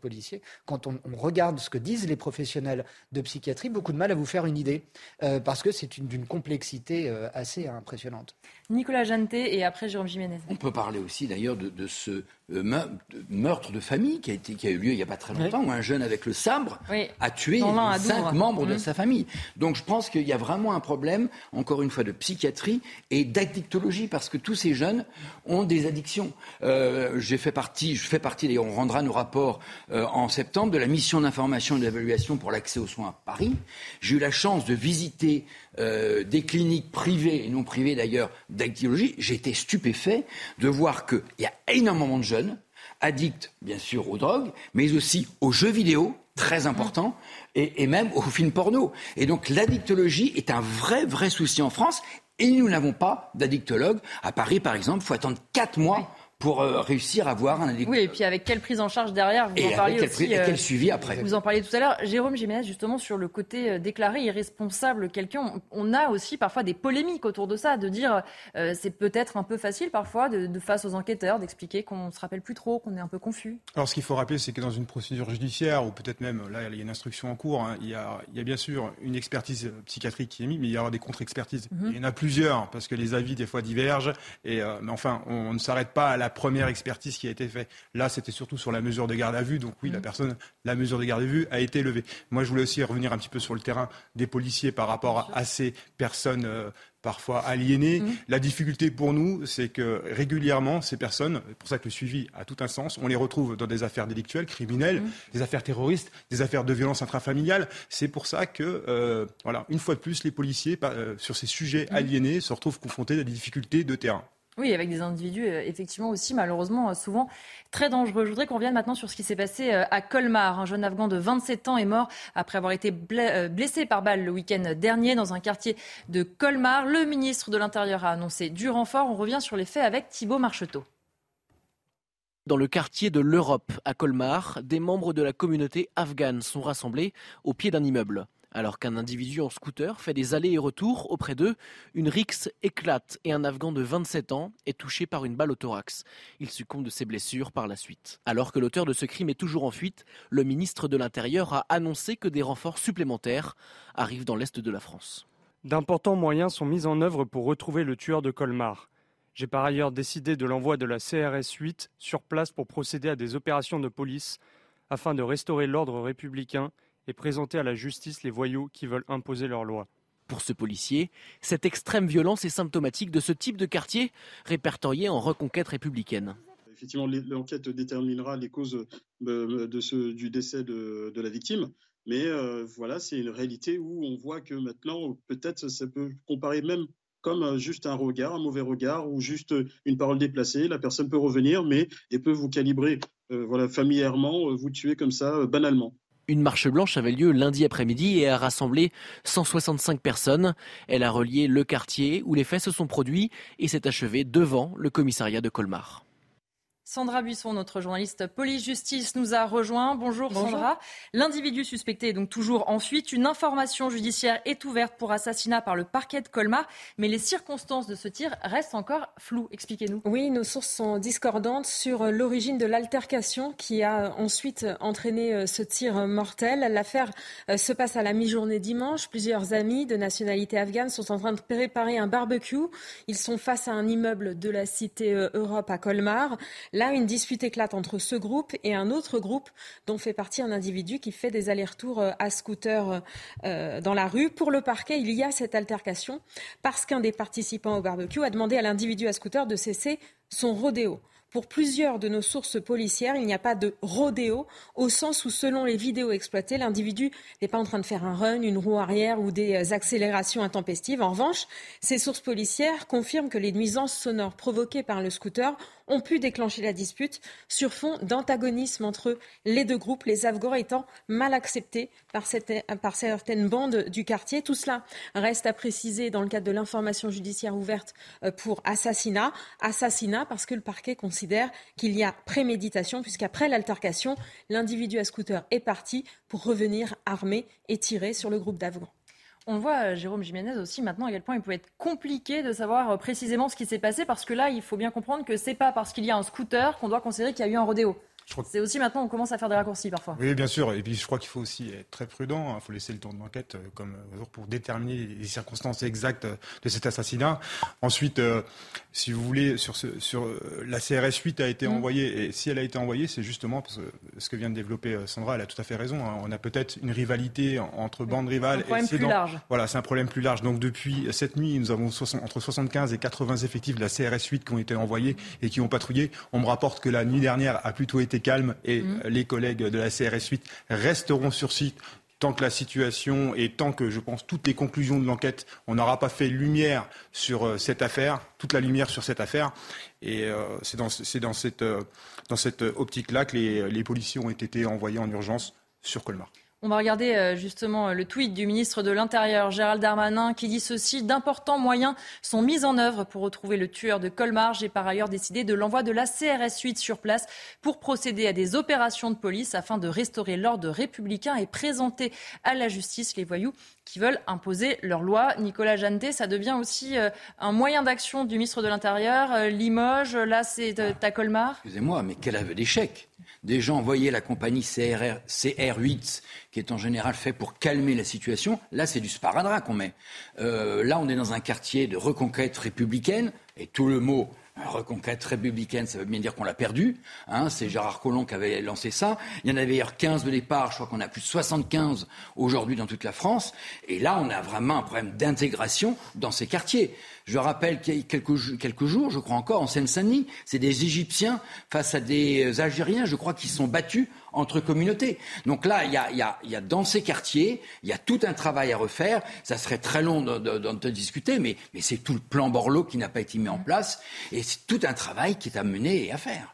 quand on, regarde ce que disent les professionnels de psychiatrie, beaucoup de mal à vous faire une idée, euh, parce que c'est d'une complexité euh, assez impressionnante. Nicolas Janté et après Jérôme Jiménez. On peut parler aussi d'ailleurs de, de, ce euh, meurtre de famille qui a, été, qui a eu lieu il n'y a pas très longtemps, où un jeune avec le sabre a tué cinq membres de mmh. sa famille. Donc je pense qu'il y a vraiment un problème, encore une fois, de psychiatrie et d'addictologie, parce que tous ces jeunes ont des addictions. Euh, j'ai fait partie, je fais partie, d'ailleurs, on rendra nos rapports euh, en septembre, de la mission d'information et d'évaluation pour l'accès aux soins à Paris. J'ai eu la chance de visiter euh, des cliniques privées, et non privées d'ailleurs, d'actiologie, j'ai été stupéfait de voir qu'il y a énormément de jeunes addicts, bien sûr, aux drogues, mais aussi aux jeux vidéo, très important, et, et même aux films porno. Et donc l'addictologie est un vrai, vrai souci en France, et nous n'avons pas d'addictologue. À Paris, par exemple, il faut attendre quatre mois pour euh, réussir à avoir un Oui, et puis avec quelle prise en charge derrière Vous en parliez aussi. et quel euh, suivi après Vous en parliez tout à l'heure. Jérôme Jiménez, justement, sur le côté euh, déclaré irresponsable quelqu'un, on a aussi parfois des polémiques autour de ça, de dire c'est peut-être un peu facile parfois, de, face aux enquêteurs, d'expliquer qu'on ne se rappelle plus trop, qu'on est un peu confus. Alors, ce qu'il faut rappeler, c'est que dans une procédure judiciaire, ou peut-être même, là, il y a une instruction en cours, hein, il, y a, il, y a, bien sûr une expertise psychiatrique qui est mise, mais il y aura des contre-expertises. Mhm. Il y en a plusieurs, parce que les avis, des fois, divergent. Et, mais enfin, on ne s'arrête pas à la première expertise qui a été fait. Là, c'était surtout sur la mesure de garde à vue. Donc oui, la mmh. personne, la mesure de garde à vue a été levée. Moi, je voulais aussi revenir un petit peu sur le terrain des policiers par rapport à, ces personnes. Euh, parfois aliénées. Mmh. La difficulté pour nous, c'est que régulièrement, ces personnes, c'est pour ça que le suivi a tout un sens, on les retrouve dans des affaires délictuelles, criminelles, mmh. des affaires terroristes, des affaires de violence intrafamiliale. C'est pour ça que, euh, voilà, une fois de plus, les policiers, euh, sur ces sujets aliénés, se retrouvent confrontés à des difficultés de terrain. Oui, avec des individus euh, effectivement aussi malheureusement euh, souvent très dangereux. Je voudrais qu'on revienne maintenant sur ce qui s'est passé euh, à Colmar. Un jeune Afghan de 27 ans est mort après avoir été blessé par balle le week-end dernier dans un quartier de Colmar. Le ministre de l'Intérieur a annoncé du renfort. On revient sur les faits avec Thibault Marcheteau. Dans le quartier de l'Europe, à Colmar, des membres de la communauté afghane sont rassemblés au pied d'un immeuble. Alors qu'un individu en scooter fait des allers et retours auprès d'eux, une rixe éclate et un Afghan de 27 ans est touché par une balle au thorax. Il succombe de ses blessures par la suite. Alors que l'auteur de ce crime est toujours en fuite, le ministre de l'Intérieur a annoncé que des renforts supplémentaires arrivent dans l'est de la France. D'importants moyens sont mis en œuvre pour retrouver le tueur de Colmar. J'ai par ailleurs décidé de l'envoi de la CRS 8 sur place pour procéder à des opérations de police afin de restaurer l'ordre républicain et présenter à la justice les voyous qui veulent imposer leur loi. Pour ce policier, cette extrême violence est symptomatique de ce type de quartier répertorié en reconquête républicaine. Effectivement, l'enquête déterminera les causes euh, de ce, du décès de, la victime. Mais euh, voilà, c'est une réalité où on voit que maintenant, peut-être, ça peut comparer même comme euh, juste un regard, un mauvais regard ou juste une parole déplacée. La personne peut revenir, mais elle peut vous calibrer, voilà, familièrement, vous tuer comme ça, banalement. Une marche blanche avait lieu lundi après-midi et a rassemblé 165 personnes. Elle a relié le quartier où les faits se sont produits et s'est achevée devant le commissariat de Colmar. Sandra Buisson, notre journaliste police-justice, nous a rejoint. Bonjour, Sandra. L'individu suspecté est donc toujours en fuite. Une information judiciaire est ouverte pour assassinat par le parquet de Colmar, mais les circonstances de ce tir restent encore floues. Expliquez-nous. Oui, nos sources sont discordantes sur l'origine de l'altercation qui a ensuite entraîné euh, ce tir mortel. L'affaire euh, se passe à la mi-journée dimanche. Plusieurs amis de nationalité afghane sont en train de préparer un barbecue. Ils sont face à un immeuble de la cité euh, Europe à Colmar. Là, une dispute éclate entre ce groupe et un autre groupe dont fait partie un individu qui fait des allers-retours euh, à scooter euh, dans la rue. Pour le parquet, il y a cette altercation parce qu'un des participants au barbecue a demandé à l'individu à scooter de cesser son rodéo. Pour plusieurs de nos sources policières, il n'y a pas de rodéo au sens où, selon les vidéos exploitées, l'individu n'est pas en train de faire un run, une roue arrière ou des accélérations intempestives. En revanche, ces sources policières confirment que les nuisances sonores provoquées par le scooter ont pu déclencher la dispute sur fond d'antagonisme entre les deux groupes, les Afghans étant mal acceptés par, certaines bandes du quartier. Tout cela reste à préciser dans le cadre de l'information judiciaire ouverte euh, pour assassinat. Assassinat parce que le parquet considère qu'il y a préméditation puisqu'après l'altercation, l'individu à scooter est parti pour revenir armé et tirer sur le groupe d'Afghans. On voit, euh, Jérôme Jiménez aussi, maintenant à quel point il peut être compliqué de savoir euh, précisément ce qui s'est passé, parce que là, il faut bien comprendre que c'est pas parce qu'il y a un scooter qu'on doit considérer qu'il y a eu un rodéo. C'est aussi maintenant, on commence à faire des raccourcis parfois. Oui, bien sûr. Et puis, je crois qu'il faut aussi être très prudent. Il faut laisser le temps de l'enquête euh, comme pour déterminer les circonstances exactes de cet assassinat. Ensuite, si vous voulez, sur, ce, sur la CRS 8 a été mm. envoyée. Et si elle a été envoyée, c'est justement parce que ce que vient de développer Sandra, elle a tout à fait raison. Hein. On a peut-être une rivalité entre bandes rivales. Un problème plus large. Voilà, c'est un problème plus large. Donc, depuis cette nuit, nous avons entre 75 et 80 effectifs de la CRS 8 qui ont été envoyés et qui ont patrouillé. On me rapporte que la nuit dernière a plutôt été calme et mm. les collègues de la CRS 8 resteront sur site tant que la situation et tant que, je pense, toutes les conclusions de l'enquête, on n'aura pas fait lumière sur euh, cette affaire, toute la lumière sur cette affaire. Et euh, c'est dans, dans, cette, euh, dans cette optique-là que les, les policiers ont été envoyés en urgence sur Colmar. On va regarder euh, justement le tweet du ministre de l'Intérieur, Gérald Darmanin, qui dit ceci D'importants moyens sont mis en œuvre pour retrouver le tueur de Colmar. J'ai par ailleurs décidé de l'envoi de la CRS 8 sur place pour procéder à des opérations de police afin de restaurer l'ordre républicain et présenter à la justice les voyous qui veulent imposer leur loi. Nicolas Janté, ça devient aussi euh, un moyen d'action du ministre de l'Intérieur. Euh, Limoges, là, c'est à Colmar? Excusez-moi, mais quel aveu d'échec? Des gens envoyaient la compagnie CR, CR8, qui est en général fait pour calmer la situation. Là, c'est du sparadrap qu'on met. Euh, là, on est dans un quartier de reconquête républicaine, et tout le mot reconquête républicaine, ça veut bien dire qu'on l'a perdu. Hein, c'est Gérard Collomb qui avait lancé ça. Il y en avait d'ailleurs 15 de départ, je crois qu'on a plus de 75 aujourd'hui dans toute la France. Et là, on a vraiment un problème d'intégration dans ces quartiers. Je rappelle qu'il y a quelques, quelques jours, je crois encore, en Seine-Saint-Denis, c'est des Égyptiens face à des Algériens, je crois, qui sont battus entre communautés. Donc là, il y a, y, a, y a, dans ces quartiers, il y a tout un travail à refaire. Ça serait très long d'en te discuter, mais, mais c'est tout le plan Borloo qui n'a pas été mis en place. Et c'est tout un travail qui est à mener et à faire.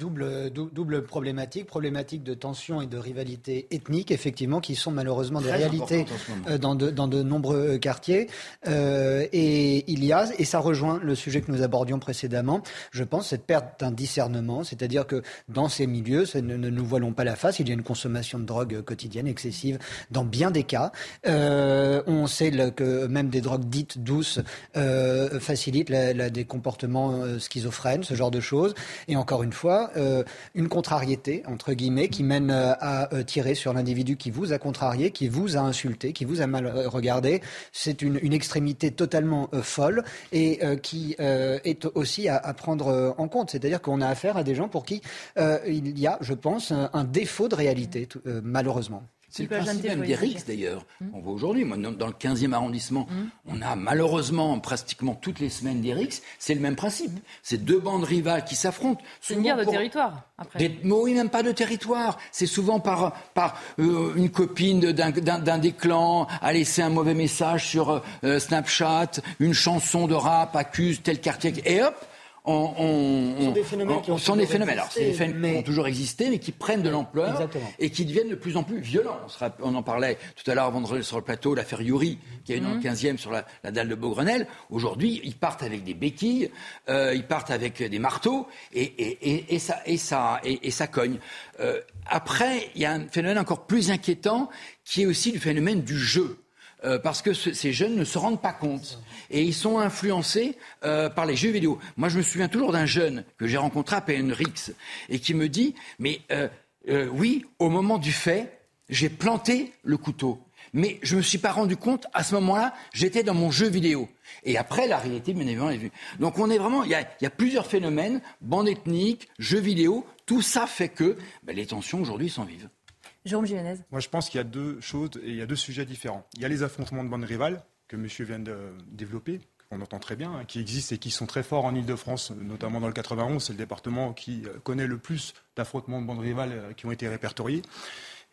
Double, double problématique, problématique de tension et de rivalité ethnique, effectivement, qui sont malheureusement des réalités euh, dans de, dans de nombreux euh, quartiers. Euh, et il y a, et ça rejoint le sujet que nous abordions précédemment, je pense, cette perte d'un discernement, c'est-à-dire que dans ces milieux, ne, ne, nous voilons pas la face, il y a une consommation de drogue quotidienne excessive dans bien des cas. Euh, on sait que même des drogues dites douces euh, facilitent la, la, des comportements schizophrènes, ce genre de choses. Et encore une fois, euh, une contrariété, entre guillemets, qui mène euh, à euh, tirer sur l'individu qui vous a contrarié, qui vous a insulté, qui vous a mal regardé. C'est une, extrémité totalement folle et qui est aussi à, à prendre en compte. C'est-à-dire qu'on a affaire à des gens pour qui il y a, je pense, un défaut de réalité, malheureusement. C'est le principe même des RICS d'ailleurs. On voit aujourd'hui, dans le 15e arrondissement, hum. on a malheureusement pratiquement toutes les semaines des RICS. C'est le même principe. C'est deux bandes rivales qui s'affrontent. C'est une guerre de territoire, après. oui, même pas de territoire. C'est souvent par, par euh, une copine d'un des clans a laissé un mauvais message sur euh, Snapchat, une chanson de rap accuse tel quartier. Et hop, on, on, sont des phénomènes qui ont, sont des phénomènes. Alors, des phénomènes qui ont toujours existé, mais qui prennent de l'ampleur et qui deviennent de plus en plus violents. On, on en parlait tout à l'heure avant de revenir sur le plateau, l'affaire Yuri, qui a eu dans le 15e mhm. sur la, la, dalle de Beaugrenelle. Aujourd'hui, ils partent avec des béquilles, euh, ils partent avec des marteaux, et, et, et, et ça, et, ça, et, ça cogne. Euh, après, il y a un phénomène encore plus inquiétant, qui est aussi le phénomène du jeu. Euh, parce que ces jeunes ne se rendent pas compte et ils sont influencés euh, par les jeux vidéo. Moi, je me souviens toujours d'un jeune que j'ai rencontré à PNRix et qui me dit Mais euh, oui, au moment du fait, j'ai planté le couteau. Mais je ne me suis pas rendu compte, à ce moment-là, j'étais dans mon jeu vidéo. Et après, la réalité, bien évidemment, est vue. Donc on est vraiment, il y a, plusieurs phénomènes, bande ethnique, jeux vidéo, tout ça fait que ben, les tensions aujourd'hui sont vives. Jérôme Jiménez. Moi, je pense qu'il y a deux choses et il y a deux sujets différents. Il y a les affrontements de bandes rivales que monsieur vient de développer, qu'on entend très bien, hein, qui existent et qui sont très forts en Ile-de-France, notamment dans le 91. C'est le département qui euh, connaît le plus d'affrontements de bandes rivales euh, qui ont été répertoriés.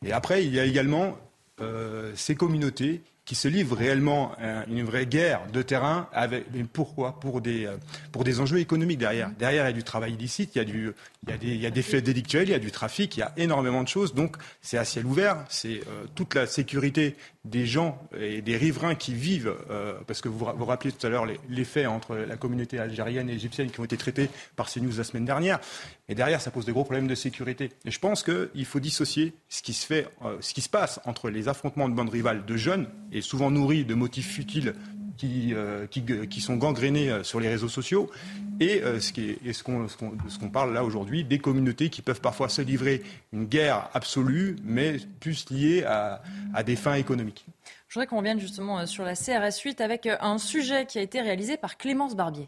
Et après, il y a également euh, ces communautés qui se livrent réellement une vraie guerre de terrain. Avec, pourquoi? Pour des, pour des enjeux économiques derrière. Derrière, il y a du travail illicite, il y a, du, il y a, des, il y a des faits délictuels, il y a du trafic, il y a énormément de choses. Donc, c'est à ciel ouvert. C'est toute la sécurité des gens et des riverains qui vivent, parce que vous vous rappelez tout à l'heure les, faits entre la communauté algérienne et égyptienne qui ont été traités par CNews la semaine dernière. Et derrière, ça pose de gros problèmes de sécurité. Et je pense qu'il faut dissocier ce qui se fait, ce qui se passe entre les affrontements de bandes rivales de jeunes souvent nourris de motifs futiles qui, euh, qui, qui, sont gangrénés euh, sur les réseaux sociaux et, euh, ce, qui est, ce qu'on qu parle là aujourd'hui, des communautés qui peuvent parfois se livrer une guerre absolue, mais plus liée à, à des fins économiques. Je voudrais qu'on revienne justement sur la CRS 8 avec un sujet qui a été réalisé par Clémence Barbier.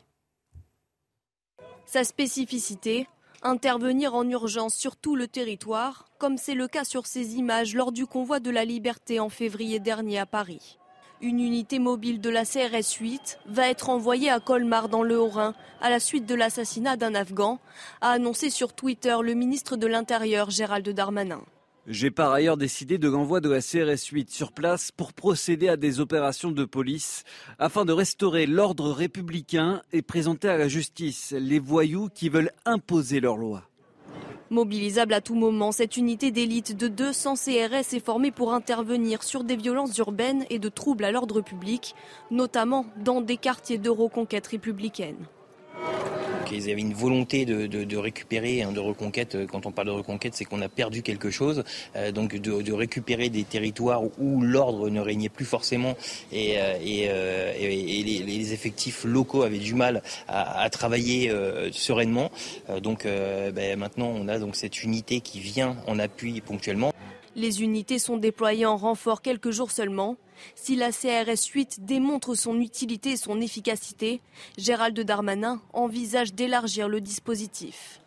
Sa spécificité, intervenir en urgence sur tout le territoire, comme c'est le cas sur ces images lors du convoi de la liberté en février dernier à Paris. Une unité mobile de la CRS 8 va être envoyée à Colmar dans le Haut-Rhin à la suite de l'assassinat d'un Afghan, a annoncé sur Twitter le ministre de l'Intérieur Gérald Darmanin. J'ai par ailleurs décidé de l'envoi de la CRS 8 sur place pour procéder à des opérations de police afin de restaurer l'ordre républicain et présenter à la justice les voyous qui veulent imposer leur loi. Mobilisable à tout moment, cette unité d'élite de 200 CRS est formée pour intervenir sur des violences urbaines et de troubles à l'ordre public, notamment dans des quartiers de reconquête républicaine. Ils avaient une volonté de, récupérer, hein, de reconquête. Quand on parle de reconquête, c'est qu'on a perdu quelque chose. Euh, donc de, récupérer des territoires où l'ordre ne régnait plus forcément et, euh, euh, les, effectifs locaux avaient du mal à, travailler sereinement. donc ben, maintenant, on a donc cette unité qui vient en appui ponctuellement. Les unités sont déployées en renfort quelques jours seulement. Si la CRS 8 démontre son utilité et son efficacité, Gérald Darmanin envisage d'élargir le dispositif.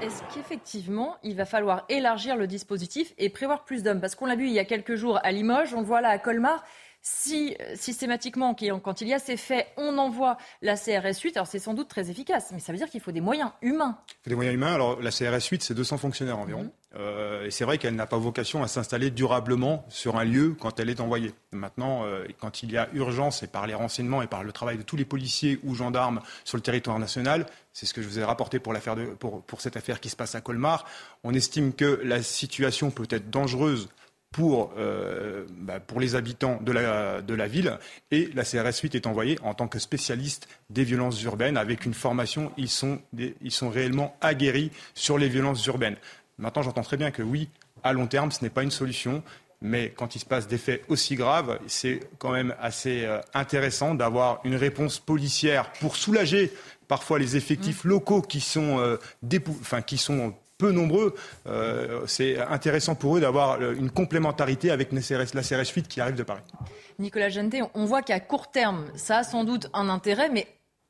Est-ce qu'effectivement, il va falloir élargir le dispositif et prévoir plus d'hommes? Parce qu'on l'a vu il y a quelques jours à Limoges, on le voit là à Colmar si euh, systématiquement, quand il y a ces faits, on envoie la CRS 8, alors c'est sans doute très efficace, mais ça veut dire qu'il faut des moyens humains. Il faut des moyens humains. Alors la CRS 8, c'est 200 fonctionnaires environ. Mhm. Euh, et c'est vrai qu'elle n'a pas vocation à s'installer durablement sur un lieu quand elle est envoyée. Maintenant, euh, quand il y a urgence, et par les renseignements et par le travail de tous les policiers ou gendarmes sur le territoire national, c'est ce que je vous ai rapporté pour, pour, pour cette affaire qui se passe à Colmar, on estime que la situation peut être dangereuse pour, euh, bah, pour les habitants de la, de la ville. Et la CRS 8 est envoyée en tant que spécialiste des violences urbaines. Avec une formation, ils sont, ils sont réellement aguerris sur les violences urbaines. Maintenant, j'entends très bien que oui, à long terme, ce n'est pas une solution. Mais quand il se passe des faits aussi graves, c'est quand même assez euh, intéressant d'avoir une réponse policière pour soulager parfois les effectifs mmh. locaux qui sont, euh, enfin, qui sont peu nombreux, euh, c'est intéressant pour eux d'avoir euh, une complémentarité avec la CRS 8 qui arrive de Paris. Nicolas Genté, on voit qu'à court terme, ça a sans doute un intérêt, mais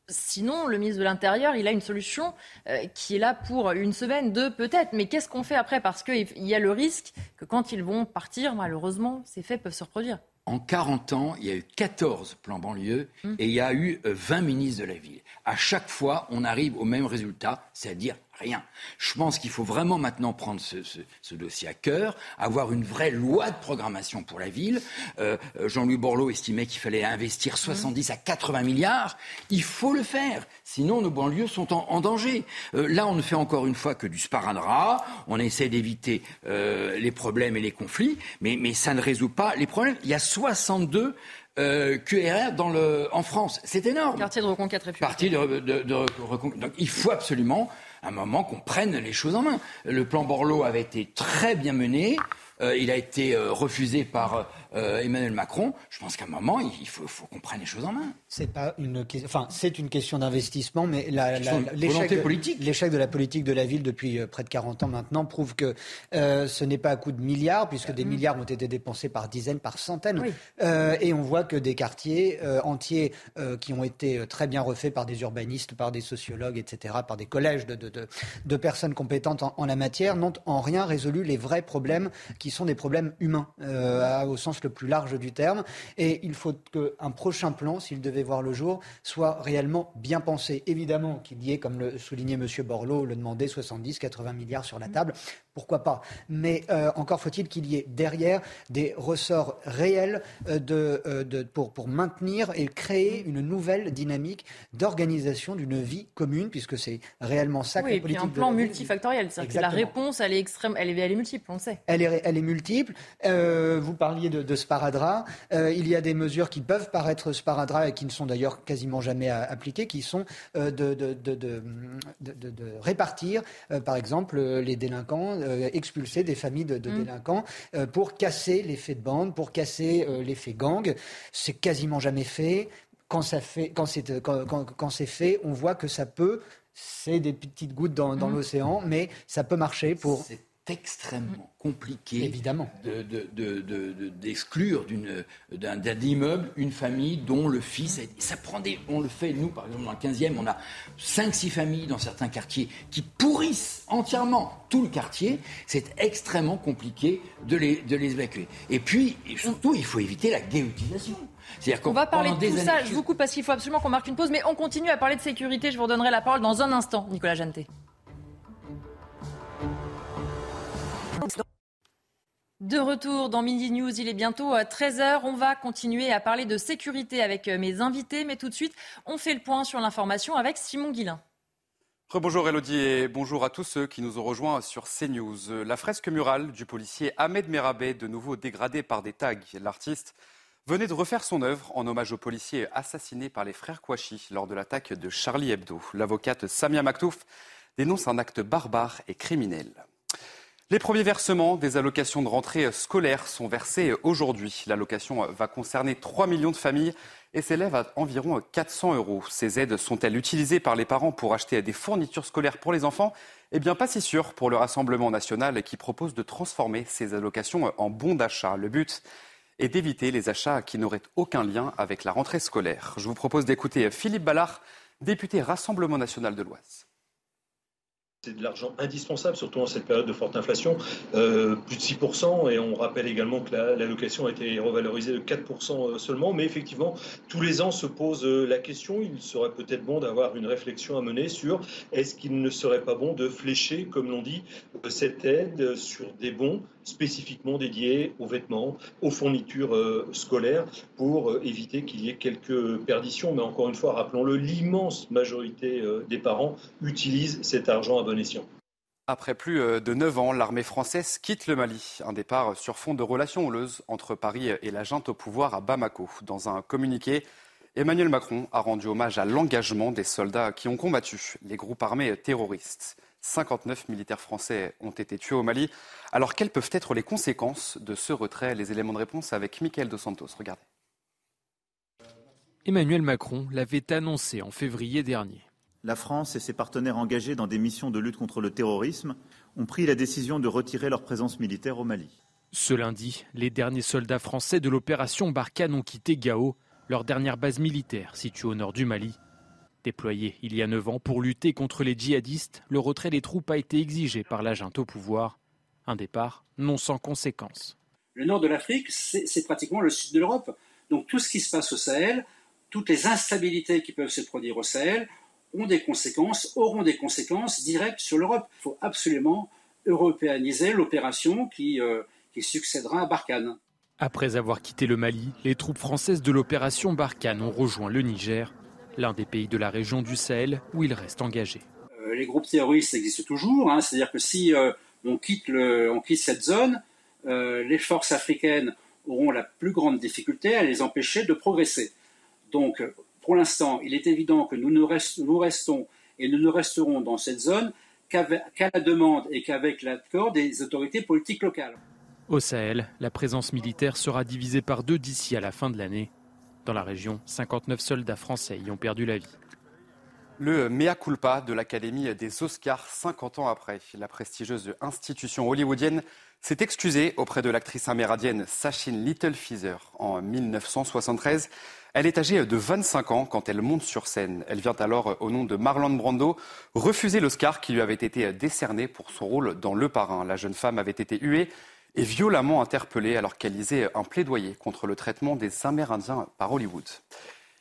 Sinon, le ministre de l'Intérieur, il a une solution euh, qui est là pour une semaine, deux peut-être. Mais qu'est-ce qu'on fait après? Parce qu'il y a le risque que quand ils vont partir, malheureusement, ces faits peuvent se reproduire. En 40 ans, il y a eu 14 plans banlieue hum. et il y a eu 20 ministres de la ville. À chaque fois, on arrive au même résultat, c'est-à-dire rien. Je pense qu'il faut vraiment maintenant prendre ce, dossier à cœur, avoir une vraie loi de programmation pour la ville. Euh, euh, Jean-Louis Borloo estimait qu'il fallait investir 70 à 80 milliards. Il faut le faire, sinon nos banlieues sont en, danger. Euh, là, on ne fait encore une fois que du sparadrap. On essaie d'éviter les problèmes et les conflits, mais, mais ça ne résout pas les problèmes. Il y a 62 QRR dans le, en France. C'est énorme. Quartier de reconquête républicaine. Parti de, de, de reconquête. Donc il faut absolument un moment qu'on prenne les choses en main. Le plan Borloo avait été très bien mené. Euh, il a été euh, refusé par euh, Emmanuel Macron, je pense qu'à un moment, il faut, qu'on prenne les choses en main. C'est pas une, enfin, c'est une question d'investissement, mais l'échec de, de la politique de la ville depuis euh, près de 40 ans maintenant prouve que euh, ce n'est pas à coup de milliards, puisque des milliards ont été dépensés par dizaines, par centaines, et on voit que des quartiers entiers qui ont été très bien refaits par des urbanistes, par des sociologues, etc., par des collèges de, de, personnes compétentes en, la matière, n'ont en rien résolu les vrais problèmes qui sont des problèmes humains, au sens le plus large du terme. Et il faut qu'un prochain plan, s'il devait voir le jour, soit réellement bien pensé. Évidemment qu'il y ait, comme le soulignait M. Borloo, le demandait 70, 80 milliards sur la table. Pourquoi pas. Mais euh, encore faut-il qu'il y ait derrière des ressorts réels euh, de, pour, pour maintenir et créer une nouvelle dynamique d'organisation d'une vie commune, puisque c'est réellement ça oui, que politique. Oui, un plan multifactoriel. C'est-à-dire que la réponse, elle est extrême, elle est, elle est multiple, on le sait. Elle est, elle est multiple. vous parliez de, de sparadrap. il y a des mesures qui peuvent paraître sparadrap et qui ne sont d'ailleurs quasiment jamais appliquées, qui sont de, répartir, par exemple, les délinquants, expulser des familles de, mm. délinquants pour casser l'effet de bande, pour casser l'effet gang. C'est quasiment jamais fait. Quand, ça fait, quand, c'est, quand, fait, on voit que ça peut c'est des petites gouttes dans, dans mm. l'océan, mais ça peut marcher pour extrêmement compliqué Évidemment. d'exclure de, d'un, d'un immeuble une famille dont le fils... ça prend des, on le fait, nous, par exemple, dans le 15e, on a 5-6 familles dans certains quartiers qui pourrissent entièrement tout le quartier. C'est extrêmement compliqué de les, de les évacuer. Et puis, surtout, il faut éviter la guillotisation. On va parler de tout ça. Je vous coupe parce qu'il faut absolument qu'on marque une pause, mais on continue à parler de sécurité. Je vous redonnerai la parole dans un instant, Nicolas Janté. De retour dans Midi News, il est bientôt 13h. Euh, on va continuer à parler de sécurité avec euh, mes invités, mais tout de suite, on fait le point sur l'information avec Simon Guillain. Bonjour Elodie et bonjour à tous ceux qui nous ont rejoints sur CNews. La fresque murale du policier Ahmed Merabé, de nouveau dégradée par des tags. L'artiste venait de refaire son œuvre en hommage au policier assassiné par les frères Kouachi lors de l'attaque de Charlie Hebdo. L'avocate Samia Maktouf dénonce un acte barbare et criminel. Les premiers versements des allocations de rentrée scolaire sont versés aujourd'hui. L'allocation va concerner 3 millions de familles et s'élève à environ 400 euros. Ces aides sont-elles utilisées par les parents pour acheter des fournitures scolaires pour les enfants? Eh bien, pas si sûr pour le Rassemblement national qui propose de transformer ces allocations en bons d'achat. Le but est d'éviter les achats qui n'auraient aucun lien avec la rentrée scolaire. Je vous propose d'écouter Philippe Ballard, député Rassemblement national de l'Oise. C'est de l'argent indispensable, surtout en cette période de forte inflation, euh, plus de 6%, et on rappelle également que l'allocation a été revalorisée de 4% euh, seulement, mais effectivement, tous les ans se pose euh, la question, il serait peut-être bon d'avoir une réflexion à mener sur est-ce qu'il ne serait pas bon de flécher, comme l'on dit, cette aide sur des bons spécifiquement dédiés aux vêtements, aux fournitures scolaires, pour éviter qu'il y ait quelques perditions. Mais encore une fois, rappelons-le, l'immense majorité des parents utilisent cet argent à bon après plus euh, de 9 ans, l'armée française quitte le Mali. Un départ sur fond de relations houleuses entre Paris et la junte au pouvoir à Bamako. Dans un communiqué, Emmanuel Macron a rendu hommage à l'engagement des soldats qui ont combattu les groupes armés terroristes. 59 militaires français ont été tués au Mali. Alors quelles peuvent être les conséquences de ce retrait? Les éléments de réponse avec Michael Dos Santos. Regardez. Emmanuel Macron l'avait annoncé en février dernier la France et ses partenaires engagés dans des missions de lutte contre le terrorisme ont pris la décision de retirer leur présence militaire au Mali. Ce lundi, les derniers soldats français de l'opération Barkhane ont quitté Gao, leur dernière base militaire située au nord du Mali. Déployée il y a neuf ans pour lutter contre les djihadistes, le retrait des troupes a été exigé par la junte au pouvoir. Un départ non sans conséquences. Le nord de l'Afrique, c'est pratiquement le sud de l'Europe. Donc tout ce qui se passe au Sahel, toutes les instabilités qui peuvent se produire au Sahel, ont des conséquences, auront des conséquences directes sur l'Europe. Il faut absolument européaniser l'opération qui, euh, qui succédera à Barkhane. Après avoir quitté le Mali, les troupes françaises de l'opération Barkhane ont rejoint le Niger, l'un des pays de la région du Sahel où ils restent engagés. Euh, les groupes terroristes existent toujours, hein. c'est-à-dire que si euh, on, quitte le, on, quitte cette zone, les forces africaines auront la plus grande difficulté à les empêcher de progresser. Donc pour l'instant, il est évident que nous, nous restons et nous ne resterons dans cette zone qu'à la demande et qu'avec l'accord des autorités politiques locales. Au Sahel, la présence militaire sera divisée par deux d'ici à la fin de l'année. Dans la région, 59 soldats français y ont perdu la vie. Le mea culpa de l'Académie des Oscars 50 ans après. La prestigieuse institution hollywoodienne s'est excusée auprès de l'actrice amérindienne Sachin Little en 1973. Elle est âgée de 25 ans quand elle monte sur scène. Elle vient alors, au nom de Marlon Brando, refuser l'Oscar qui lui avait été décerné pour son rôle dans Le Parrain. La jeune femme avait été huée et violemment interpellée alors qu'elle lisait un plaidoyer contre le traitement des Amérindiens par Hollywood.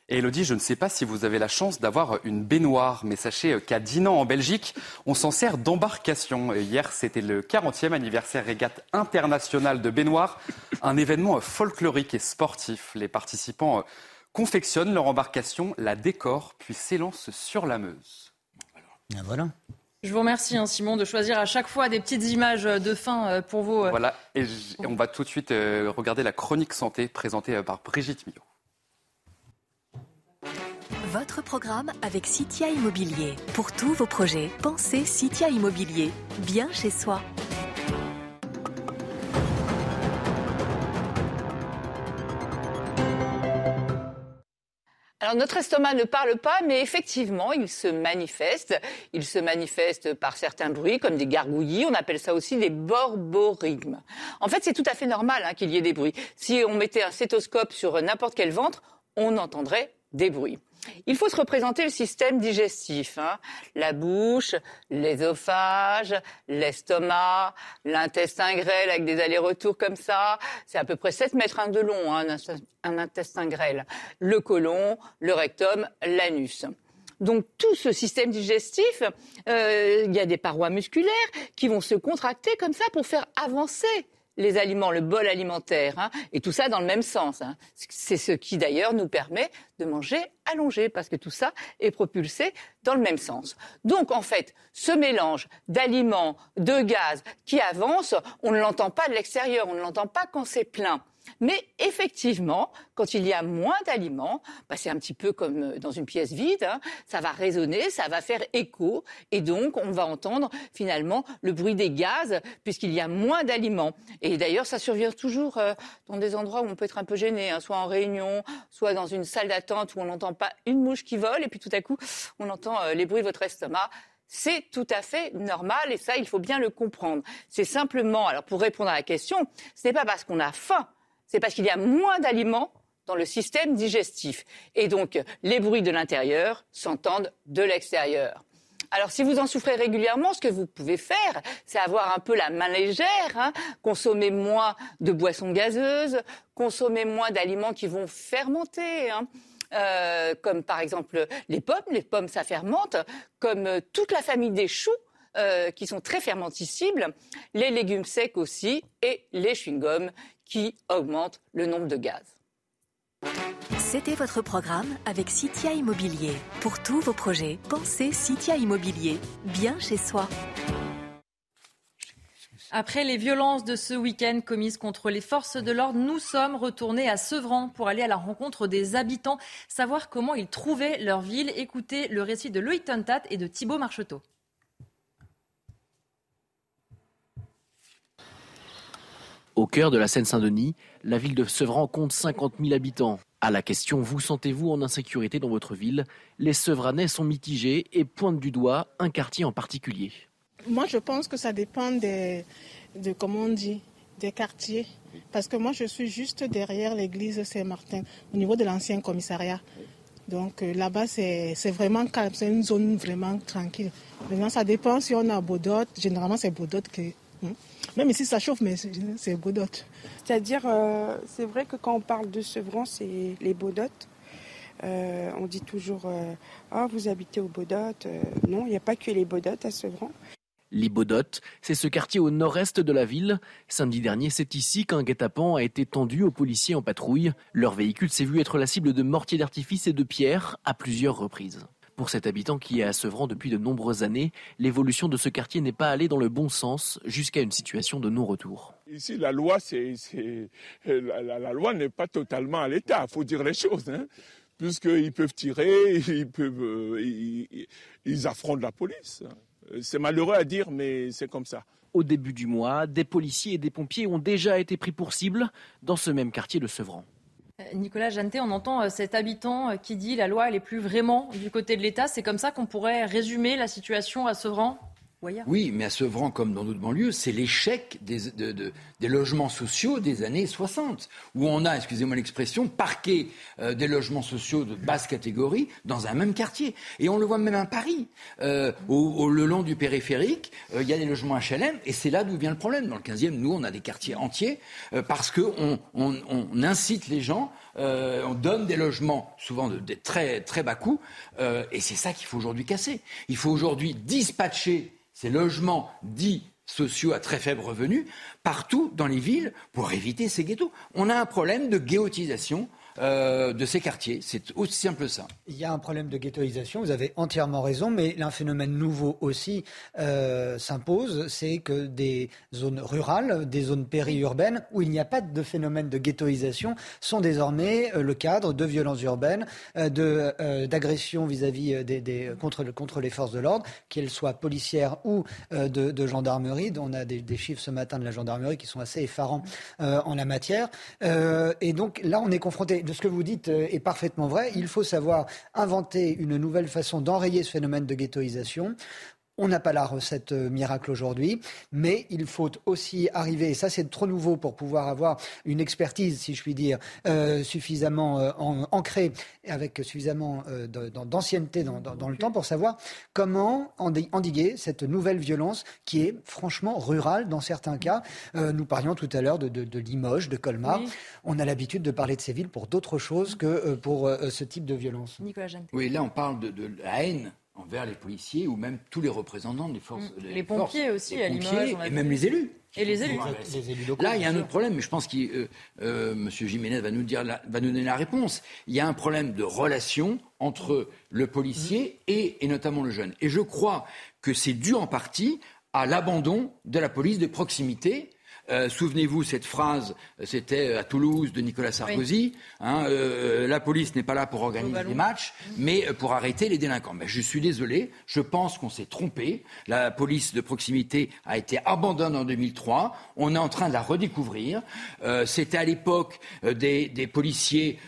Et Elodie, je ne sais pas si vous avez la chance d'avoir une baignoire, mais sachez qu'à Dinan, en Belgique, on s'en sert d'embarcation. Hier, c'était le 40e anniversaire régate internationale de baignoire, un événement folklorique et sportif. Les participants confectionnent leur embarcation, la décorent, puis s'élancent sur la Meuse. voilà. Je vous remercie, hein, Simon, de choisir à chaque fois des petites images de fin euh, pour vous. Euh. Voilà, et on va tout de suite euh, regarder la chronique santé présentée par Brigitte Millot. Votre programme avec Citia Immobilier. Pour tous vos projets, pensez Citia Immobilier. Bien chez soi. Notre estomac ne parle pas, mais effectivement, il se manifeste. Il se manifeste par certains bruits, comme des gargouillis. On appelle ça aussi des borborigmes. En fait, c'est tout à fait normal hein, qu'il y ait des bruits. Si on mettait un stéthoscope sur n'importe quel ventre, on entendrait des bruits. Il faut se représenter le système digestif, hein. la bouche, l'ésophage, l'estomac, l'intestin grêle avec des allers-retours comme ça. C'est à peu près 7 mètres de long, hein, un, intestin grêle. Le côlon, le rectum, l'anus. Donc tout ce système digestif, euh, il y a des parois musculaires qui vont se contracter comme ça pour faire avancer les aliments, le bol alimentaire, hein, et tout ça dans le même sens. Hein. C'est ce qui d'ailleurs nous permet de manger allongé, parce que tout ça est propulsé dans le même sens. Donc en fait, ce mélange d'aliments, de gaz qui avance, on ne l'entend pas de l'extérieur, on ne l'entend pas quand c'est plein. Mais effectivement, quand il y a moins d'aliments, bah, c'est un petit peu comme euh, dans une pièce vide, hein, ça va résonner, ça va faire écho, et donc on va entendre finalement le bruit des gaz, puisqu'il y a moins d'aliments. Et d'ailleurs, ça survient toujours euh, dans des endroits où on peut être un peu gêné, hein, soit en réunion, soit dans une salle d'attente où on n'entend pas une mouche qui vole, et puis tout à coup, on entend euh, les bruits de votre estomac. C'est tout à fait normal et ça, il faut bien le comprendre. C'est simplement, alors pour répondre à la question, ce n'est pas parce qu'on a faim c'est parce qu'il y a moins d'aliments dans le système digestif. Et donc, les bruits de l'intérieur s'entendent de l'extérieur. Alors, si vous en souffrez régulièrement, ce que vous pouvez faire, c'est avoir un peu la main légère, hein, consommer moins de boissons gazeuses, consommer moins d'aliments qui vont fermenter. Hein. Euh, comme par exemple les pommes, les pommes ça fermente, comme euh, toute la famille des choux, euh, qui sont très fermenticibles, les légumes secs aussi, et les chewing-gums qui augmente le nombre de gaz. C'était votre programme avec Citia Immobilier. Pour tous vos projets, pensez Citia Immobilier, bien chez soi. Après les violences de ce week-end commises contre les forces de l'ordre, nous sommes retournés à Sevran pour aller à la rencontre des habitants, savoir comment ils trouvaient leur ville. Écoutez le récit de Loïc Tontat et de Thibault Marcheteau. Au cœur de la Seine-Saint-Denis, la ville de Sevran compte 50 000 habitants. À la question Vous sentez-vous en insécurité dans votre ville? Les Sevranais sont mitigés et pointent du doigt un quartier en particulier. Moi, je pense que ça dépend des, de comment on dit, des quartiers. Parce que moi, je suis juste derrière l'église Saint-Martin, au niveau de l'ancien commissariat. Donc euh, là-bas, c'est vraiment calme, c'est une zone vraiment tranquille. Maintenant, ça dépend si on a Baudot. Généralement, c'est Baudot qui. Même ici, ça chauffe, mais c'est Baudotte. C'est-à-dire, euh, c'est vrai que quand on parle de Sevran, c'est les Baudottes. Euh, on dit toujours euh, Ah, vous habitez au Baudotte. non, il n'y a pas que les Baudottes à Sevran. Les Baudottes, c'est ce quartier au nord-est de la ville. Samedi dernier, c'est ici qu'un guet-apens a été tendu aux policiers en patrouille. Leur véhicule s'est vu être la cible de mortiers d'artifice et de pierres à plusieurs reprises. Pour cet habitant qui est à Sevran depuis de nombreuses années, l'évolution de ce quartier n'est pas allée dans le bon sens jusqu'à une situation de non-retour. Ici, la loi, la, loi n'est pas totalement à l'état, il faut dire les choses. Hein. Puisqu'ils peuvent tirer, ils, peuvent, euh, ils affrontent la police. C'est malheureux à dire, mais c'est comme ça. Au début du mois, des policiers et des pompiers ont déjà été pris pour cible dans ce même quartier de Sevran. Euh, Nicolas Jeanneté, on entend euh, cet habitant euh, qui dit la loi elle est plus vraiment du côté de l'État. C'est comme ça qu'on pourrait résumer la situation à Sevran? Oui, mais à Sevran, comme dans d'autres banlieues, c'est l'échec des, logements sociaux des années 60, où on a, excusez-moi l'expression, parqué des logements sociaux de basse catégorie dans un même quartier. Et on le voit même à Paris. au, le long du périphérique, il y a des logements HLM, et c'est là d'où vient le problème. Dans le 15e, nous, on a des quartiers entiers, parce qu'on on, incite les gens euh, on donne des logements, souvent de, très bas coûts, euh, et c'est ça qu'il faut aujourd'hui casser. Il faut aujourd'hui dispatcher ces logements dits sociaux à très faible revenu partout dans les villes pour éviter ces ghettos. On a un problème de ghettoisation euh, de ces quartiers. C'est aussi simple que ça. Il y a un problème de ghettoisation, vous avez entièrement raison, mais un phénomène nouveau aussi euh, s'impose, c'est que des zones rurales, des zones périurbaines, où il n'y a pas de phénomène de ghettoisation, sont désormais euh, le cadre de violences urbaines, d'agressions vis-à-vis des, contre, les forces de l'ordre, qu'elles soient policières ou de, gendarmerie. On a des, chiffres ce matin de la gendarmerie qui sont assez effarants en la matière. et donc là, on est confronté de ce que vous dites est parfaitement vrai. Il faut savoir inventer une nouvelle façon d'enrayer ce phénomène de ghettoisation. On n'a pas la recette miracle aujourd'hui, mais il faut aussi arriver, et ça c'est trop nouveau pour pouvoir avoir une expertise, si je puis dire, euh, suffisamment euh, en, ancrée, avec suffisamment euh, d'ancienneté dans, dans, dans, le temps pour savoir comment endiguer cette nouvelle violence qui est franchement rurale dans certains cas. nous parlions tout à l'heure de, de, de, Limoges, de Colmar. Oui. On a l'habitude de parler de ces villes pour d'autres choses que pour ce type de violence. Nicolas Oui, là on parle de, de la haine envers les policiers ou même tous les représentants des forces. Mmh. Les, les pompiers forces, aussi, les à pompiers, Et même les élus. Et les élus. Les élus locaux, Là, il y a un autre problème, mais je pense que euh, euh, M. Jiménez va nous, dire la, va nous donner la réponse. Il y a un problème de relation entre le policier mmh. et, et notamment le jeune. Et je crois que c'est dû en partie à l'abandon de la police de proximité euh, Souvenez-vous, cette phrase, c'était à Toulouse de Nicolas Sarkozy. Oui. Hein, euh, la police n'est pas là pour organiser des matchs, mais pour arrêter les délinquants. Mais je suis désolé, je pense qu'on s'est trompé. La police de proximité a été abandonnée en 2003. On est en train de la redécouvrir. Euh, c'était à l'époque des, des, policiers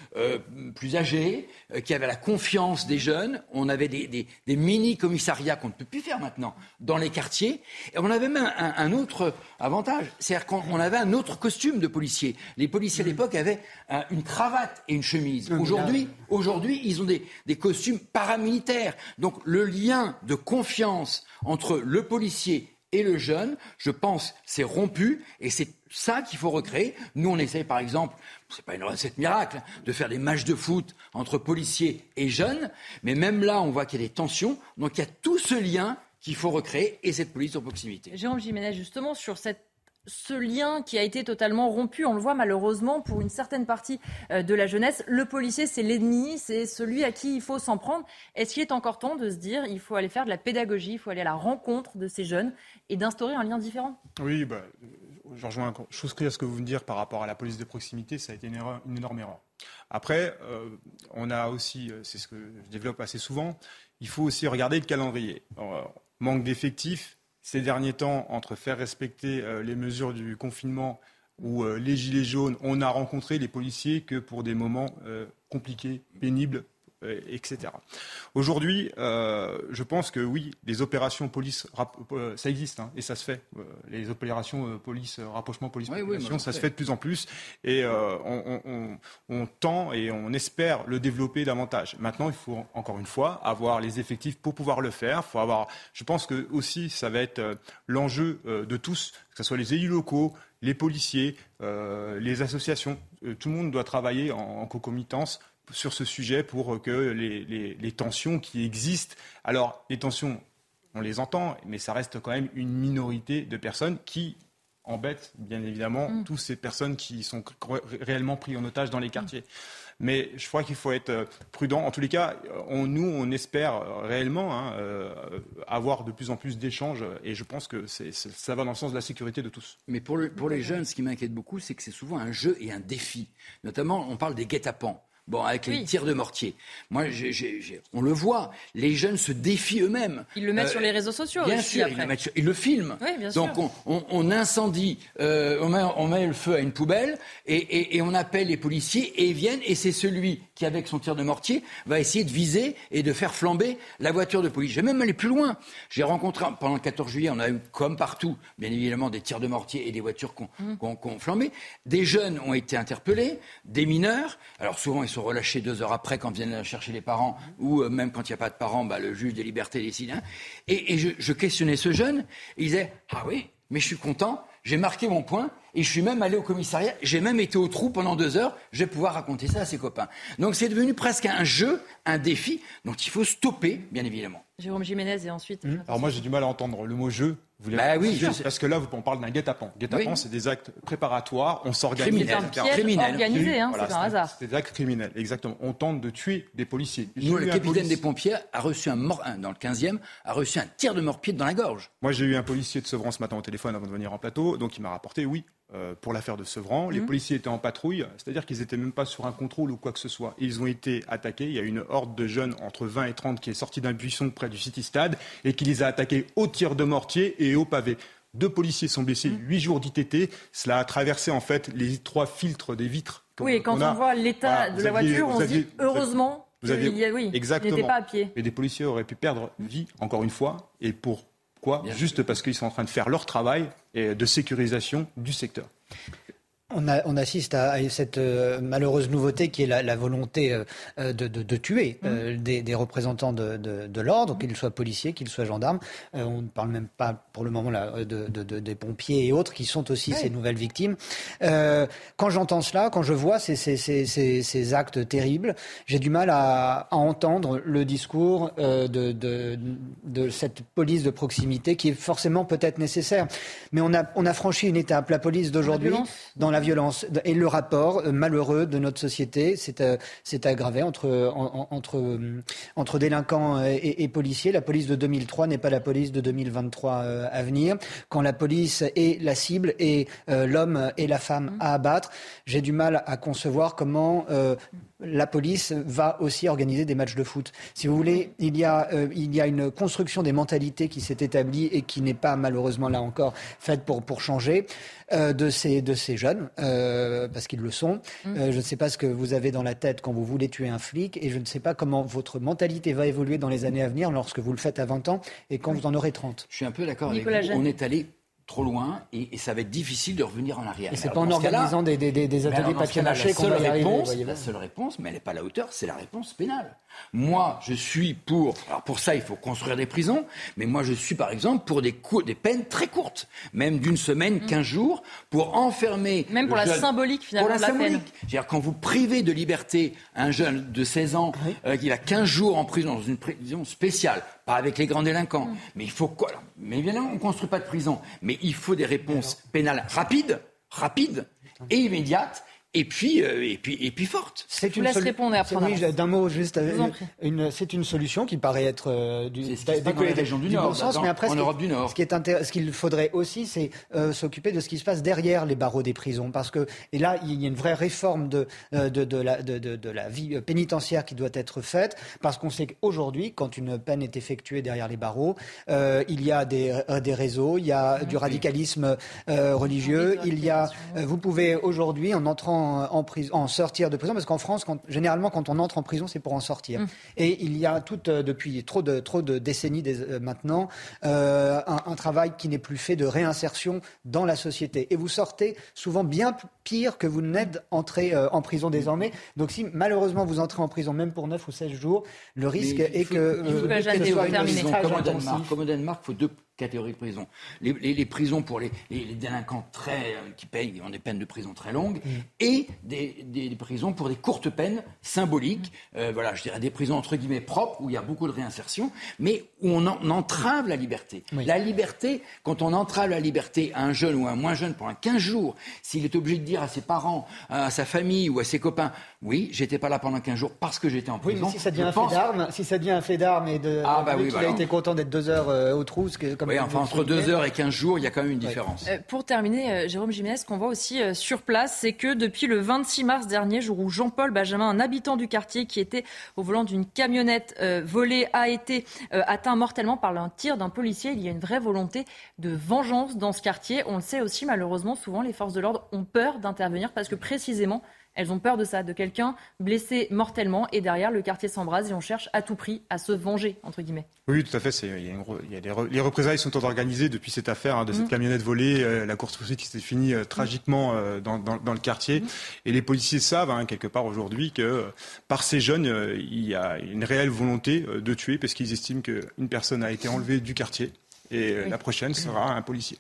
plus âgés qui avaient la confiance des jeunes. On avait des, des, des mini-commissariats qu'on ne peut plus faire maintenant dans les quartiers. Et on avait même un, un autre avantage, c'est-à-dire qu'on avait un autre costume de policier. Les policiers à l'époque avaient euh, une cravate et une chemise. Aujourd'hui, aujourd'hui, ils ont des, des, costumes paramilitaires. Donc le lien de confiance entre le policier et le jeune, je pense, c'est rompu et c'est ça qu'il faut recréer. Nous, on essaye, par exemple, c'est pas une recette miracle, de faire des matchs de foot entre policiers et jeunes, mais même là, on voit qu'il y a des tensions. Donc il y a tout ce lien qu'il faut recréer et cette police de proximité. Jérôme Jiménez, justement, sur cette ce lien qui a été totalement rompu, on le voit malheureusement pour une certaine partie euh, de la jeunesse. Le policier, c'est l'ennemi, c'est celui à qui il faut s'en prendre. Est-ce qu'il est encore temps de se dire il faut aller faire de la pédagogie, il faut aller à la rencontre de ces jeunes et d'instaurer un lien différent? Oui, bah, je rejoins chose à ce que vous venez de dire par rapport à la police de proximité, ça a été une, énorme erreur. Après, euh, on a aussi, c'est ce que je développe assez souvent, il faut aussi regarder le calendrier. Manque d'effectifs, ces derniers temps, entre faire respecter euh, les mesures du confinement ou euh, les gilets jaunes, on n'a rencontré les policiers que pour des moments euh, compliqués, pénibles, etc. Aujourd'hui, euh, je pense que oui, les opérations police, euh, ça existe hein, et ça se fait. les opérations police, rapprochement police-population, oui, oui, ça se fait de plus en plus et on, on, on, tend et on espère le développer davantage. Maintenant, il faut encore une fois avoir les effectifs pour pouvoir le faire. Faut avoir, je pense que aussi, ça va être l'enjeu de tous, que ce soit les élus locaux, les policiers, euh, les associations. Euh, tout le monde doit travailler en, en concomitance sur ce sujet pour que les, les, les, tensions qui existent. Alors, les tensions, on les entend, mais ça reste quand même une minorité de personnes qui embêtent, bien évidemment, mmh. toutes ces personnes qui sont réellement prises en otage dans les quartiers. Mmh. Mais je crois qu'il faut être prudent. En tous les cas, on, nous, on espère réellement hein, euh, avoir de plus en plus d'échanges et je pense que ça va dans le sens de la sécurité de tous. Mais pour, le, pour les jeunes, ce qui m'inquiète beaucoup, c'est que c'est souvent un jeu et un défi. Notamment, on parle des guet-apens. Bon, avec oui. les tirs de mortier. Moi, j'ai, j'ai, j'ai, on le voit, les jeunes se défient eux-mêmes. Ils le mettent euh, sur les réseaux sociaux. Bien aussi, sûr, après. ils le, mettent sur, ils le filment. Oui, bien Donc, sûr. On, on, on, incendie, euh, on, met, on met le feu à une poubelle et, et, et, on appelle les policiers et ils viennent et c'est celui qui, avec son tir de mortier, va essayer de viser et de faire flamber la voiture de police. Je vais même aller plus loin. J'ai rencontré, pendant le 14 juillet, on a eu, comme partout, bien évidemment, des tirs de mortier et des voitures ont, mmh. qui ont flambé. Des jeunes ont été interpellés, des mineurs. Alors souvent, ils sont relâchés deux heures après quand viennent chercher les parents, ou euh, même quand il n'y a pas de parents, bah, le juge des libertés décide. Hein. Et, et je, je, questionnais ce jeune, il disait Ah oui, mais je suis content, J'ai marqué mon point et je suis même allé au commissariat. J'ai même été au trou pendant deux heures. Je vais pouvoir raconter ça à ses copains. Donc c'est devenu presque un jeu, un défi dont il faut stopper, bien évidemment. Jérôme Jiménez et ensuite. Mmh. Alors moi j'ai du mal à entendre le mot jeu. Vous bah oui, je... parce que là on parle d'un guet-apens. Guet-apens oui. c'est des actes préparatoires, on s'organise. C'est un piège criminel. organisé, hein, voilà, c'est un hasard. C'est des actes criminels, exactement. On tente de tuer des policiers. Nous, le capitaine des pompiers a reçu un mort, dans le 15e, a reçu un tir de mort-pied dans la gorge. Moi j'ai eu un policier de Sevran ce matin au téléphone avant de venir en plateau, donc il m'a rapporté oui, pour l'affaire de Sevran. Les mmh. policiers étaient en patrouille, c'est-à-dire qu'ils n'étaient même pas sur un contrôle ou quoi que ce soit. Ils ont été attaqués. Il y a une horde de jeunes entre 20 et 30 qui est sortie d'un buisson près du City Stade et qui les a attaqués au tir de mortier et au pavé. Deux policiers sont blessés, mmh. huit jours d'ITT. Cela a traversé en fait les trois filtres des vitres. Oui, et quand on, on voit l'état voilà, de la aviez, voiture, on se dit heureusement vous avez, il y a, oui, exactement. pas à pied. Mais des policiers auraient pu perdre vie, encore une fois, et pour quoi Juste parce qu'ils sont en train de faire leur travail et de sécurisation du secteur. On, a, on, assiste à, à cette euh, malheureuse nouveauté qui est la, la volonté euh, de, de, de, tuer euh, des, des, représentants de, de l'ordre, qu'ils soient policiers, qu'ils soient gendarmes. Euh, on ne parle même pas pour le moment là, des pompiers et autres qui sont aussi ces nouvelles victimes. Euh, quand j'entends cela, quand je vois ces, ces, ces, ces actes terribles, j'ai du mal à, à, entendre le discours de, cette police de proximité qui est forcément peut-être nécessaire. Mais on a, on a franchi une étape. La police d'aujourd'hui, dans la violence. Et le rapport euh, malheureux de notre société s'est euh, aggravé entre, en, entre, euh, entre délinquants et, et, policiers. La police de 2003 n'est pas la police de 2023 à venir. Quand la police est la cible et l'homme et la femme à abattre, j'ai du mal à concevoir comment la police va aussi organiser des matchs de foot. Si vous voulez, il y a, euh, il y a une construction des mentalités qui s'est établie et qui n'est pas malheureusement là encore faite pour, pour changer euh, de, ces, de ces jeunes, euh, parce qu'ils le sont. Euh, je ne sais pas ce que vous avez dans la tête quand vous voulez tuer un flic et je ne sais pas comment votre mentalité va évoluer dans les années à venir lorsque vous le faites à 20 ans et quand oui. vous en aurez 30. Je suis un peu d'accord avec vous. On est allé trop loin et, et, ça va être difficile de revenir en arrière. Et c'est pas en organisant des, des, des, ateliers papier mâché qu'on va y réponse, arriver. La seule réponse, mais elle n'est pas à la hauteur, c'est la réponse pénale. Moi, je suis pour. Alors pour ça, il faut construire des prisons, mais moi, je suis par exemple pour des, cours, des peines très courtes, même d'une semaine, mmh. 15 jours, pour enfermer. Même pour la jeune, symbolique finalement pour la, de la symbolique. peine. C'est-à-dire quand vous privez de liberté un jeune de 16 ans oui. euh, qui va 15 jours en prison dans une prison spéciale, pas avec les grands délinquants, mmh. mais il faut quoi Mais évidemment, on ne construit pas de prison, mais il faut des réponses pénales rapides, rapides et immédiates et puis, euh, et puis, et puis forte. C'est une laisse répondre après. Oui, d'un mot juste. Une, c'est une solution qui paraît être euh, du, ce qui dans les régions du, du Nord, bon sens, dans, mais après, en Europe du Nord. Ce qui est ce qu'il faudrait aussi, c'est euh, s'occuper de ce qui se passe derrière les barreaux des prisons, parce que et là, il y a une vraie réforme de de, de, la, de, de, de la vie pénitentiaire qui doit être faite, parce qu'on sait qu'aujourd'hui, quand une peine est effectuée derrière les barreaux, euh, il y a des, des réseaux, il y a mmh, du radicalisme religieux, il y a, vous pouvez aujourd'hui, en entrant en prison en sortir de prison parce qu'en France, quand, généralement, quand on entre en prison, c'est pour en sortir. Mmh. Et il y a tout, euh, depuis trop de, trop de décennies des, euh, maintenant, euh, un, un, travail qui n'est plus fait de réinsertion dans la société. Et vous sortez souvent bien pire que vous n'êtes entré euh, en prison désormais. Donc si malheureusement vous entrez en prison, même pour 9 ou 16 jours, le risque Mais est faut, que... Euh, que ce soit une comme au Danemark, il faut deux catégories de prison. Les, les, les prisons pour les, les, délinquants très, euh, qui payent, ont des peines de prison très longues, mmh. et des, des, des, prisons pour des courtes peines symboliques. Mmh. Euh, voilà, je dirais des prisons entre guillemets propres, où il y a beaucoup de réinsertion, mais où on, en, on entrave la liberté. Oui. La liberté, quand on entrave la liberté à un jeune ou à un moins jeune pendant 15 jours, s'il est obligé de dire à ses parents, à sa famille ou à ses copains, oui, j'étais pas là pendant 15 jours parce que j'étais en prison. Oui, mais si ça devient un pense... fait d'armes, si ça devient un fait d'armes et de, ah, bah oui, qu'il voilà. a été content d'être deux heures euh, aux trousses, comme oui, enfin entre deux heures et 15 jours, il y a quand même une différence. Euh, pour terminer, euh, Jérôme Jiménez, ce qu'on voit aussi euh, sur place, c'est que depuis le 26 mars dernier, jour où Jean-Paul Benjamin, un habitant du quartier qui était au volant d'une camionnette euh, volée, a été euh, atteint mortellement par un tir d'un policier. Il y a une vraie volonté de vengeance dans ce quartier. On le sait aussi, malheureusement, souvent les forces de l'ordre ont peur d'intervenir parce que précisément, elles ont peur de ça, de quelqu'un blessé mortellement et derrière le quartier s'embrase et on cherche à tout prix à se venger, entre guillemets. Oui, tout à fait. Il y a, une, il y a des, les représailles sont organisées depuis cette affaire hein, de cette mmh. camionnette volée, euh, la course poursuite qui s'est finie euh, tragiquement euh, dans, dans, dans, le quartier. Mmh. Et les policiers savent hein, quelque part aujourd'hui que par ces jeunes, il y a une réelle volonté de tuer parce qu'ils estiment qu'une personne a été enlevée du quartier et oui. la prochaine sera un policier.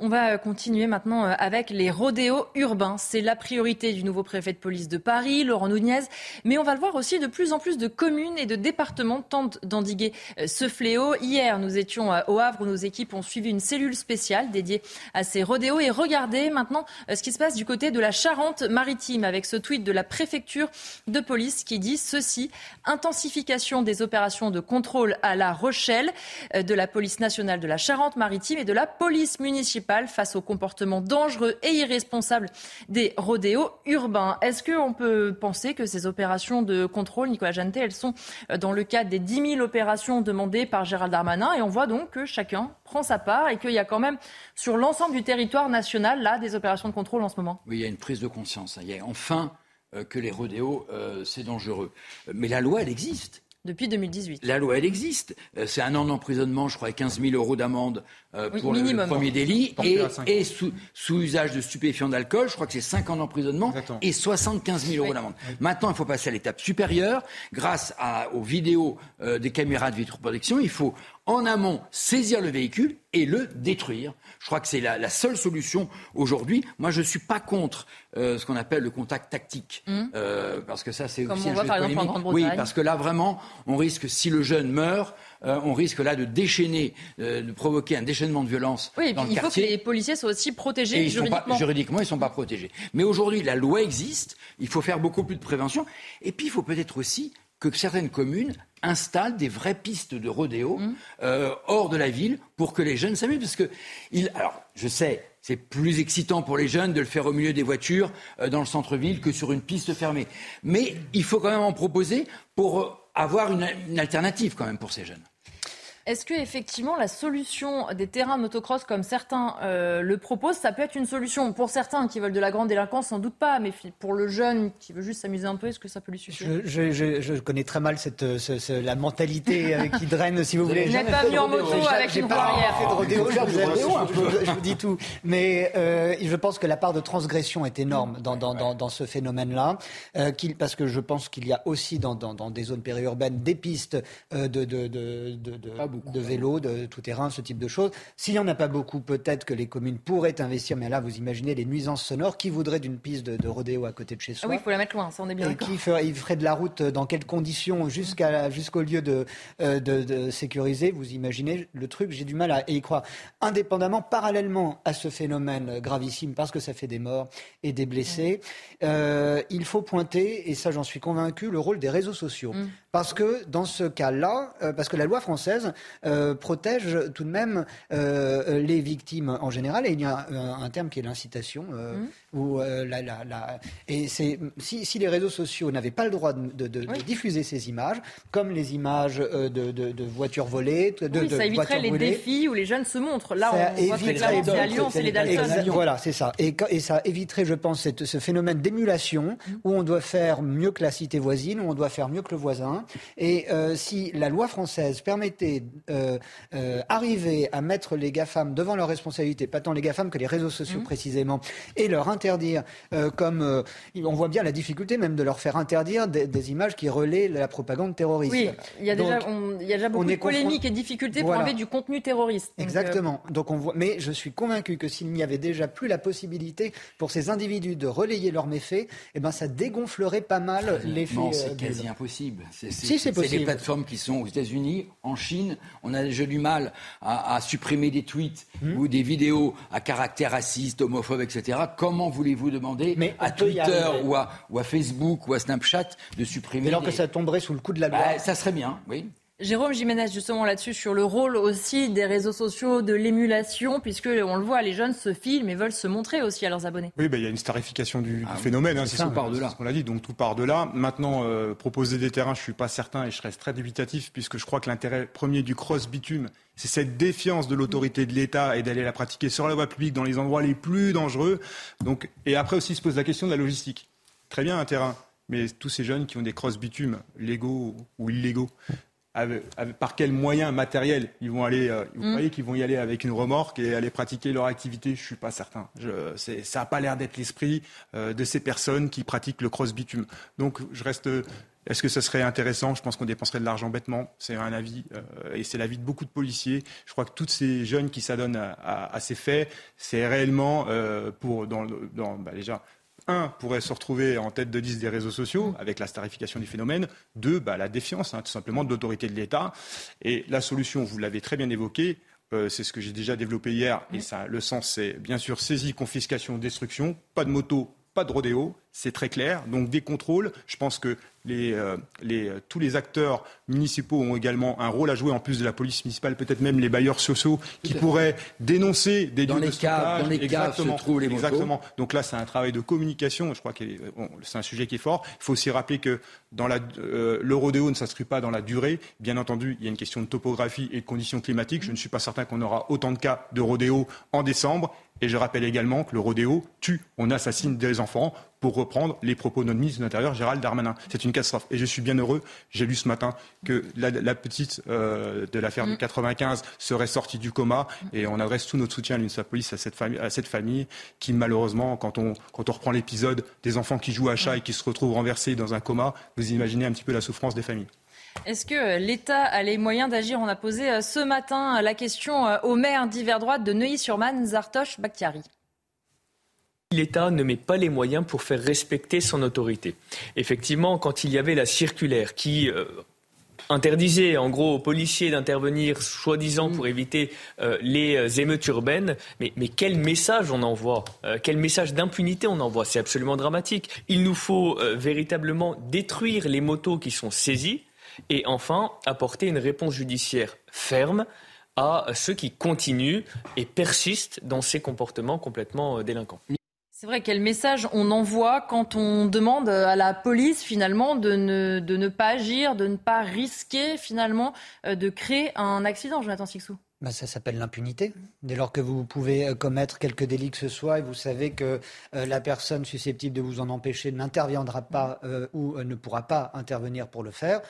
On va continuer maintenant euh, avec les rodéos urbains. C'est la priorité du nouveau préfet de police de Paris, Laurent Nunez. Mais on va le voir aussi, de plus en plus de communes et de départements tentent d'endiguer euh, ce fléau. Hier, nous étions euh, au Havre où nos équipes ont suivi une cellule spéciale dédiée à ces rodéos. Et regardez maintenant ce qui se passe du côté de la Charente-Maritime avec ce tweet de la préfecture de police qui dit ceci. Intensification des opérations de contrôle à La Rochelle de la police nationale de la Charente-Maritime et de la police municipale face au comportement dangereux et irresponsable des rodéos urbains. Est-ce qu'on peut penser que ces opérations de contrôle, Nicolas Janté, elles sont euh, dans le cadre des 10 000 opérations demandées par Gérald Darmanin? Et on voit donc que chacun prend sa part et qu'il y a quand même sur l'ensemble du territoire national là des opérations de contrôle en ce moment Oui, il y a une prise de conscience. Il y a enfin euh, que les rodéos, euh, c'est dangereux. Mais la loi, elle existe. Depuis 2018. La loi, elle existe. C'est un an d'emprisonnement, je crois, et 15 000 euros d'amende euh, pour le, premier délit et, sous, usage de stupéfiants d'alcool, je crois que c'est 5 ans d'emprisonnement et 75 000 euros d'amende. Maintenant, il faut passer à l'étape supérieure. Grâce aux vidéos euh, des caméras de vidéoprotection, il faut en amont saisir le véhicule et le détruire. Je crois que c'est la, seule solution aujourd'hui. Moi, je ne suis pas contre euh, ce qu'on appelle le contact tactique, mmh. parce que ça, c'est aussi un voit, par exemple, en Oui, parce que là, vraiment, on risque, si le jeune meurt, euh, on risque là de déchaîner, euh, de provoquer un déchaînement de violence oui, dans le il faut que les policiers soient aussi protégés juridiquement. juridiquement, ils ne sont pas protégés. Mais aujourd'hui, la loi existe, il faut faire beaucoup plus de prévention. Et puis, il faut peut-être aussi que certaines communes installent des vraies pistes de rodéo mmh. euh, hors de la ville pour que les jeunes s'amusent. Parce que, alors, je sais, c'est plus excitant pour les jeunes de le faire au milieu des voitures dans le centre-ville que sur une piste fermée. Mais il faut quand même en proposer pour avoir une, alternative quand même pour ces jeunes. Est-ce que effectivement la solution des terrains de motocross, comme certains euh, le proposent, ça peut être une solution? Pour certains qui veulent de la grande délinquance, sans doute pas, mais pour le jeune qui veut juste s'amuser un peu, est-ce que ça peut lui suffire? Je, connais très mal cette, la mentalité qui [laughs] draine, si vous voulez. Vous n'êtes pas venu en moto avec une pas fait de rodéo, je, vous, je, vous dis tout. Mais euh, je pense que la part de transgression est énorme dans, dans, dans, ce phénomène-là, euh, parce que je pense qu'il y a aussi dans, des zones périurbaines des pistes de, de, de, de de vélo, de tout terrain, ce type de choses. S'il n'y en a pas beaucoup, peut-être que les communes pourraient investir, mais là, vous imaginez les nuisances sonores. Qui voudrait d'une piste de, rodéo à côté de chez soi Ah oui, il faut la mettre loin, ça on est bien Et qui ferait, il ferait de la route dans quelles conditions jusqu'à, jusqu'au lieu de, euh, de, sécuriser Vous imaginez le truc, j'ai du mal à y croire. Indépendamment, parallèlement à ce phénomène gravissime, parce que ça fait des morts et des blessés, euh, il faut pointer, et ça j'en suis convaincu, le rôle des réseaux sociaux. Mm. Parce que dans ce cas-là, euh, parce que la loi française euh, protège tout de même euh, les victimes en général, et il y a un, terme qui est l'incitation, mmh. la, la, et c'est si, si, les réseaux sociaux n'avaient pas le droit de, de, diffuser ces images, comme les images de, de voitures volées, de, oui, ça éviterait les défis où les jeunes se montrent. Là, on voit clairement c'est à Lyon, c'est les Dalton. Voilà, c'est ça. Et, et, ça éviterait, je pense, cette, ce phénomène d'émulation mmh. où on doit faire mieux que la cité voisine, où on doit faire mieux que le voisin. Et euh, si la loi française permettait euh, euh, arriver à mettre les GAFAM devant leurs responsabilités, pas tant les GAFAM que les réseaux sociaux mmh. précisément, et leur interdire, comme on voit bien la difficulté même de leur faire interdire des, images qui relaient la propagande terroriste. Oui, il y a déjà, il y a déjà beaucoup de polémiques et difficultés pour enlever du contenu terroriste. Exactement. Donc on voit, mais je suis convaincu que s'il n'y avait déjà plus la possibilité pour ces individus de relayer leurs méfaits, eh ben ça dégonflerait pas mal l'effet. Non, c'est quasi impossible. C'est des plateformes qui sont aux États-Unis, en Chine. On a déjà du mal à, supprimer des tweets hmm. ou des vidéos à caractère raciste, homophobe, etc. Comment voulez-vous demander à Twitter ou à, ou à, Facebook ou à Snapchat de supprimer alors que ça tomberait sous le coup de la loi bah, Ça serait bien, oui. Jérôme Jiménez, justement là-dessus, sur le rôle aussi des réseaux sociaux, de l'émulation, puisque on le voit, les jeunes se filment et veulent se montrer aussi à leurs abonnés. Oui, bah, il y a une starification du, ah phénomène, hein, c'est tout part de là. ce qu'on a dit, donc tout part de là. Maintenant, euh, proposer des terrains, je suis pas certain et je reste très dubitatif, puisque je crois que l'intérêt premier du cross-bitume, c'est cette défiance de l'autorité de l'État et d'aller la pratiquer sur la voie publique dans les endroits les plus dangereux. Donc, et après aussi se pose la question de la logistique. Très bien un terrain, mais tous ces jeunes qui ont des cross-bitumes, légaux ou illégaux, par quels moyens matériels ils vont aller euh, Vous mm. croyez qu'ils vont y aller avec une remorque et aller pratiquer leur activité? Je suis pas certain. Je, ça n'a pas l'air d'être l'esprit euh, de ces personnes qui pratiquent le cross bitume. Donc je reste Est-ce que ce serait intéressant? Je pense qu'on dépenserait de l'argent bêtement. C'est un avis, euh, et c'est l'avis de beaucoup de policiers. Je crois que tous ces jeunes qui s'adonnent à, ces faits, c'est réellement pour, dans, dans bah, déjà, un, pourrait se retrouver en tête de liste des réseaux sociaux avec la starification du phénomène. Deux, bah, la défiance, hein, tout simplement, de l'autorité de l'État. Et la solution, vous l'avez très bien évoqué, euh, c'est ce que j'ai déjà développé hier. Et ça, le sens, c'est bien sûr saisie, confiscation, destruction. Pas de moto, pas de rodéo. C'est très clair. Donc des contrôles. Je pense que euh, euh, tous les acteurs municipaux ont également un rôle à jouer en plus de la police municipale, peut-être même les bailleurs sociaux qui pourraient dénoncer des dans les cas, dans les cas se trouvent les motos. Exactement. Donc là, c'est un travail de communication. Je crois que c'est un sujet qui est fort. Il faut aussi rappeler que dans la, euh, le rodéo ne s'inscrit pas dans la durée. Bien entendu, il y a une question de topographie et de conditions climatiques. Je ne suis pas certain qu'on aura autant de cas de rodéo en décembre. Et je rappelle également que le rodéo tue, on assassine des enfants pour reprendre les propos de notre ministre de l'Intérieur, Gérald Darmanin. C'est une catastrophe. Et je suis bien heureux, j'ai lu ce matin que la, petite euh, de l'affaire de 95 mm. serait sortie du coma. Et on adresse tout notre soutien à l'UNSA Police à cette famille, à cette famille qui, malheureusement, quand on, quand on reprend l'épisode des enfants qui jouent à chat et qui se retrouvent renversés dans un coma, vous imaginez un petit peu la souffrance des familles. Est-ce que l'État a les moyens d'agir? On a posé euh, ce matin la question euh, au maire d'hiver droite de Neuilly-sur-Marne, Zartoche Bakhtiari. L'État ne met pas les moyens pour faire respecter son autorité. Effectivement, quand il y avait la circulaire qui euh, interdisait en gros aux policiers d'intervenir soi-disant pour éviter euh, les euh, émeutes urbaines, mais, quel message on envoie Quel message d'impunité on envoie? C'est absolument dramatique. Il nous faut véritablement détruire les motos qui sont saisies et enfin apporter une réponse judiciaire ferme à ceux qui continuent et persistent dans ces comportements complètement délinquants. C'est vrai, quel message on envoie quand on demande à la police finalement de ne, pas agir, de ne pas risquer finalement euh, de créer un accident, Jonathan Sixou? Bah, ça s'appelle l'impunité. Dès lors que vous pouvez euh, commettre quelque délit que ce soit et vous savez que euh, la personne susceptible de vous en empêcher n'interviendra pas ou ne pourra pas intervenir pour le faire,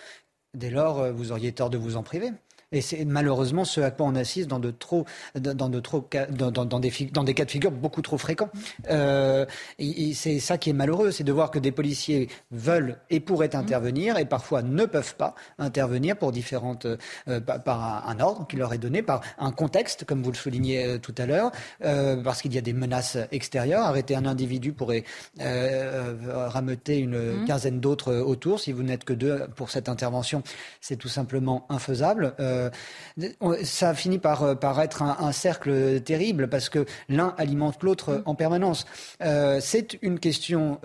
dès lors vous auriez tort de vous en priver. Et c'est malheureusement ce à quoi on assiste dans de trop, dans de trop, dans, dans, dans, des, dans des cas de figure beaucoup trop fréquents. Euh, et, c'est ça qui est malheureux, c'est de voir que des policiers veulent et pourraient intervenir et parfois ne peuvent pas intervenir pour différentes, euh, par un, ordre qui leur est donné, par un contexte, comme vous le soulignez euh, tout à l'heure, euh, parce qu'il y a des menaces extérieures. Arrêter un individu pourrait rameuter une mmh. quinzaine d'autres autour. Si vous n'êtes que deux pour cette intervention, c'est tout simplement infaisable. Euh, ça finit par, euh, par être un, cercle terrible parce que l'un alimente l'autre en permanence. Euh, c'est une question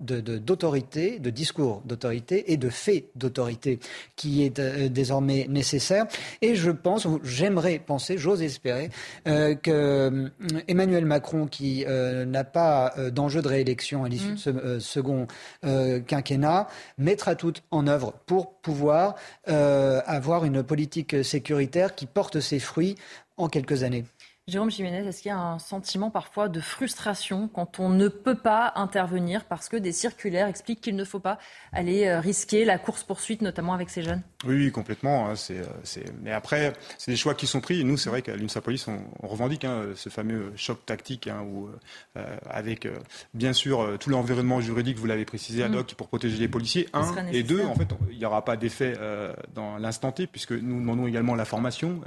d'autorité, de, discours d'autorité et de fait d'autorité qui est désormais nécessaire. Et je pense, j'aimerais penser, j'ose espérer, que Emmanuel Macron, qui n'a pas d'enjeu de réélection à l'issue de ce second quinquennat, mettra tout en œuvre pour pouvoir avoir une politique sécuritaire qui porte ses fruits en quelques années. Jérôme Jiménez, est-ce qu'il y a un sentiment parfois de frustration quand on ne peut pas intervenir parce que des circulaires expliquent qu'il ne faut pas aller euh, risquer la course-poursuite, notamment avec ces jeunes? Oui, complètement. Hein, euh, mais après, c'est des choix qui sont pris. Nous, c'est vrai qu'à l'UNSA Police, on, revendique hein, ce fameux choc tactique hein, où, euh, avec, bien sûr, tout l'environnement juridique, vous l'avez précisé, ad hoc, mm. pour protéger les policiers. Un, et deux, en fait, il n'y aura pas d'effet dans l'instant T, puisque nous demandons également la formation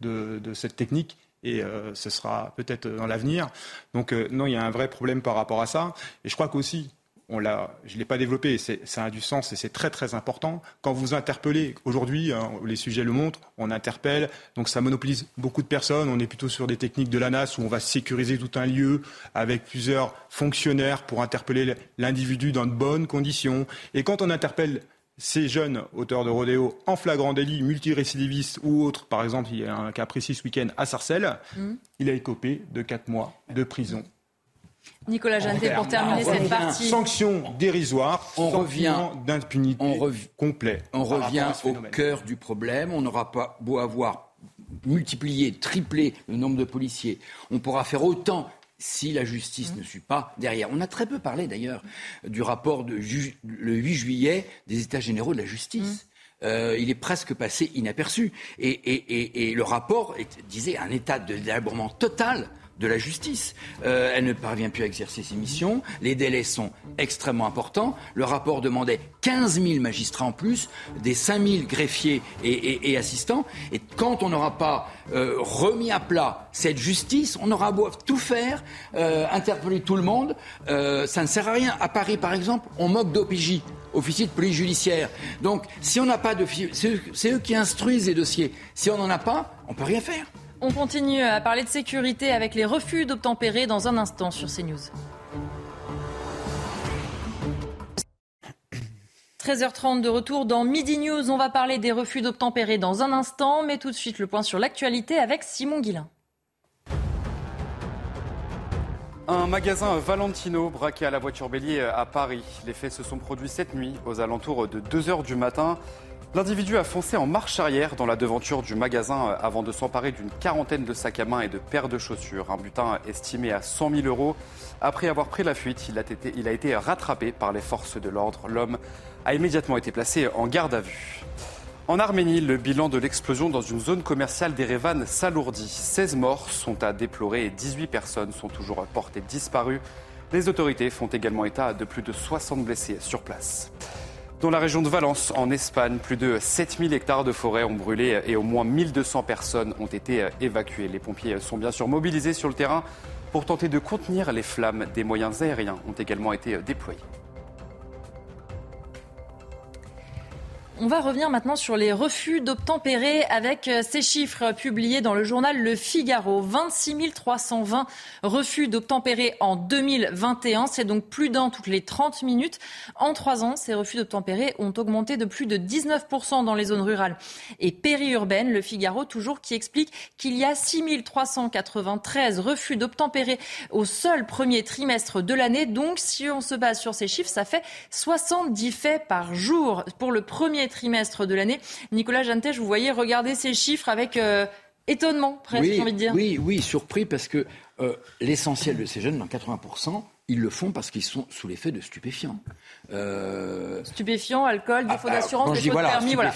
de, de cette technique et euh, ce sera peut-être dans l'avenir. Donc euh, non, il y a un vrai problème par rapport à ça. Et je crois qu'aussi, on l'a, je ne l'ai pas développé, ça a du sens et c'est très très important. Quand vous interpellez, aujourd'hui, les sujets le montrent, on interpelle, donc ça monopolise beaucoup de personnes. On est plutôt sur des techniques de l'ANAS où on va sécuriser tout un lieu avec plusieurs fonctionnaires pour interpeller l'individu dans de bonnes conditions. Et quand on interpelle ces jeunes auteurs de rodéo en flagrant délit, multirécidivistes ou autres, par exemple, il y a un cas précis ce week-end à Sarcelles, mm. il a écopé de 4 mois de prison. Nicolas Janté, pour terminer cette partie. Sanction dérisoire, on revient d'impunité complet. On revient au cœur du problème. On n'aura pas beau avoir multiplié, triplé le nombre de policiers. On pourra faire autant si la justice mmh. ne suit pas derrière. On a très peu parlé d'ailleurs du rapport de le 8 juillet des États généraux de la justice. Mmh. Euh, il est presque passé inaperçu. Et, le rapport disait un état de délabrement total de la justice. Euh, elle ne parvient plus à exercer ses missions. Les délais sont extrêmement importants. Le rapport demandait 15 000 magistrats en plus, des 5 000 greffiers et, assistants. Et quand on n'aura pas euh, remis à plat cette justice, on aura beau tout faire, euh, interpeller tout le monde, ça ne sert à rien. À Paris, par exemple, on moque d'OPJ, officier de police judiciaire. Donc, si on n'a pas de... C'est eux qui instruisent les dossiers. Si on n'en a pas, on peut rien faire. On continue à parler de sécurité avec les refus d'obtempérer dans un instant sur CNews. 13h30 de retour dans Midi News. On va parler des refus d'obtempérer dans un instant, mais tout de suite le point sur l'actualité avec Simon Guillain. Un magasin Valentino braqué à la voiture bélier à Paris. Les faits se sont produits cette nuit aux alentours de 2h du matin. L'individu a foncé en marche arrière dans la devanture du magasin avant de s'emparer d'une quarantaine de sacs à main et de paires de chaussures. Un butin estimé à 100 000 euros. Après avoir pris la fuite, il a été, il a été rattrapé par les forces de l'ordre. L'homme a immédiatement été placé en garde à vue. En Arménie, le bilan de l'explosion dans une zone commerciale d'Erevan s'alourdit. 16 morts sont à déplorer et 18 personnes sont toujours portées disparues. Les autorités font également état de plus de 60 blessés sur place. Dans la région de Valence, en Espagne, plus de 7000 hectares de forêt ont brûlé et au moins 1200 personnes ont été évacuées. Les pompiers sont bien sûr mobilisés sur le terrain pour tenter de contenir les flammes. Des moyens aériens ont également été déployés. On va revenir maintenant sur les refus d'obtempérer avec euh, ces chiffres publiés dans le journal Le Figaro. 26 320 refus d'obtempérer en 2021. C'est donc plus d'un toutes les 30 minutes. En trois ans, ces refus d'obtempérer ont augmenté de plus de 19% dans les zones rurales et périurbaines. Le Figaro, toujours, qui explique qu'il y a 6 393 refus d'obtempérer au seul premier trimestre de l'année. Donc, si on se base sur ces chiffres, ça fait 70 faits par jour pour le trimestre de l'année. Nicolas Jantet, vous voyez regarder ces chiffres avec euh, étonnement, presque, j'ai envie de dire. Oui, oui, surpris parce que euh, l'essentiel de ces jeunes, dans 80%, ils le font parce qu'ils sont sous l'effet de stupéfiants. Euh... Stupéfiants, alcool, défaut ah, d'assurance, défaut voilà, de permis, voilà.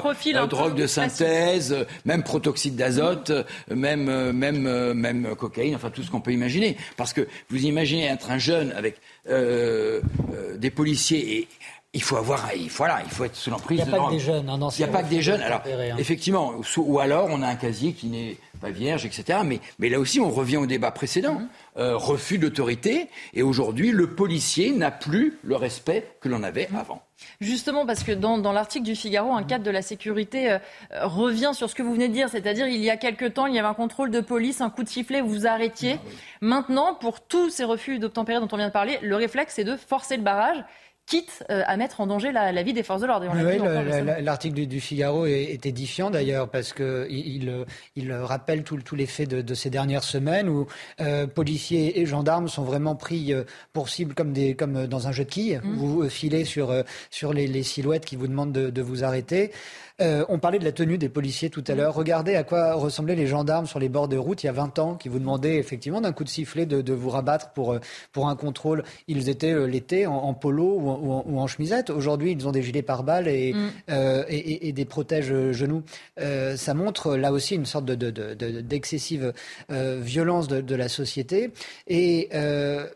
profil euh, drogue de synthèse, même protoxyde d'azote, même même même cocaïne, enfin tout ce qu'on peut imaginer. Parce que vous imaginez être un jeune avec des policiers et il faut avoir, il faut, voilà, il faut être sous l'emprise. Il n'y a pas que des jeunes. Hein, il n'y a pas que des jeunes. Alors, hein. effectivement, ou alors on a un casier qui n'est pas vierge, etc. Mais, mais là aussi, on revient au débat précédent. Mm-hmm. Euh, refus d'autorité. Et aujourd'hui, le policier n'a plus le respect que l'on avait mm-hmm. avant. Justement, parce que dans, dans l'article du Figaro, un cadre de la sécurité euh, revient sur ce que vous venez de dire, c'est-à-dire il y a quelque temps, il y avait un contrôle de police, un coup de sifflet, vous vous arrêtiez. Ah Maintenant, pour tous ces refus d'obtempérer dont on vient de parler, le réflexe, c'est de forcer le barrage quitte euh, à mettre en danger la, vie des forces de l'ordre. Oui, l'article du, Figaro est, édifiant d'ailleurs parce qu'il il, il, rappelle tous les faits de, ces dernières semaines où euh, policiers et gendarmes sont vraiment pris euh, pour cible comme, des, comme dans un jeu de quilles. Mmh. Vous filez sur, sur les, silhouettes qui vous demandent de, de vous arrêter. Euh, on parlait de la tenue des policiers tout à l'heure. Regardez à quoi ressemblaient les gendarmes sur les bords de route il y a 20 ans, qui vous demandaient effectivement d'un coup de sifflet de, vous rabattre pour, euh, pour un contrôle. Ils étaient euh, l'été en, polo ou en, chemisette. Aujourd'hui, ils ont des gilets pare-balles et, mm. et, des protèges genoux. ça montre là aussi une sorte d'excessive de, violence de, la société. Et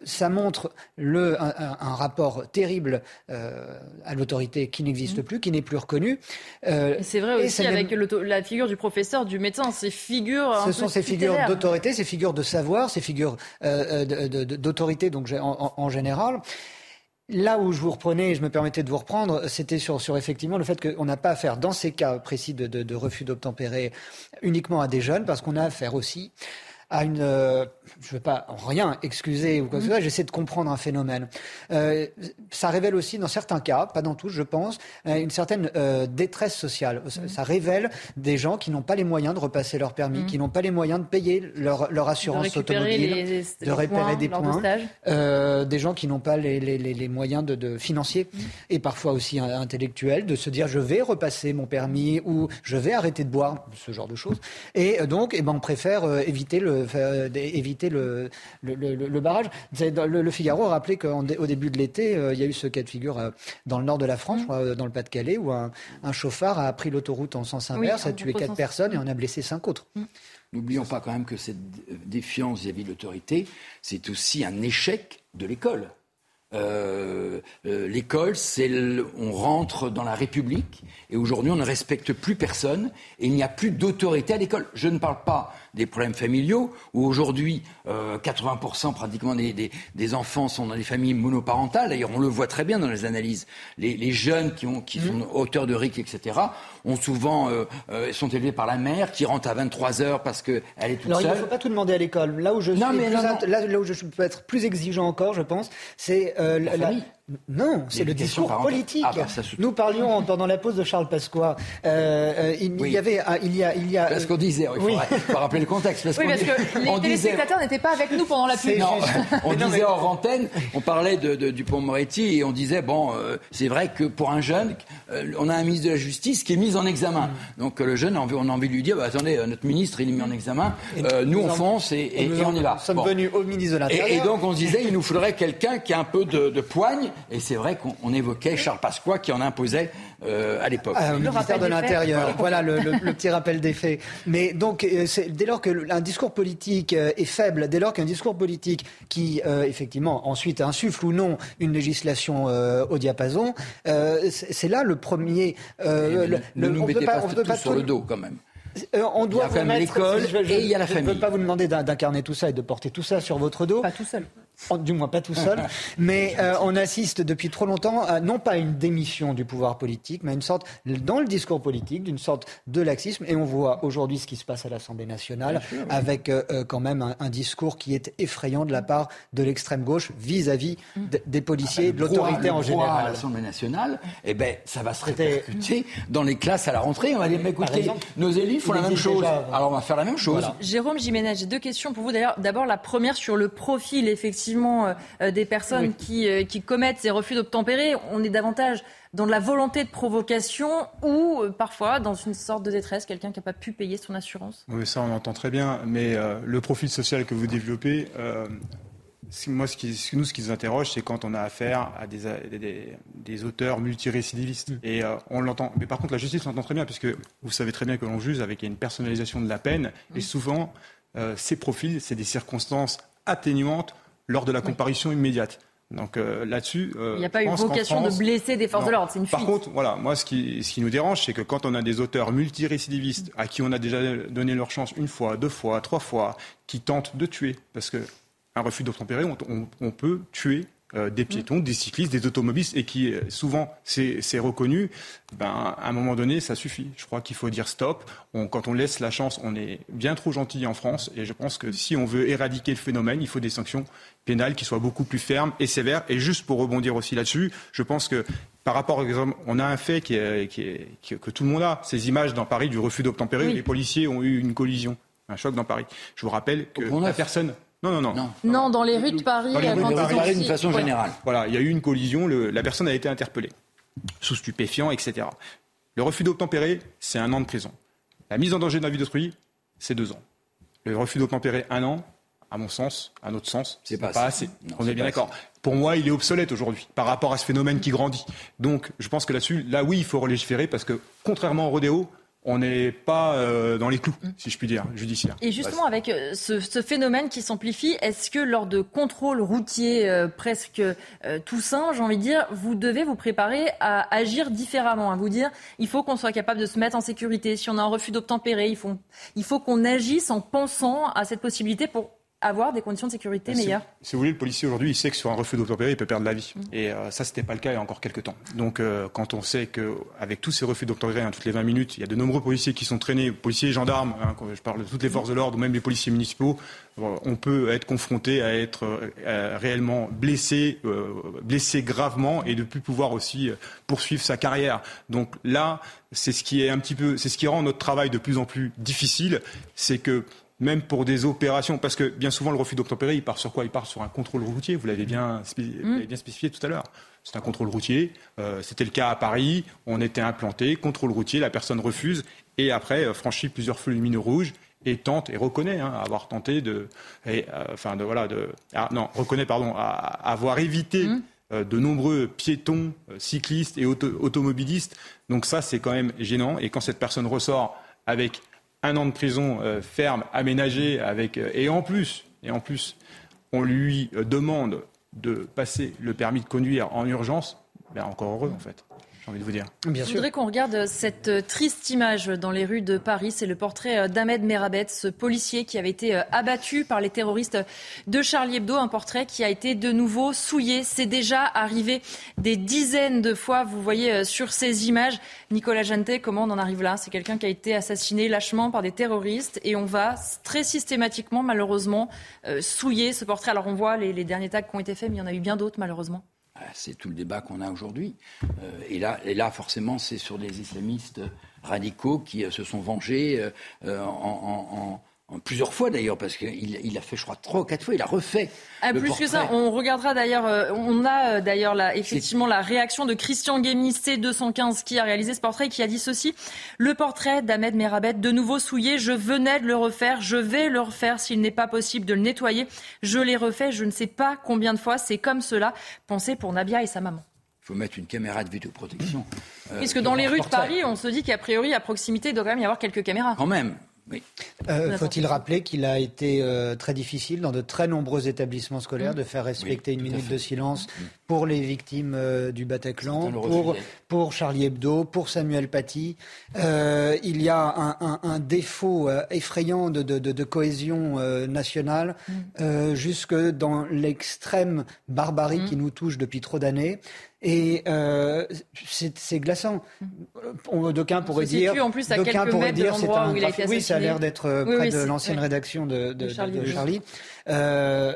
ça montre le, un, rapport terrible à l'autorité qui n'existe mm. plus, qui n'est plus reconnu. C'est vrai aussi avec la figure du professeur, du médecin, ces figures. Ce sont ces figures d'autorité, ces figures de savoir, ces figures euh, euh, d'autorité donc en, général. Là où je vous reprenais, je me permettais de vous reprendre, c'était sur, sur effectivement le fait qu'on n'a pas affaire, dans ces cas précis de, de refus d'obtempérer, uniquement à des jeunes, parce qu'on a affaire aussi à une. Euh, je ne veux pas rien excuser ou quoi que ce soit, j'essaie de comprendre un phénomène. Euh, ça révèle aussi, dans certains cas, pas dans tous, je pense, euh, une certaine détresse sociale. Ça révèle des gens qui n'ont pas les moyens de repasser leur permis, mm. qui n'ont pas les moyens de payer leur, leur assurance automobile, de récupérer des points, des gens qui n'ont pas les, moyens de, de financiers mm. et parfois aussi intellectuels, de se dire je vais repasser mon permis ou je vais arrêter de boire, ce genre de choses. Et donc, eh ben, on préfère éviter le faire, éviter le, le, barrage. Le, Figaro a rappelé qu'au début de l'été, il y a eu ce cas de figure dans le nord de la France, dans le Pas-de-Calais, où un, chauffard a pris l'autoroute en sens inverse, a tué quatre personnes et en a blessé cinq autres. N'oublions pas quand même que cette défiance vis-à-vis de l'autorité, c'est aussi un échec de l'école. Euh, euh, l'école, c'est on rentre dans la République et aujourd'hui on ne respecte plus personne et il n'y a plus d'autorité à l'école. Je ne parle pas des problèmes familiaux, où aujourd'hui, 80% euh, pratiquement des, des, enfants sont dans des familles monoparentales. D'ailleurs, on le voit très bien dans les analyses. Les, les jeunes qui, ont, qui sont mmh. auteurs de RIC, etc., ont souvent, euh, euh, sont élevés par la mère, qui rentre à 23 heures parce qu'elle est toute Alors, seule. il ne faut pas tout demander à l'école. Là où je suis Là, où je peux être plus exigeant encore, je pense, c'est la, la, non, c'est le discours politique. Ah, bah, Nous parlions pendant la pause de Charles Pasqua. Euh, euh, il, y avait, il y a, il y a. Parce qu'on disait, il faut, rappeler le contexte. Parce oui, parce que les téléspectateurs n'étaient pas avec nous pendant la pub. Non, on disait hors antenne, on parlait de, de Dupont-Moretti et on disait bon, euh, c'est vrai que pour un jeune, on a un ministre de la Justice qui est mis en examen. Mm. Donc le jeune, on a envie de lui dire, bah, attendez, notre ministre, il est mis en examen. nous, on fonce et, et, on y va. Nous sommes venus au ministre de l'Intérieur. Et, donc on se disait, il nous faudrait quelqu'un qui a un peu de, de poigne et c'est vrai qu'on évoquait Charles Pasqua qui en imposait euh, à l'époque. le ministère de l'Intérieur. Voilà le, petit rappel des faits. Mais donc, euh, dès lors qu'un discours politique euh, est faible, dès lors qu'un discours politique qui, effectivement, ensuite insuffle ou non une législation au diapason, c'est là le premier. le, ne nous mettez pas, pas, sur le dos, quand même. on doit il y a l'école et il y a la famille. Je ne peux pas vous demander d'incarner tout ça et de porter tout ça sur votre dos. Pas tout seul. Oh, du moins pas tout seul, [laughs] mais euh, on assiste depuis trop longtemps à non pas une démission du pouvoir politique, mais à une sorte, dans le discours politique, d'une sorte de laxisme. Et on voit aujourd'hui ce qui se passe à l'Assemblée nationale, avec euh, euh, quand même un, discours qui est effrayant de la part de l'extrême gauche vis-à-vis des policiers, et de l'autorité en général. À l'Assemblée nationale, eh ben, ça va se répercuter dans les classes à la rentrée. On va dire, mais écoutez, nos élus font la même chose. Alors on va faire la même chose. Jérôme Jiménez, j'ai deux questions pour vous. D'ailleurs, d'abord la première sur le profil, effectivement effectivement euh, des personnes qui, euh, qui, commettent ces refus d'obtempérer. On est davantage dans de la volonté de provocation ou euh, parfois dans une sorte de détresse, quelqu'un qui n'a pas pu payer son assurance Oui, ça on entend très bien. Mais le profil social que vous développez, moi, ce qui, nous, ce qui nous interroge, c'est quand on a affaire à des, des, des auteurs multirécidivistes. Mm. Et on l'entend. Mais par contre, la justice, l'entend très bien, puisque vous savez très bien que l'on juge avec une personnalisation de la peine. Et mm. souvent, ces profils, c'est des circonstances atténuantes lors de la comparution immédiate. Donc euh, là-dessus, euh, il n'y a pas eu vocation de blesser des forces de l'ordre, c'est une fuite. Par contre, voilà, moi ce qui, ce qui nous dérange, c'est que quand on a des auteurs multirécidivistes à qui on a déjà donné leur chance une fois, deux fois, trois fois, qui tentent de tuer, parce que un refus d'obtempérer, on, on, peut tuer euh, des piétons, des cyclistes, des automobilistes, et qui souvent c'est reconnu, ben, à un moment donné, ça suffit. Je crois qu'il faut dire stop. quand on laisse la chance, on est bien trop gentil en France, et je pense que si on veut éradiquer le phénomène, il faut des sanctions pénales qui soient beaucoup plus fermes et sévères. Et juste pour rebondir aussi là-dessus, je pense que par rapport, on a un fait qui est, qui que tout le monde a, ces images dans Paris du refus d'obtempérer, les policiers ont eu une collision, un choc dans Paris. Je vous rappelle que la personne non, non, non, non. dans les rues de Paris. Dans les rues de Paris, d'une façon générale. Voilà, il y a eu une collision, la personne a été interpellée, sous stupéfiant, etc. Le refus d'obtempérer, c'est un an de prison. La mise en danger de la vie d'autrui, c'est deux ans. Le refus d'obtempérer, un an à mon sens, à notre sens, c'est pas, assez. On est bien d'accord. Pour moi, il est obsolète aujourd'hui par rapport à ce phénomène qui grandit. Donc, je pense que là-dessus, là oui, il faut légiférer parce que contrairement au rodéo, on n'est pas euh, dans les clous, si je puis dire, judiciaire. Et justement, avec euh, ce, phénomène qui s'amplifie, est-ce que lors de contrôles routiers euh, presque tout sains, j'ai envie de dire, vous devez vous préparer à agir différemment, à vous dire, il faut qu'on soit capable de se mettre en sécurité. Si on a un refus d'obtempérer, il faut, il faut qu'on agisse en pensant à cette possibilité pour avoir des conditions de sécurité meilleures. Si, vous voulez, le policier aujourd'hui, il sait que sur un refus d'obtempérer, il peut perdre la vie. Mm. Et euh, ça, c'était pas le cas il y a encore quelques temps. Donc, euh, quand on sait qu'avec tous ces refus d'obtempérer, hein, toutes les 20 minutes, il y a de nombreux policiers qui sont traînés, policiers et gendarmes, hein, quand je parle de toutes les forces de l'ordre, ou même les policiers municipaux, on peut être confronté à être euh, réellement blessé, blessé gravement, et de plus pouvoir aussi poursuivre sa carrière. Donc là, c'est ce qui est un petit peu, c'est ce qui rend notre travail de plus en plus difficile, c'est que même pour des opérations, parce que bien souvent le refus d'obtempérer, il part sur quoi? Il part sur un contrôle routier, vous l'avez bien, mm. bien, spécifié tout à l'heure. C'est un contrôle routier, euh, c'était le cas à Paris, on était implanté, contrôle routier, la personne refuse, et après euh, franchit plusieurs feux lumineux rouges, et tente et reconnaît hein, avoir tenté de, et, euh, enfin de voilà de, ah, non reconnaît pardon avoir évité mmh. euh, de nombreux piétons, euh, cyclistes et automobilistes. Donc ça c'est quand même gênant et quand cette personne ressort avec un an de prison ferme aménagé avec et en plus et en plus on lui demande de passer le permis de conduire en urgence, ben encore heureux en fait envie de vous dire. Bien Je voudrais qu'on regarde cette euh, triste image dans les rues de Paris. C'est le portrait euh, d'Ahmed Merabet, ce policier qui avait été euh, abattu par les terroristes de Charlie Hebdo. Un portrait qui a été de nouveau souillé. C'est déjà arrivé des dizaines de fois. Vous voyez sur ces images, Nicolas Janté, comment on en arrive là? C'est quelqu'un qui a été assassiné lâchement par des terroristes et on va très systématiquement, malheureusement, souiller ce portrait. Alors on voit les, les derniers tags qui ont été faits, mais il y en a eu bien d'autres, malheureusement. Ah, c'est tout le débat qu'on a aujourd'hui. Euh, et, là, forcément, c'est sur des islamistes radicaux qui euh, se sont vengés euh, en, Plusieurs fois d'ailleurs, parce qu'il il a fait, je crois, trois ou quatre fois, il a refait. Ah, plus que ça, on regardera d'ailleurs, euh, on a euh, d'ailleurs effectivement la réaction de Christian Guémy, C215, qui a réalisé ce portrait, qui a dit ceci Le portrait d'Ahmed Merabet, de nouveau souillé, je venais de le refaire, je vais le refaire s'il n'est pas possible de le nettoyer. Je l'ai refait, je ne sais pas combien de fois, c'est comme cela. Pensez pour Nabia et sa maman. Il faut mettre une caméra de vidéoprotection. Euh, Puisque dans les rues de Paris, on se dit qu'a priori, à proximité, il doit quand même y avoir quelques caméras. Quand même. Euh, faut-il rappeler qu'il a été euh, très difficile dans de très nombreux établissements scolaires mmh. de faire respecter une minute de silence mmh. pour les victimes euh, du Bataclan, pour, pour, Charlie Hebdo, pour Samuel Paty. il y a un, un, défaut effrayant de, de, de, cohésion nationale, mmh. jusque dans l'extrême barbarie qui nous touche depuis trop d'années. Et euh, c'est glaçant. D'aucuns pourraient dire, en plus à quelques dire, c'est un. Où il a été oui, ça a l'air d'être près de l'ancienne rédaction de, de, de Charlie. De Charlie. Euh,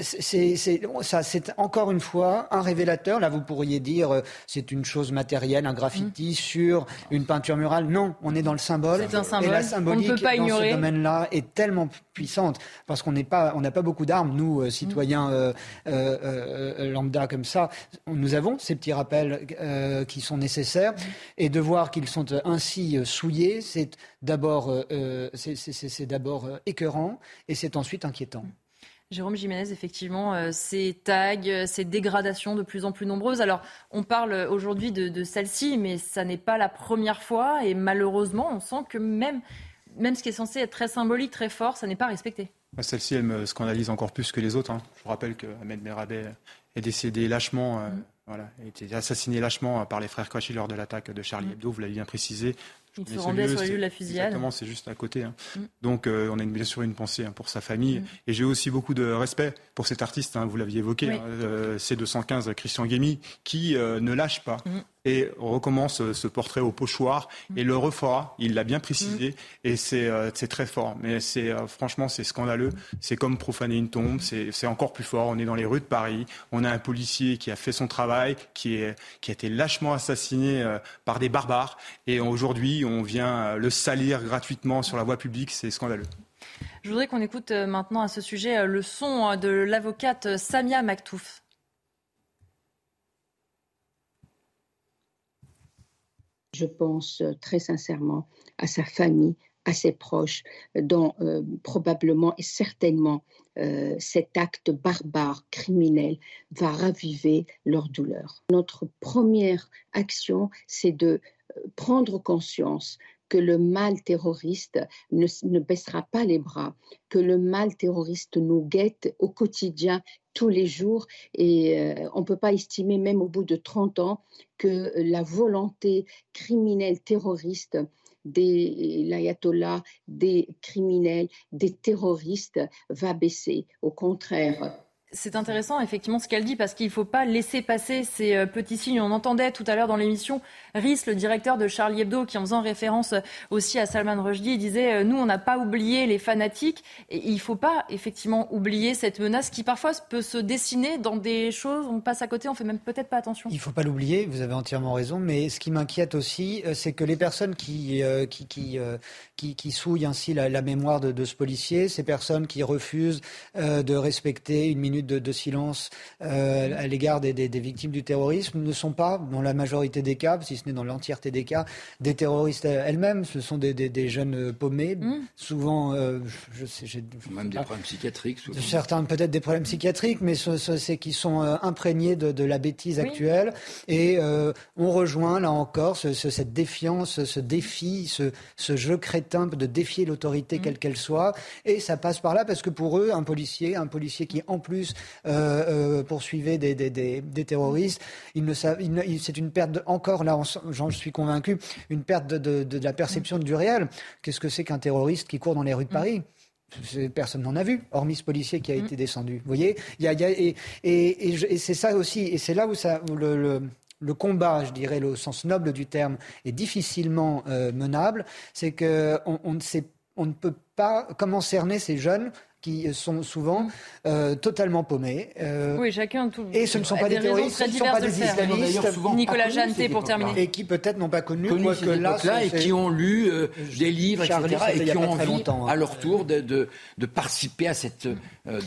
c'est encore une fois un révélateur. Là, vous pourriez dire euh, c'est une chose matérielle, un graffiti mm. sur une peinture murale. Non, on est dans le symbole. C'est un symbole. Et la symbolique on peut pas dans ignorer. ce domaine-là est tellement puissante parce qu'on n'est pas, on n'a pas beaucoup d'armes, nous, euh, citoyens mm. euh, lambda comme ça. Nous avons ces petits rappels qui sont nécessaires et de voir qu'ils sont ainsi souillés, c'est d'abord, c'est d'abord écœurant et c'est ensuite inquiétant. Jérôme Jiménez, effectivement, euh, ces tags, euh, ces dégradations de plus en plus nombreuses. Alors, on parle aujourd'hui de, celle-ci, mais ça n'est pas la première fois. Et malheureusement, on sent que même, même ce qui est censé être très symbolique, très fort, ça n'est pas respecté. Bah, celle-ci, elle me scandalise encore plus que les autres. Hein. Je vous rappelle que Ahmed Merabet est décédé lâchement. Euh, mm. voilà, a été assassiné lâchement par les frères Kouachi lors de l'attaque de Charlie mm. Hebdo, vous l'avez bien précisé. Il se rendait sur lieu de la fusillade. Exactement, c'est juste à côté. Hein. Mm. Donc, euh, on a bien sûr une pensée hein, pour sa famille. Mm. Et j'ai aussi beaucoup de respect pour cet artiste, hein, vous l'aviez évoqué, euh, C215, Christian Guémy, qui euh, ne lâche pas. Mm et recommence euh, ce portrait au pochoir mm. et le refera. Il l'a bien précisé mm. et euh, c'est très fort. Mais c'est euh, franchement c'est scandaleux. C'est comme profaner une tombe. C'est encore plus fort. On est dans les rues de Paris. On a un policier qui a fait son travail, qui, est, qui a été lâchement assassiné par des barbares et aujourd'hui on vient le salir gratuitement sur la voie publique. C'est scandaleux. Je voudrais qu'on écoute maintenant à ce sujet le son de l'avocate Samia Maktouf. Je pense euh, très sincèrement à sa famille, à ses proches, dont euh, probablement et certainement euh, cet acte barbare, criminel, va raviver leur douleur. Notre première action, c'est de prendre conscience que le mal terroriste ne, baissera pas les bras, que le mal terroriste nous guette au quotidien, tous les jours, et euh, on ne peut pas estimer, même au bout de 30 ans, que la volonté criminelle terroriste des l'ayatollah, des criminels, des terroristes va baisser. Au contraire, c'est intéressant, effectivement, ce qu'elle dit, parce qu'il ne faut pas laisser passer ces euh, petits signes. On entendait tout à l'heure dans l'émission Rhys, le directeur de Charlie Hebdo, qui en faisant référence aussi à Salman Rushdie, disait euh, Nous, on n'a pas oublié les fanatiques. Et il ne faut pas, effectivement, oublier cette menace qui, parfois, peut se dessiner dans des choses. On passe à côté, on fait même peut-être pas attention. Il ne faut pas l'oublier, vous avez entièrement raison. Mais ce qui m'inquiète aussi, euh, c'est que les personnes qui, souillent ainsi la, mémoire de, ce policier, ces personnes qui refusent de respecter une minute de, silence euh, à l'égard des, victimes du terrorisme ne sont pas, dans la majorité des cas, si ce n'est dans l'entièreté des cas, des terroristes elles-mêmes. Ce sont des, jeunes paumés, mmh. souvent, je sais, j'ai même des problèmes psychiatriques. Certains peut-être des problèmes psychiatriques, mais c'est qui sont imprégnés de, la bêtise actuelle. Et on rejoint là encore cette défiance, ce défi, ce, jeu crétin de défier l'autorité mmh. quelle qu'elle soit. Et ça passe par là parce que pour eux, un policier, un policier qui en plus euh, euh, poursuivait des, des, des, terroristes, ne c'est une perte, encore là, j'en suis convaincu, une perte de, de, la perception du réel. Qu'est-ce que c'est qu'un terroriste qui court dans les rues de. Paris? Personne n'en a vu, hormis ce policier qui a mmh. été descendu. Vous voyez? Il y a, et, et, c'est ça aussi, et c'est là où ça, le, le, combat, je dirais, le sens noble du terme, est difficilement euh, menable. C'est qu'on on ne sait on ne peut pas comment cerner ces jeunes qui sont souvent euh, totalement paumés. Euh, oui, chacun tout. Et ce ne sont pas des, terroristes, ce ne sont pas des islamistes. Nicolas Jeanneté pour terminer. Et qui peut-être n'ont pas connu, connu que là, et qui ont lu euh, des livres, etc. Et qui ont envie, hein. à leur tour, de, de, de participer à cette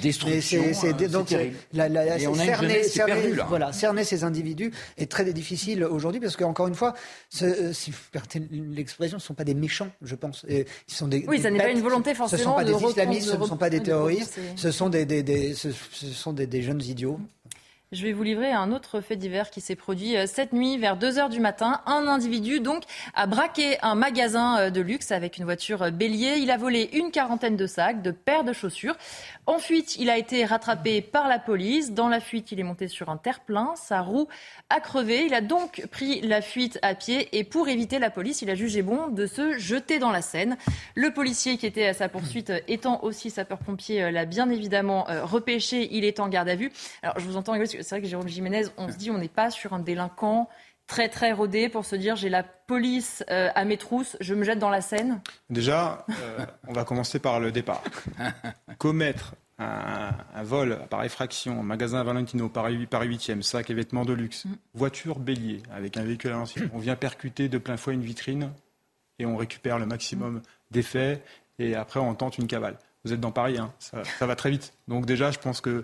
destruction. C'est donc la, la, et on cerner, cerner, voilà, cerner ces individus est très difficile aujourd'hui parce qu'encore une fois, ce, si vous permettez l'expression, ce ne sont pas des méchants, je pense. Ils sont des, oui, ça n'est pas une volonté forcément. Ce ne sont pas des islamistes, ce ne sont pas des terroristes, ce sont des, des, des ce, sont des, des jeunes idiots. Je vais vous livrer un autre fait divers qui s'est produit euh, cette nuit vers 2 heures du matin. Un individu donc a braqué un magasin euh, de luxe avec une voiture euh, bélier. Il a volé une quarantaine de sacs, de paires de chaussures. En fuite, il a été rattrapé par la police. Dans la fuite, il est monté sur un terre-plein. Sa roue a crevé. Il a donc pris la fuite à pied et pour éviter la police, il a jugé bon de se jeter dans la Seine. Le policier qui était à sa poursuite étant aussi sapeur-pompier l'a bien évidemment repêché. Il est en garde à vue. Alors je vous entends c'est vrai que Jérôme Jiménez, on se dit on n'est pas sur un délinquant très très rodé pour se dire j'ai la police euh, à mes trousses, je me jette dans la Seine Déjà, euh, on va commencer par le départ. [laughs] Commettre un, vol par effraction, magasin Valentino, Paris, Paris 8e, sac et vêtements de luxe, mm. voiture bélier avec un véhicule à l'ancien, on vient percuter de plein fouet une vitrine et on récupère le maximum d'effets et après on tente une cavale. Vous êtes dans Paris, hein, ça, ça va très vite. Donc déjà, je pense que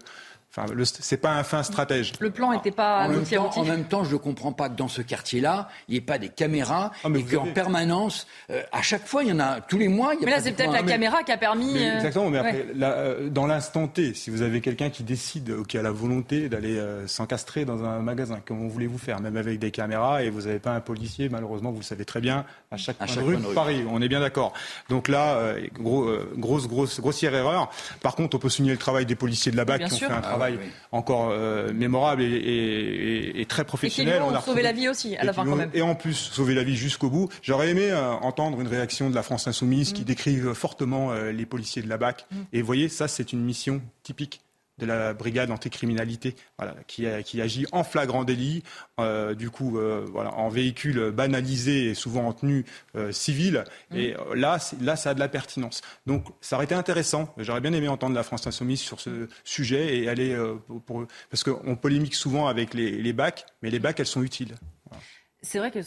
Enfin, c'est pas un fin stratège. Le plan n'était pas en même, temps, en même temps, je ne comprends pas que dans ce quartier-là, il n'y ait pas des caméras ah, et qu'en permanence, euh, à chaque fois, il y en a tous les mois. mais là, c'est peut-être la caméra qui a permis. Euh, exactement. Mais après, euh, dans l'instant T, si vous avez quelqu'un qui décide ou qui a la volonté d'aller s'encastrer dans un magasin, comment voulez-vous faire, même avec des caméras, et vous n'avez pas un policier, malheureusement, vous le savez très bien, à chaque, à chaque rue de Paris. On est bien d'accord. Donc là, gros, grosse, grosse, grossière erreur. Par contre, on peut souligner le travail des policiers de la BAC qui ont fait un travail travail encore euh, mémorable et, très professionnel. Et on a sauvé la vie aussi, à la fin quand même. Et en plus, sauver la vie jusqu'au bout. J'aurais aimé euh, entendre une réaction de la France Insoumise qui mm. décrive fortement euh, les policiers de la BAC. Mm. Et vous voyez, ça, c'est une mission typique de la brigade anticriminalité, voilà, qui, qui agit en flagrant délit, euh, du coup, euh, voilà, en véhicule banalisé et souvent en tenue euh, civile. Mmh. Et là, là, ça a de la pertinence. Donc, ça aurait été intéressant. J'aurais bien aimé entendre la France insoumise sur ce sujet et aller pour, parce qu'on polémique souvent avec les, les bacs, mais les bacs, elles sont utiles. C'est vrai que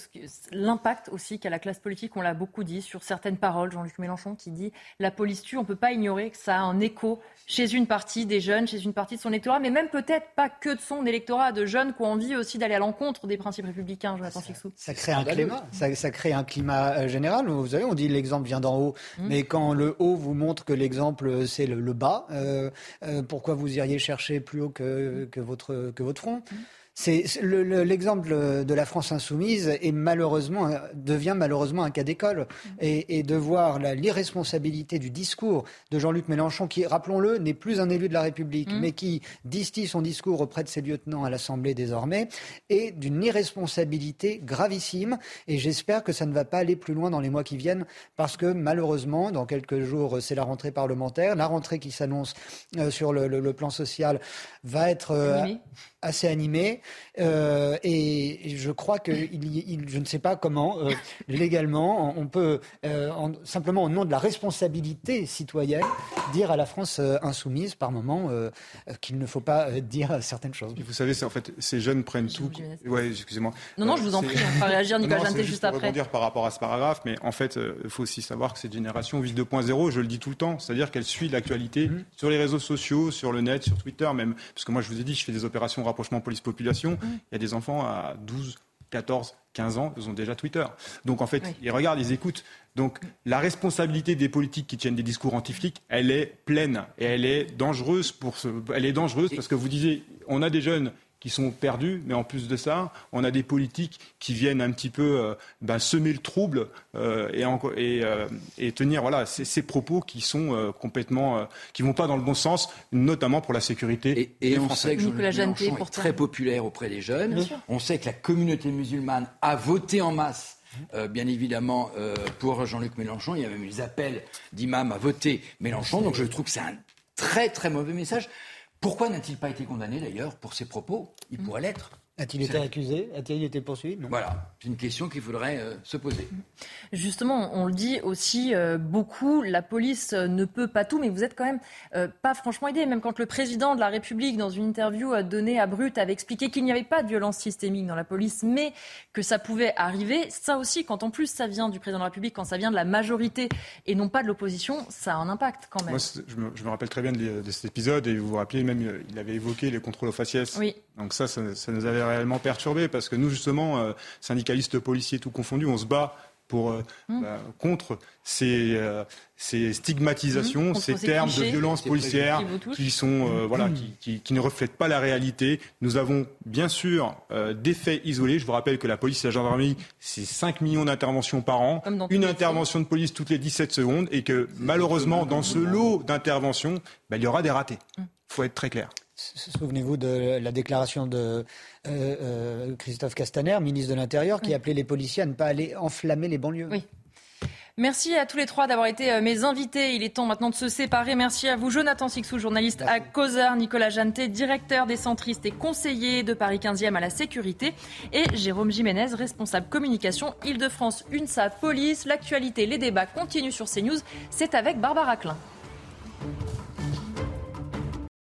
l'impact aussi qu'a la classe politique, on l'a beaucoup dit sur certaines paroles, Jean-Luc Mélenchon qui dit la police tue, on ne peut pas ignorer que ça a un écho chez une partie des jeunes, chez une partie de son électorat, mais même peut-être pas que de son électorat, de jeunes qui ont envie aussi d'aller à l'encontre des principes républicains, Jonathan Sixou. Ça, crée un climat, ça, crée un climat général. Vous savez, on dit l'exemple vient d'en haut, mmh. mais quand le haut vous montre que l'exemple c'est le, bas, euh, euh, pourquoi vous iriez chercher plus haut que, que, votre, que votre front? Mmh. C'est l'exemple de la France insoumise est malheureusement devient malheureusement un cas d'école et, de voir l'irresponsabilité du discours de Jean-Luc Mélenchon, qui rappelons-le n'est plus un élu de la République, mmh. mais qui distille son discours auprès de ses lieutenants à l'Assemblée désormais, et d'une irresponsabilité gravissime. Et j'espère que ça ne va pas aller plus loin dans les mois qui viennent, parce que malheureusement, dans quelques jours, c'est la rentrée parlementaire, la rentrée qui s'annonce euh, sur le, plan social va être euh, assez animée. Euh, et, je crois que il, je ne sais pas comment, euh, [laughs] légalement, on peut simplement au nom de la responsabilité citoyenne dire à la France insoumise par moment qu'il ne faut pas dire certaines choses. vous savez, en fait, ces jeunes prennent tout. Ouais, excusez-moi. Non, non, je vous en prie. On va réagir, Nicolas Janté, juste, après. dire par rapport à ce paragraphe, mais en fait, il faut aussi savoir que cette génération vit 2.0. Je le dis tout le temps, c'est-à-dire qu'elle suit l'actualité mmh. sur les réseaux sociaux, sur le net, sur Twitter même. Parce que moi, je vous ai dit, je fais des opérations rapprochement police-population. Il y a des enfants à 12, 14, 15 ans, ils ont déjà Twitter. Donc en fait, ils regardent, ils écoutent. Donc la responsabilité des politiques qui tiennent des discours anti-flics, elle est pleine et elle est dangereuse pour ce... elle est dangereuse parce que vous disiez, on a des jeunes qui sont perdus, mais en plus de ça, on a des politiques qui viennent un petit peu euh, ben, semer le trouble euh, et, et, euh, et, tenir voilà ces, ces propos qui sont complètement qui vont pas dans le bon sens, notamment pour la sécurité. Et, et on sait que Jean-Luc est très populaire auprès des jeunes. On sait que la communauté musulmane a voté en masse. bien évidemment, pour Jean-Luc Mélenchon, il y a même eu des appels d'imams à voter Mélenchon. Donc je trouve que c'est un très très mauvais message. Pourquoi n'a-t-il pas été condamné d'ailleurs pour ses propos? Il pourrait l'être. A-t-il été accusé A-t-il été poursuivi? Voilà, c'est une question qu'il faudrait euh, se poser. Justement, on le dit aussi euh, beaucoup, la police euh, ne peut pas tout, mais vous êtes quand même pas franchement aidé. Même quand le président de la République, dans une interview donnée à Brut, avait expliqué qu'il n'y avait pas de violence systémique dans la police, mais que ça pouvait arriver, ça aussi, quand en plus ça vient du président de la République, quand ça vient de la majorité et non pas de l'opposition, ça a un impact quand même. Moi, je me, rappelle très bien de, cet épisode et vous vous rappelez même, il avait évoqué les contrôles aux faciès. Oui. Donc ça, ça, ça nous avait réellement perturbé parce que nous, justement, euh, syndicalistes, policiers, tout confondus, on se bat pour, euh, mmh. bah, contre ces, euh, ces stigmatisations, mmh, ces termes de violence policière qui, sont, mmh. voilà, qui, qui, ne reflètent pas la réalité. Nous avons bien sûr des faits isolés. Je vous rappelle que la police et la gendarmerie, c'est 5 millions d'interventions par an, une intervention de police toutes les 17 secondes, et que malheureusement, dans ce lot d'interventions, bah, il y aura des ratés. Il faut être très clair. Souvenez-vous de la déclaration de euh, euh, Christophe Castaner, ministre de l'Intérieur, qui appelait les policiers à ne pas aller enflammer les banlieues. Oui. Merci à tous les trois d'avoir été euh, mes invités. Il est temps maintenant de se séparer. Merci à vous, Jonathan Sixou, journaliste à Causeur, Nicolas Janté, directeur des centristes et conseiller de Paris 15e à la sécurité, et Jérôme Jiménez, responsable communication Île-de-France, UNSA, police. L'actualité, les débats continuent sur CNews. C'est avec Barbara Klein.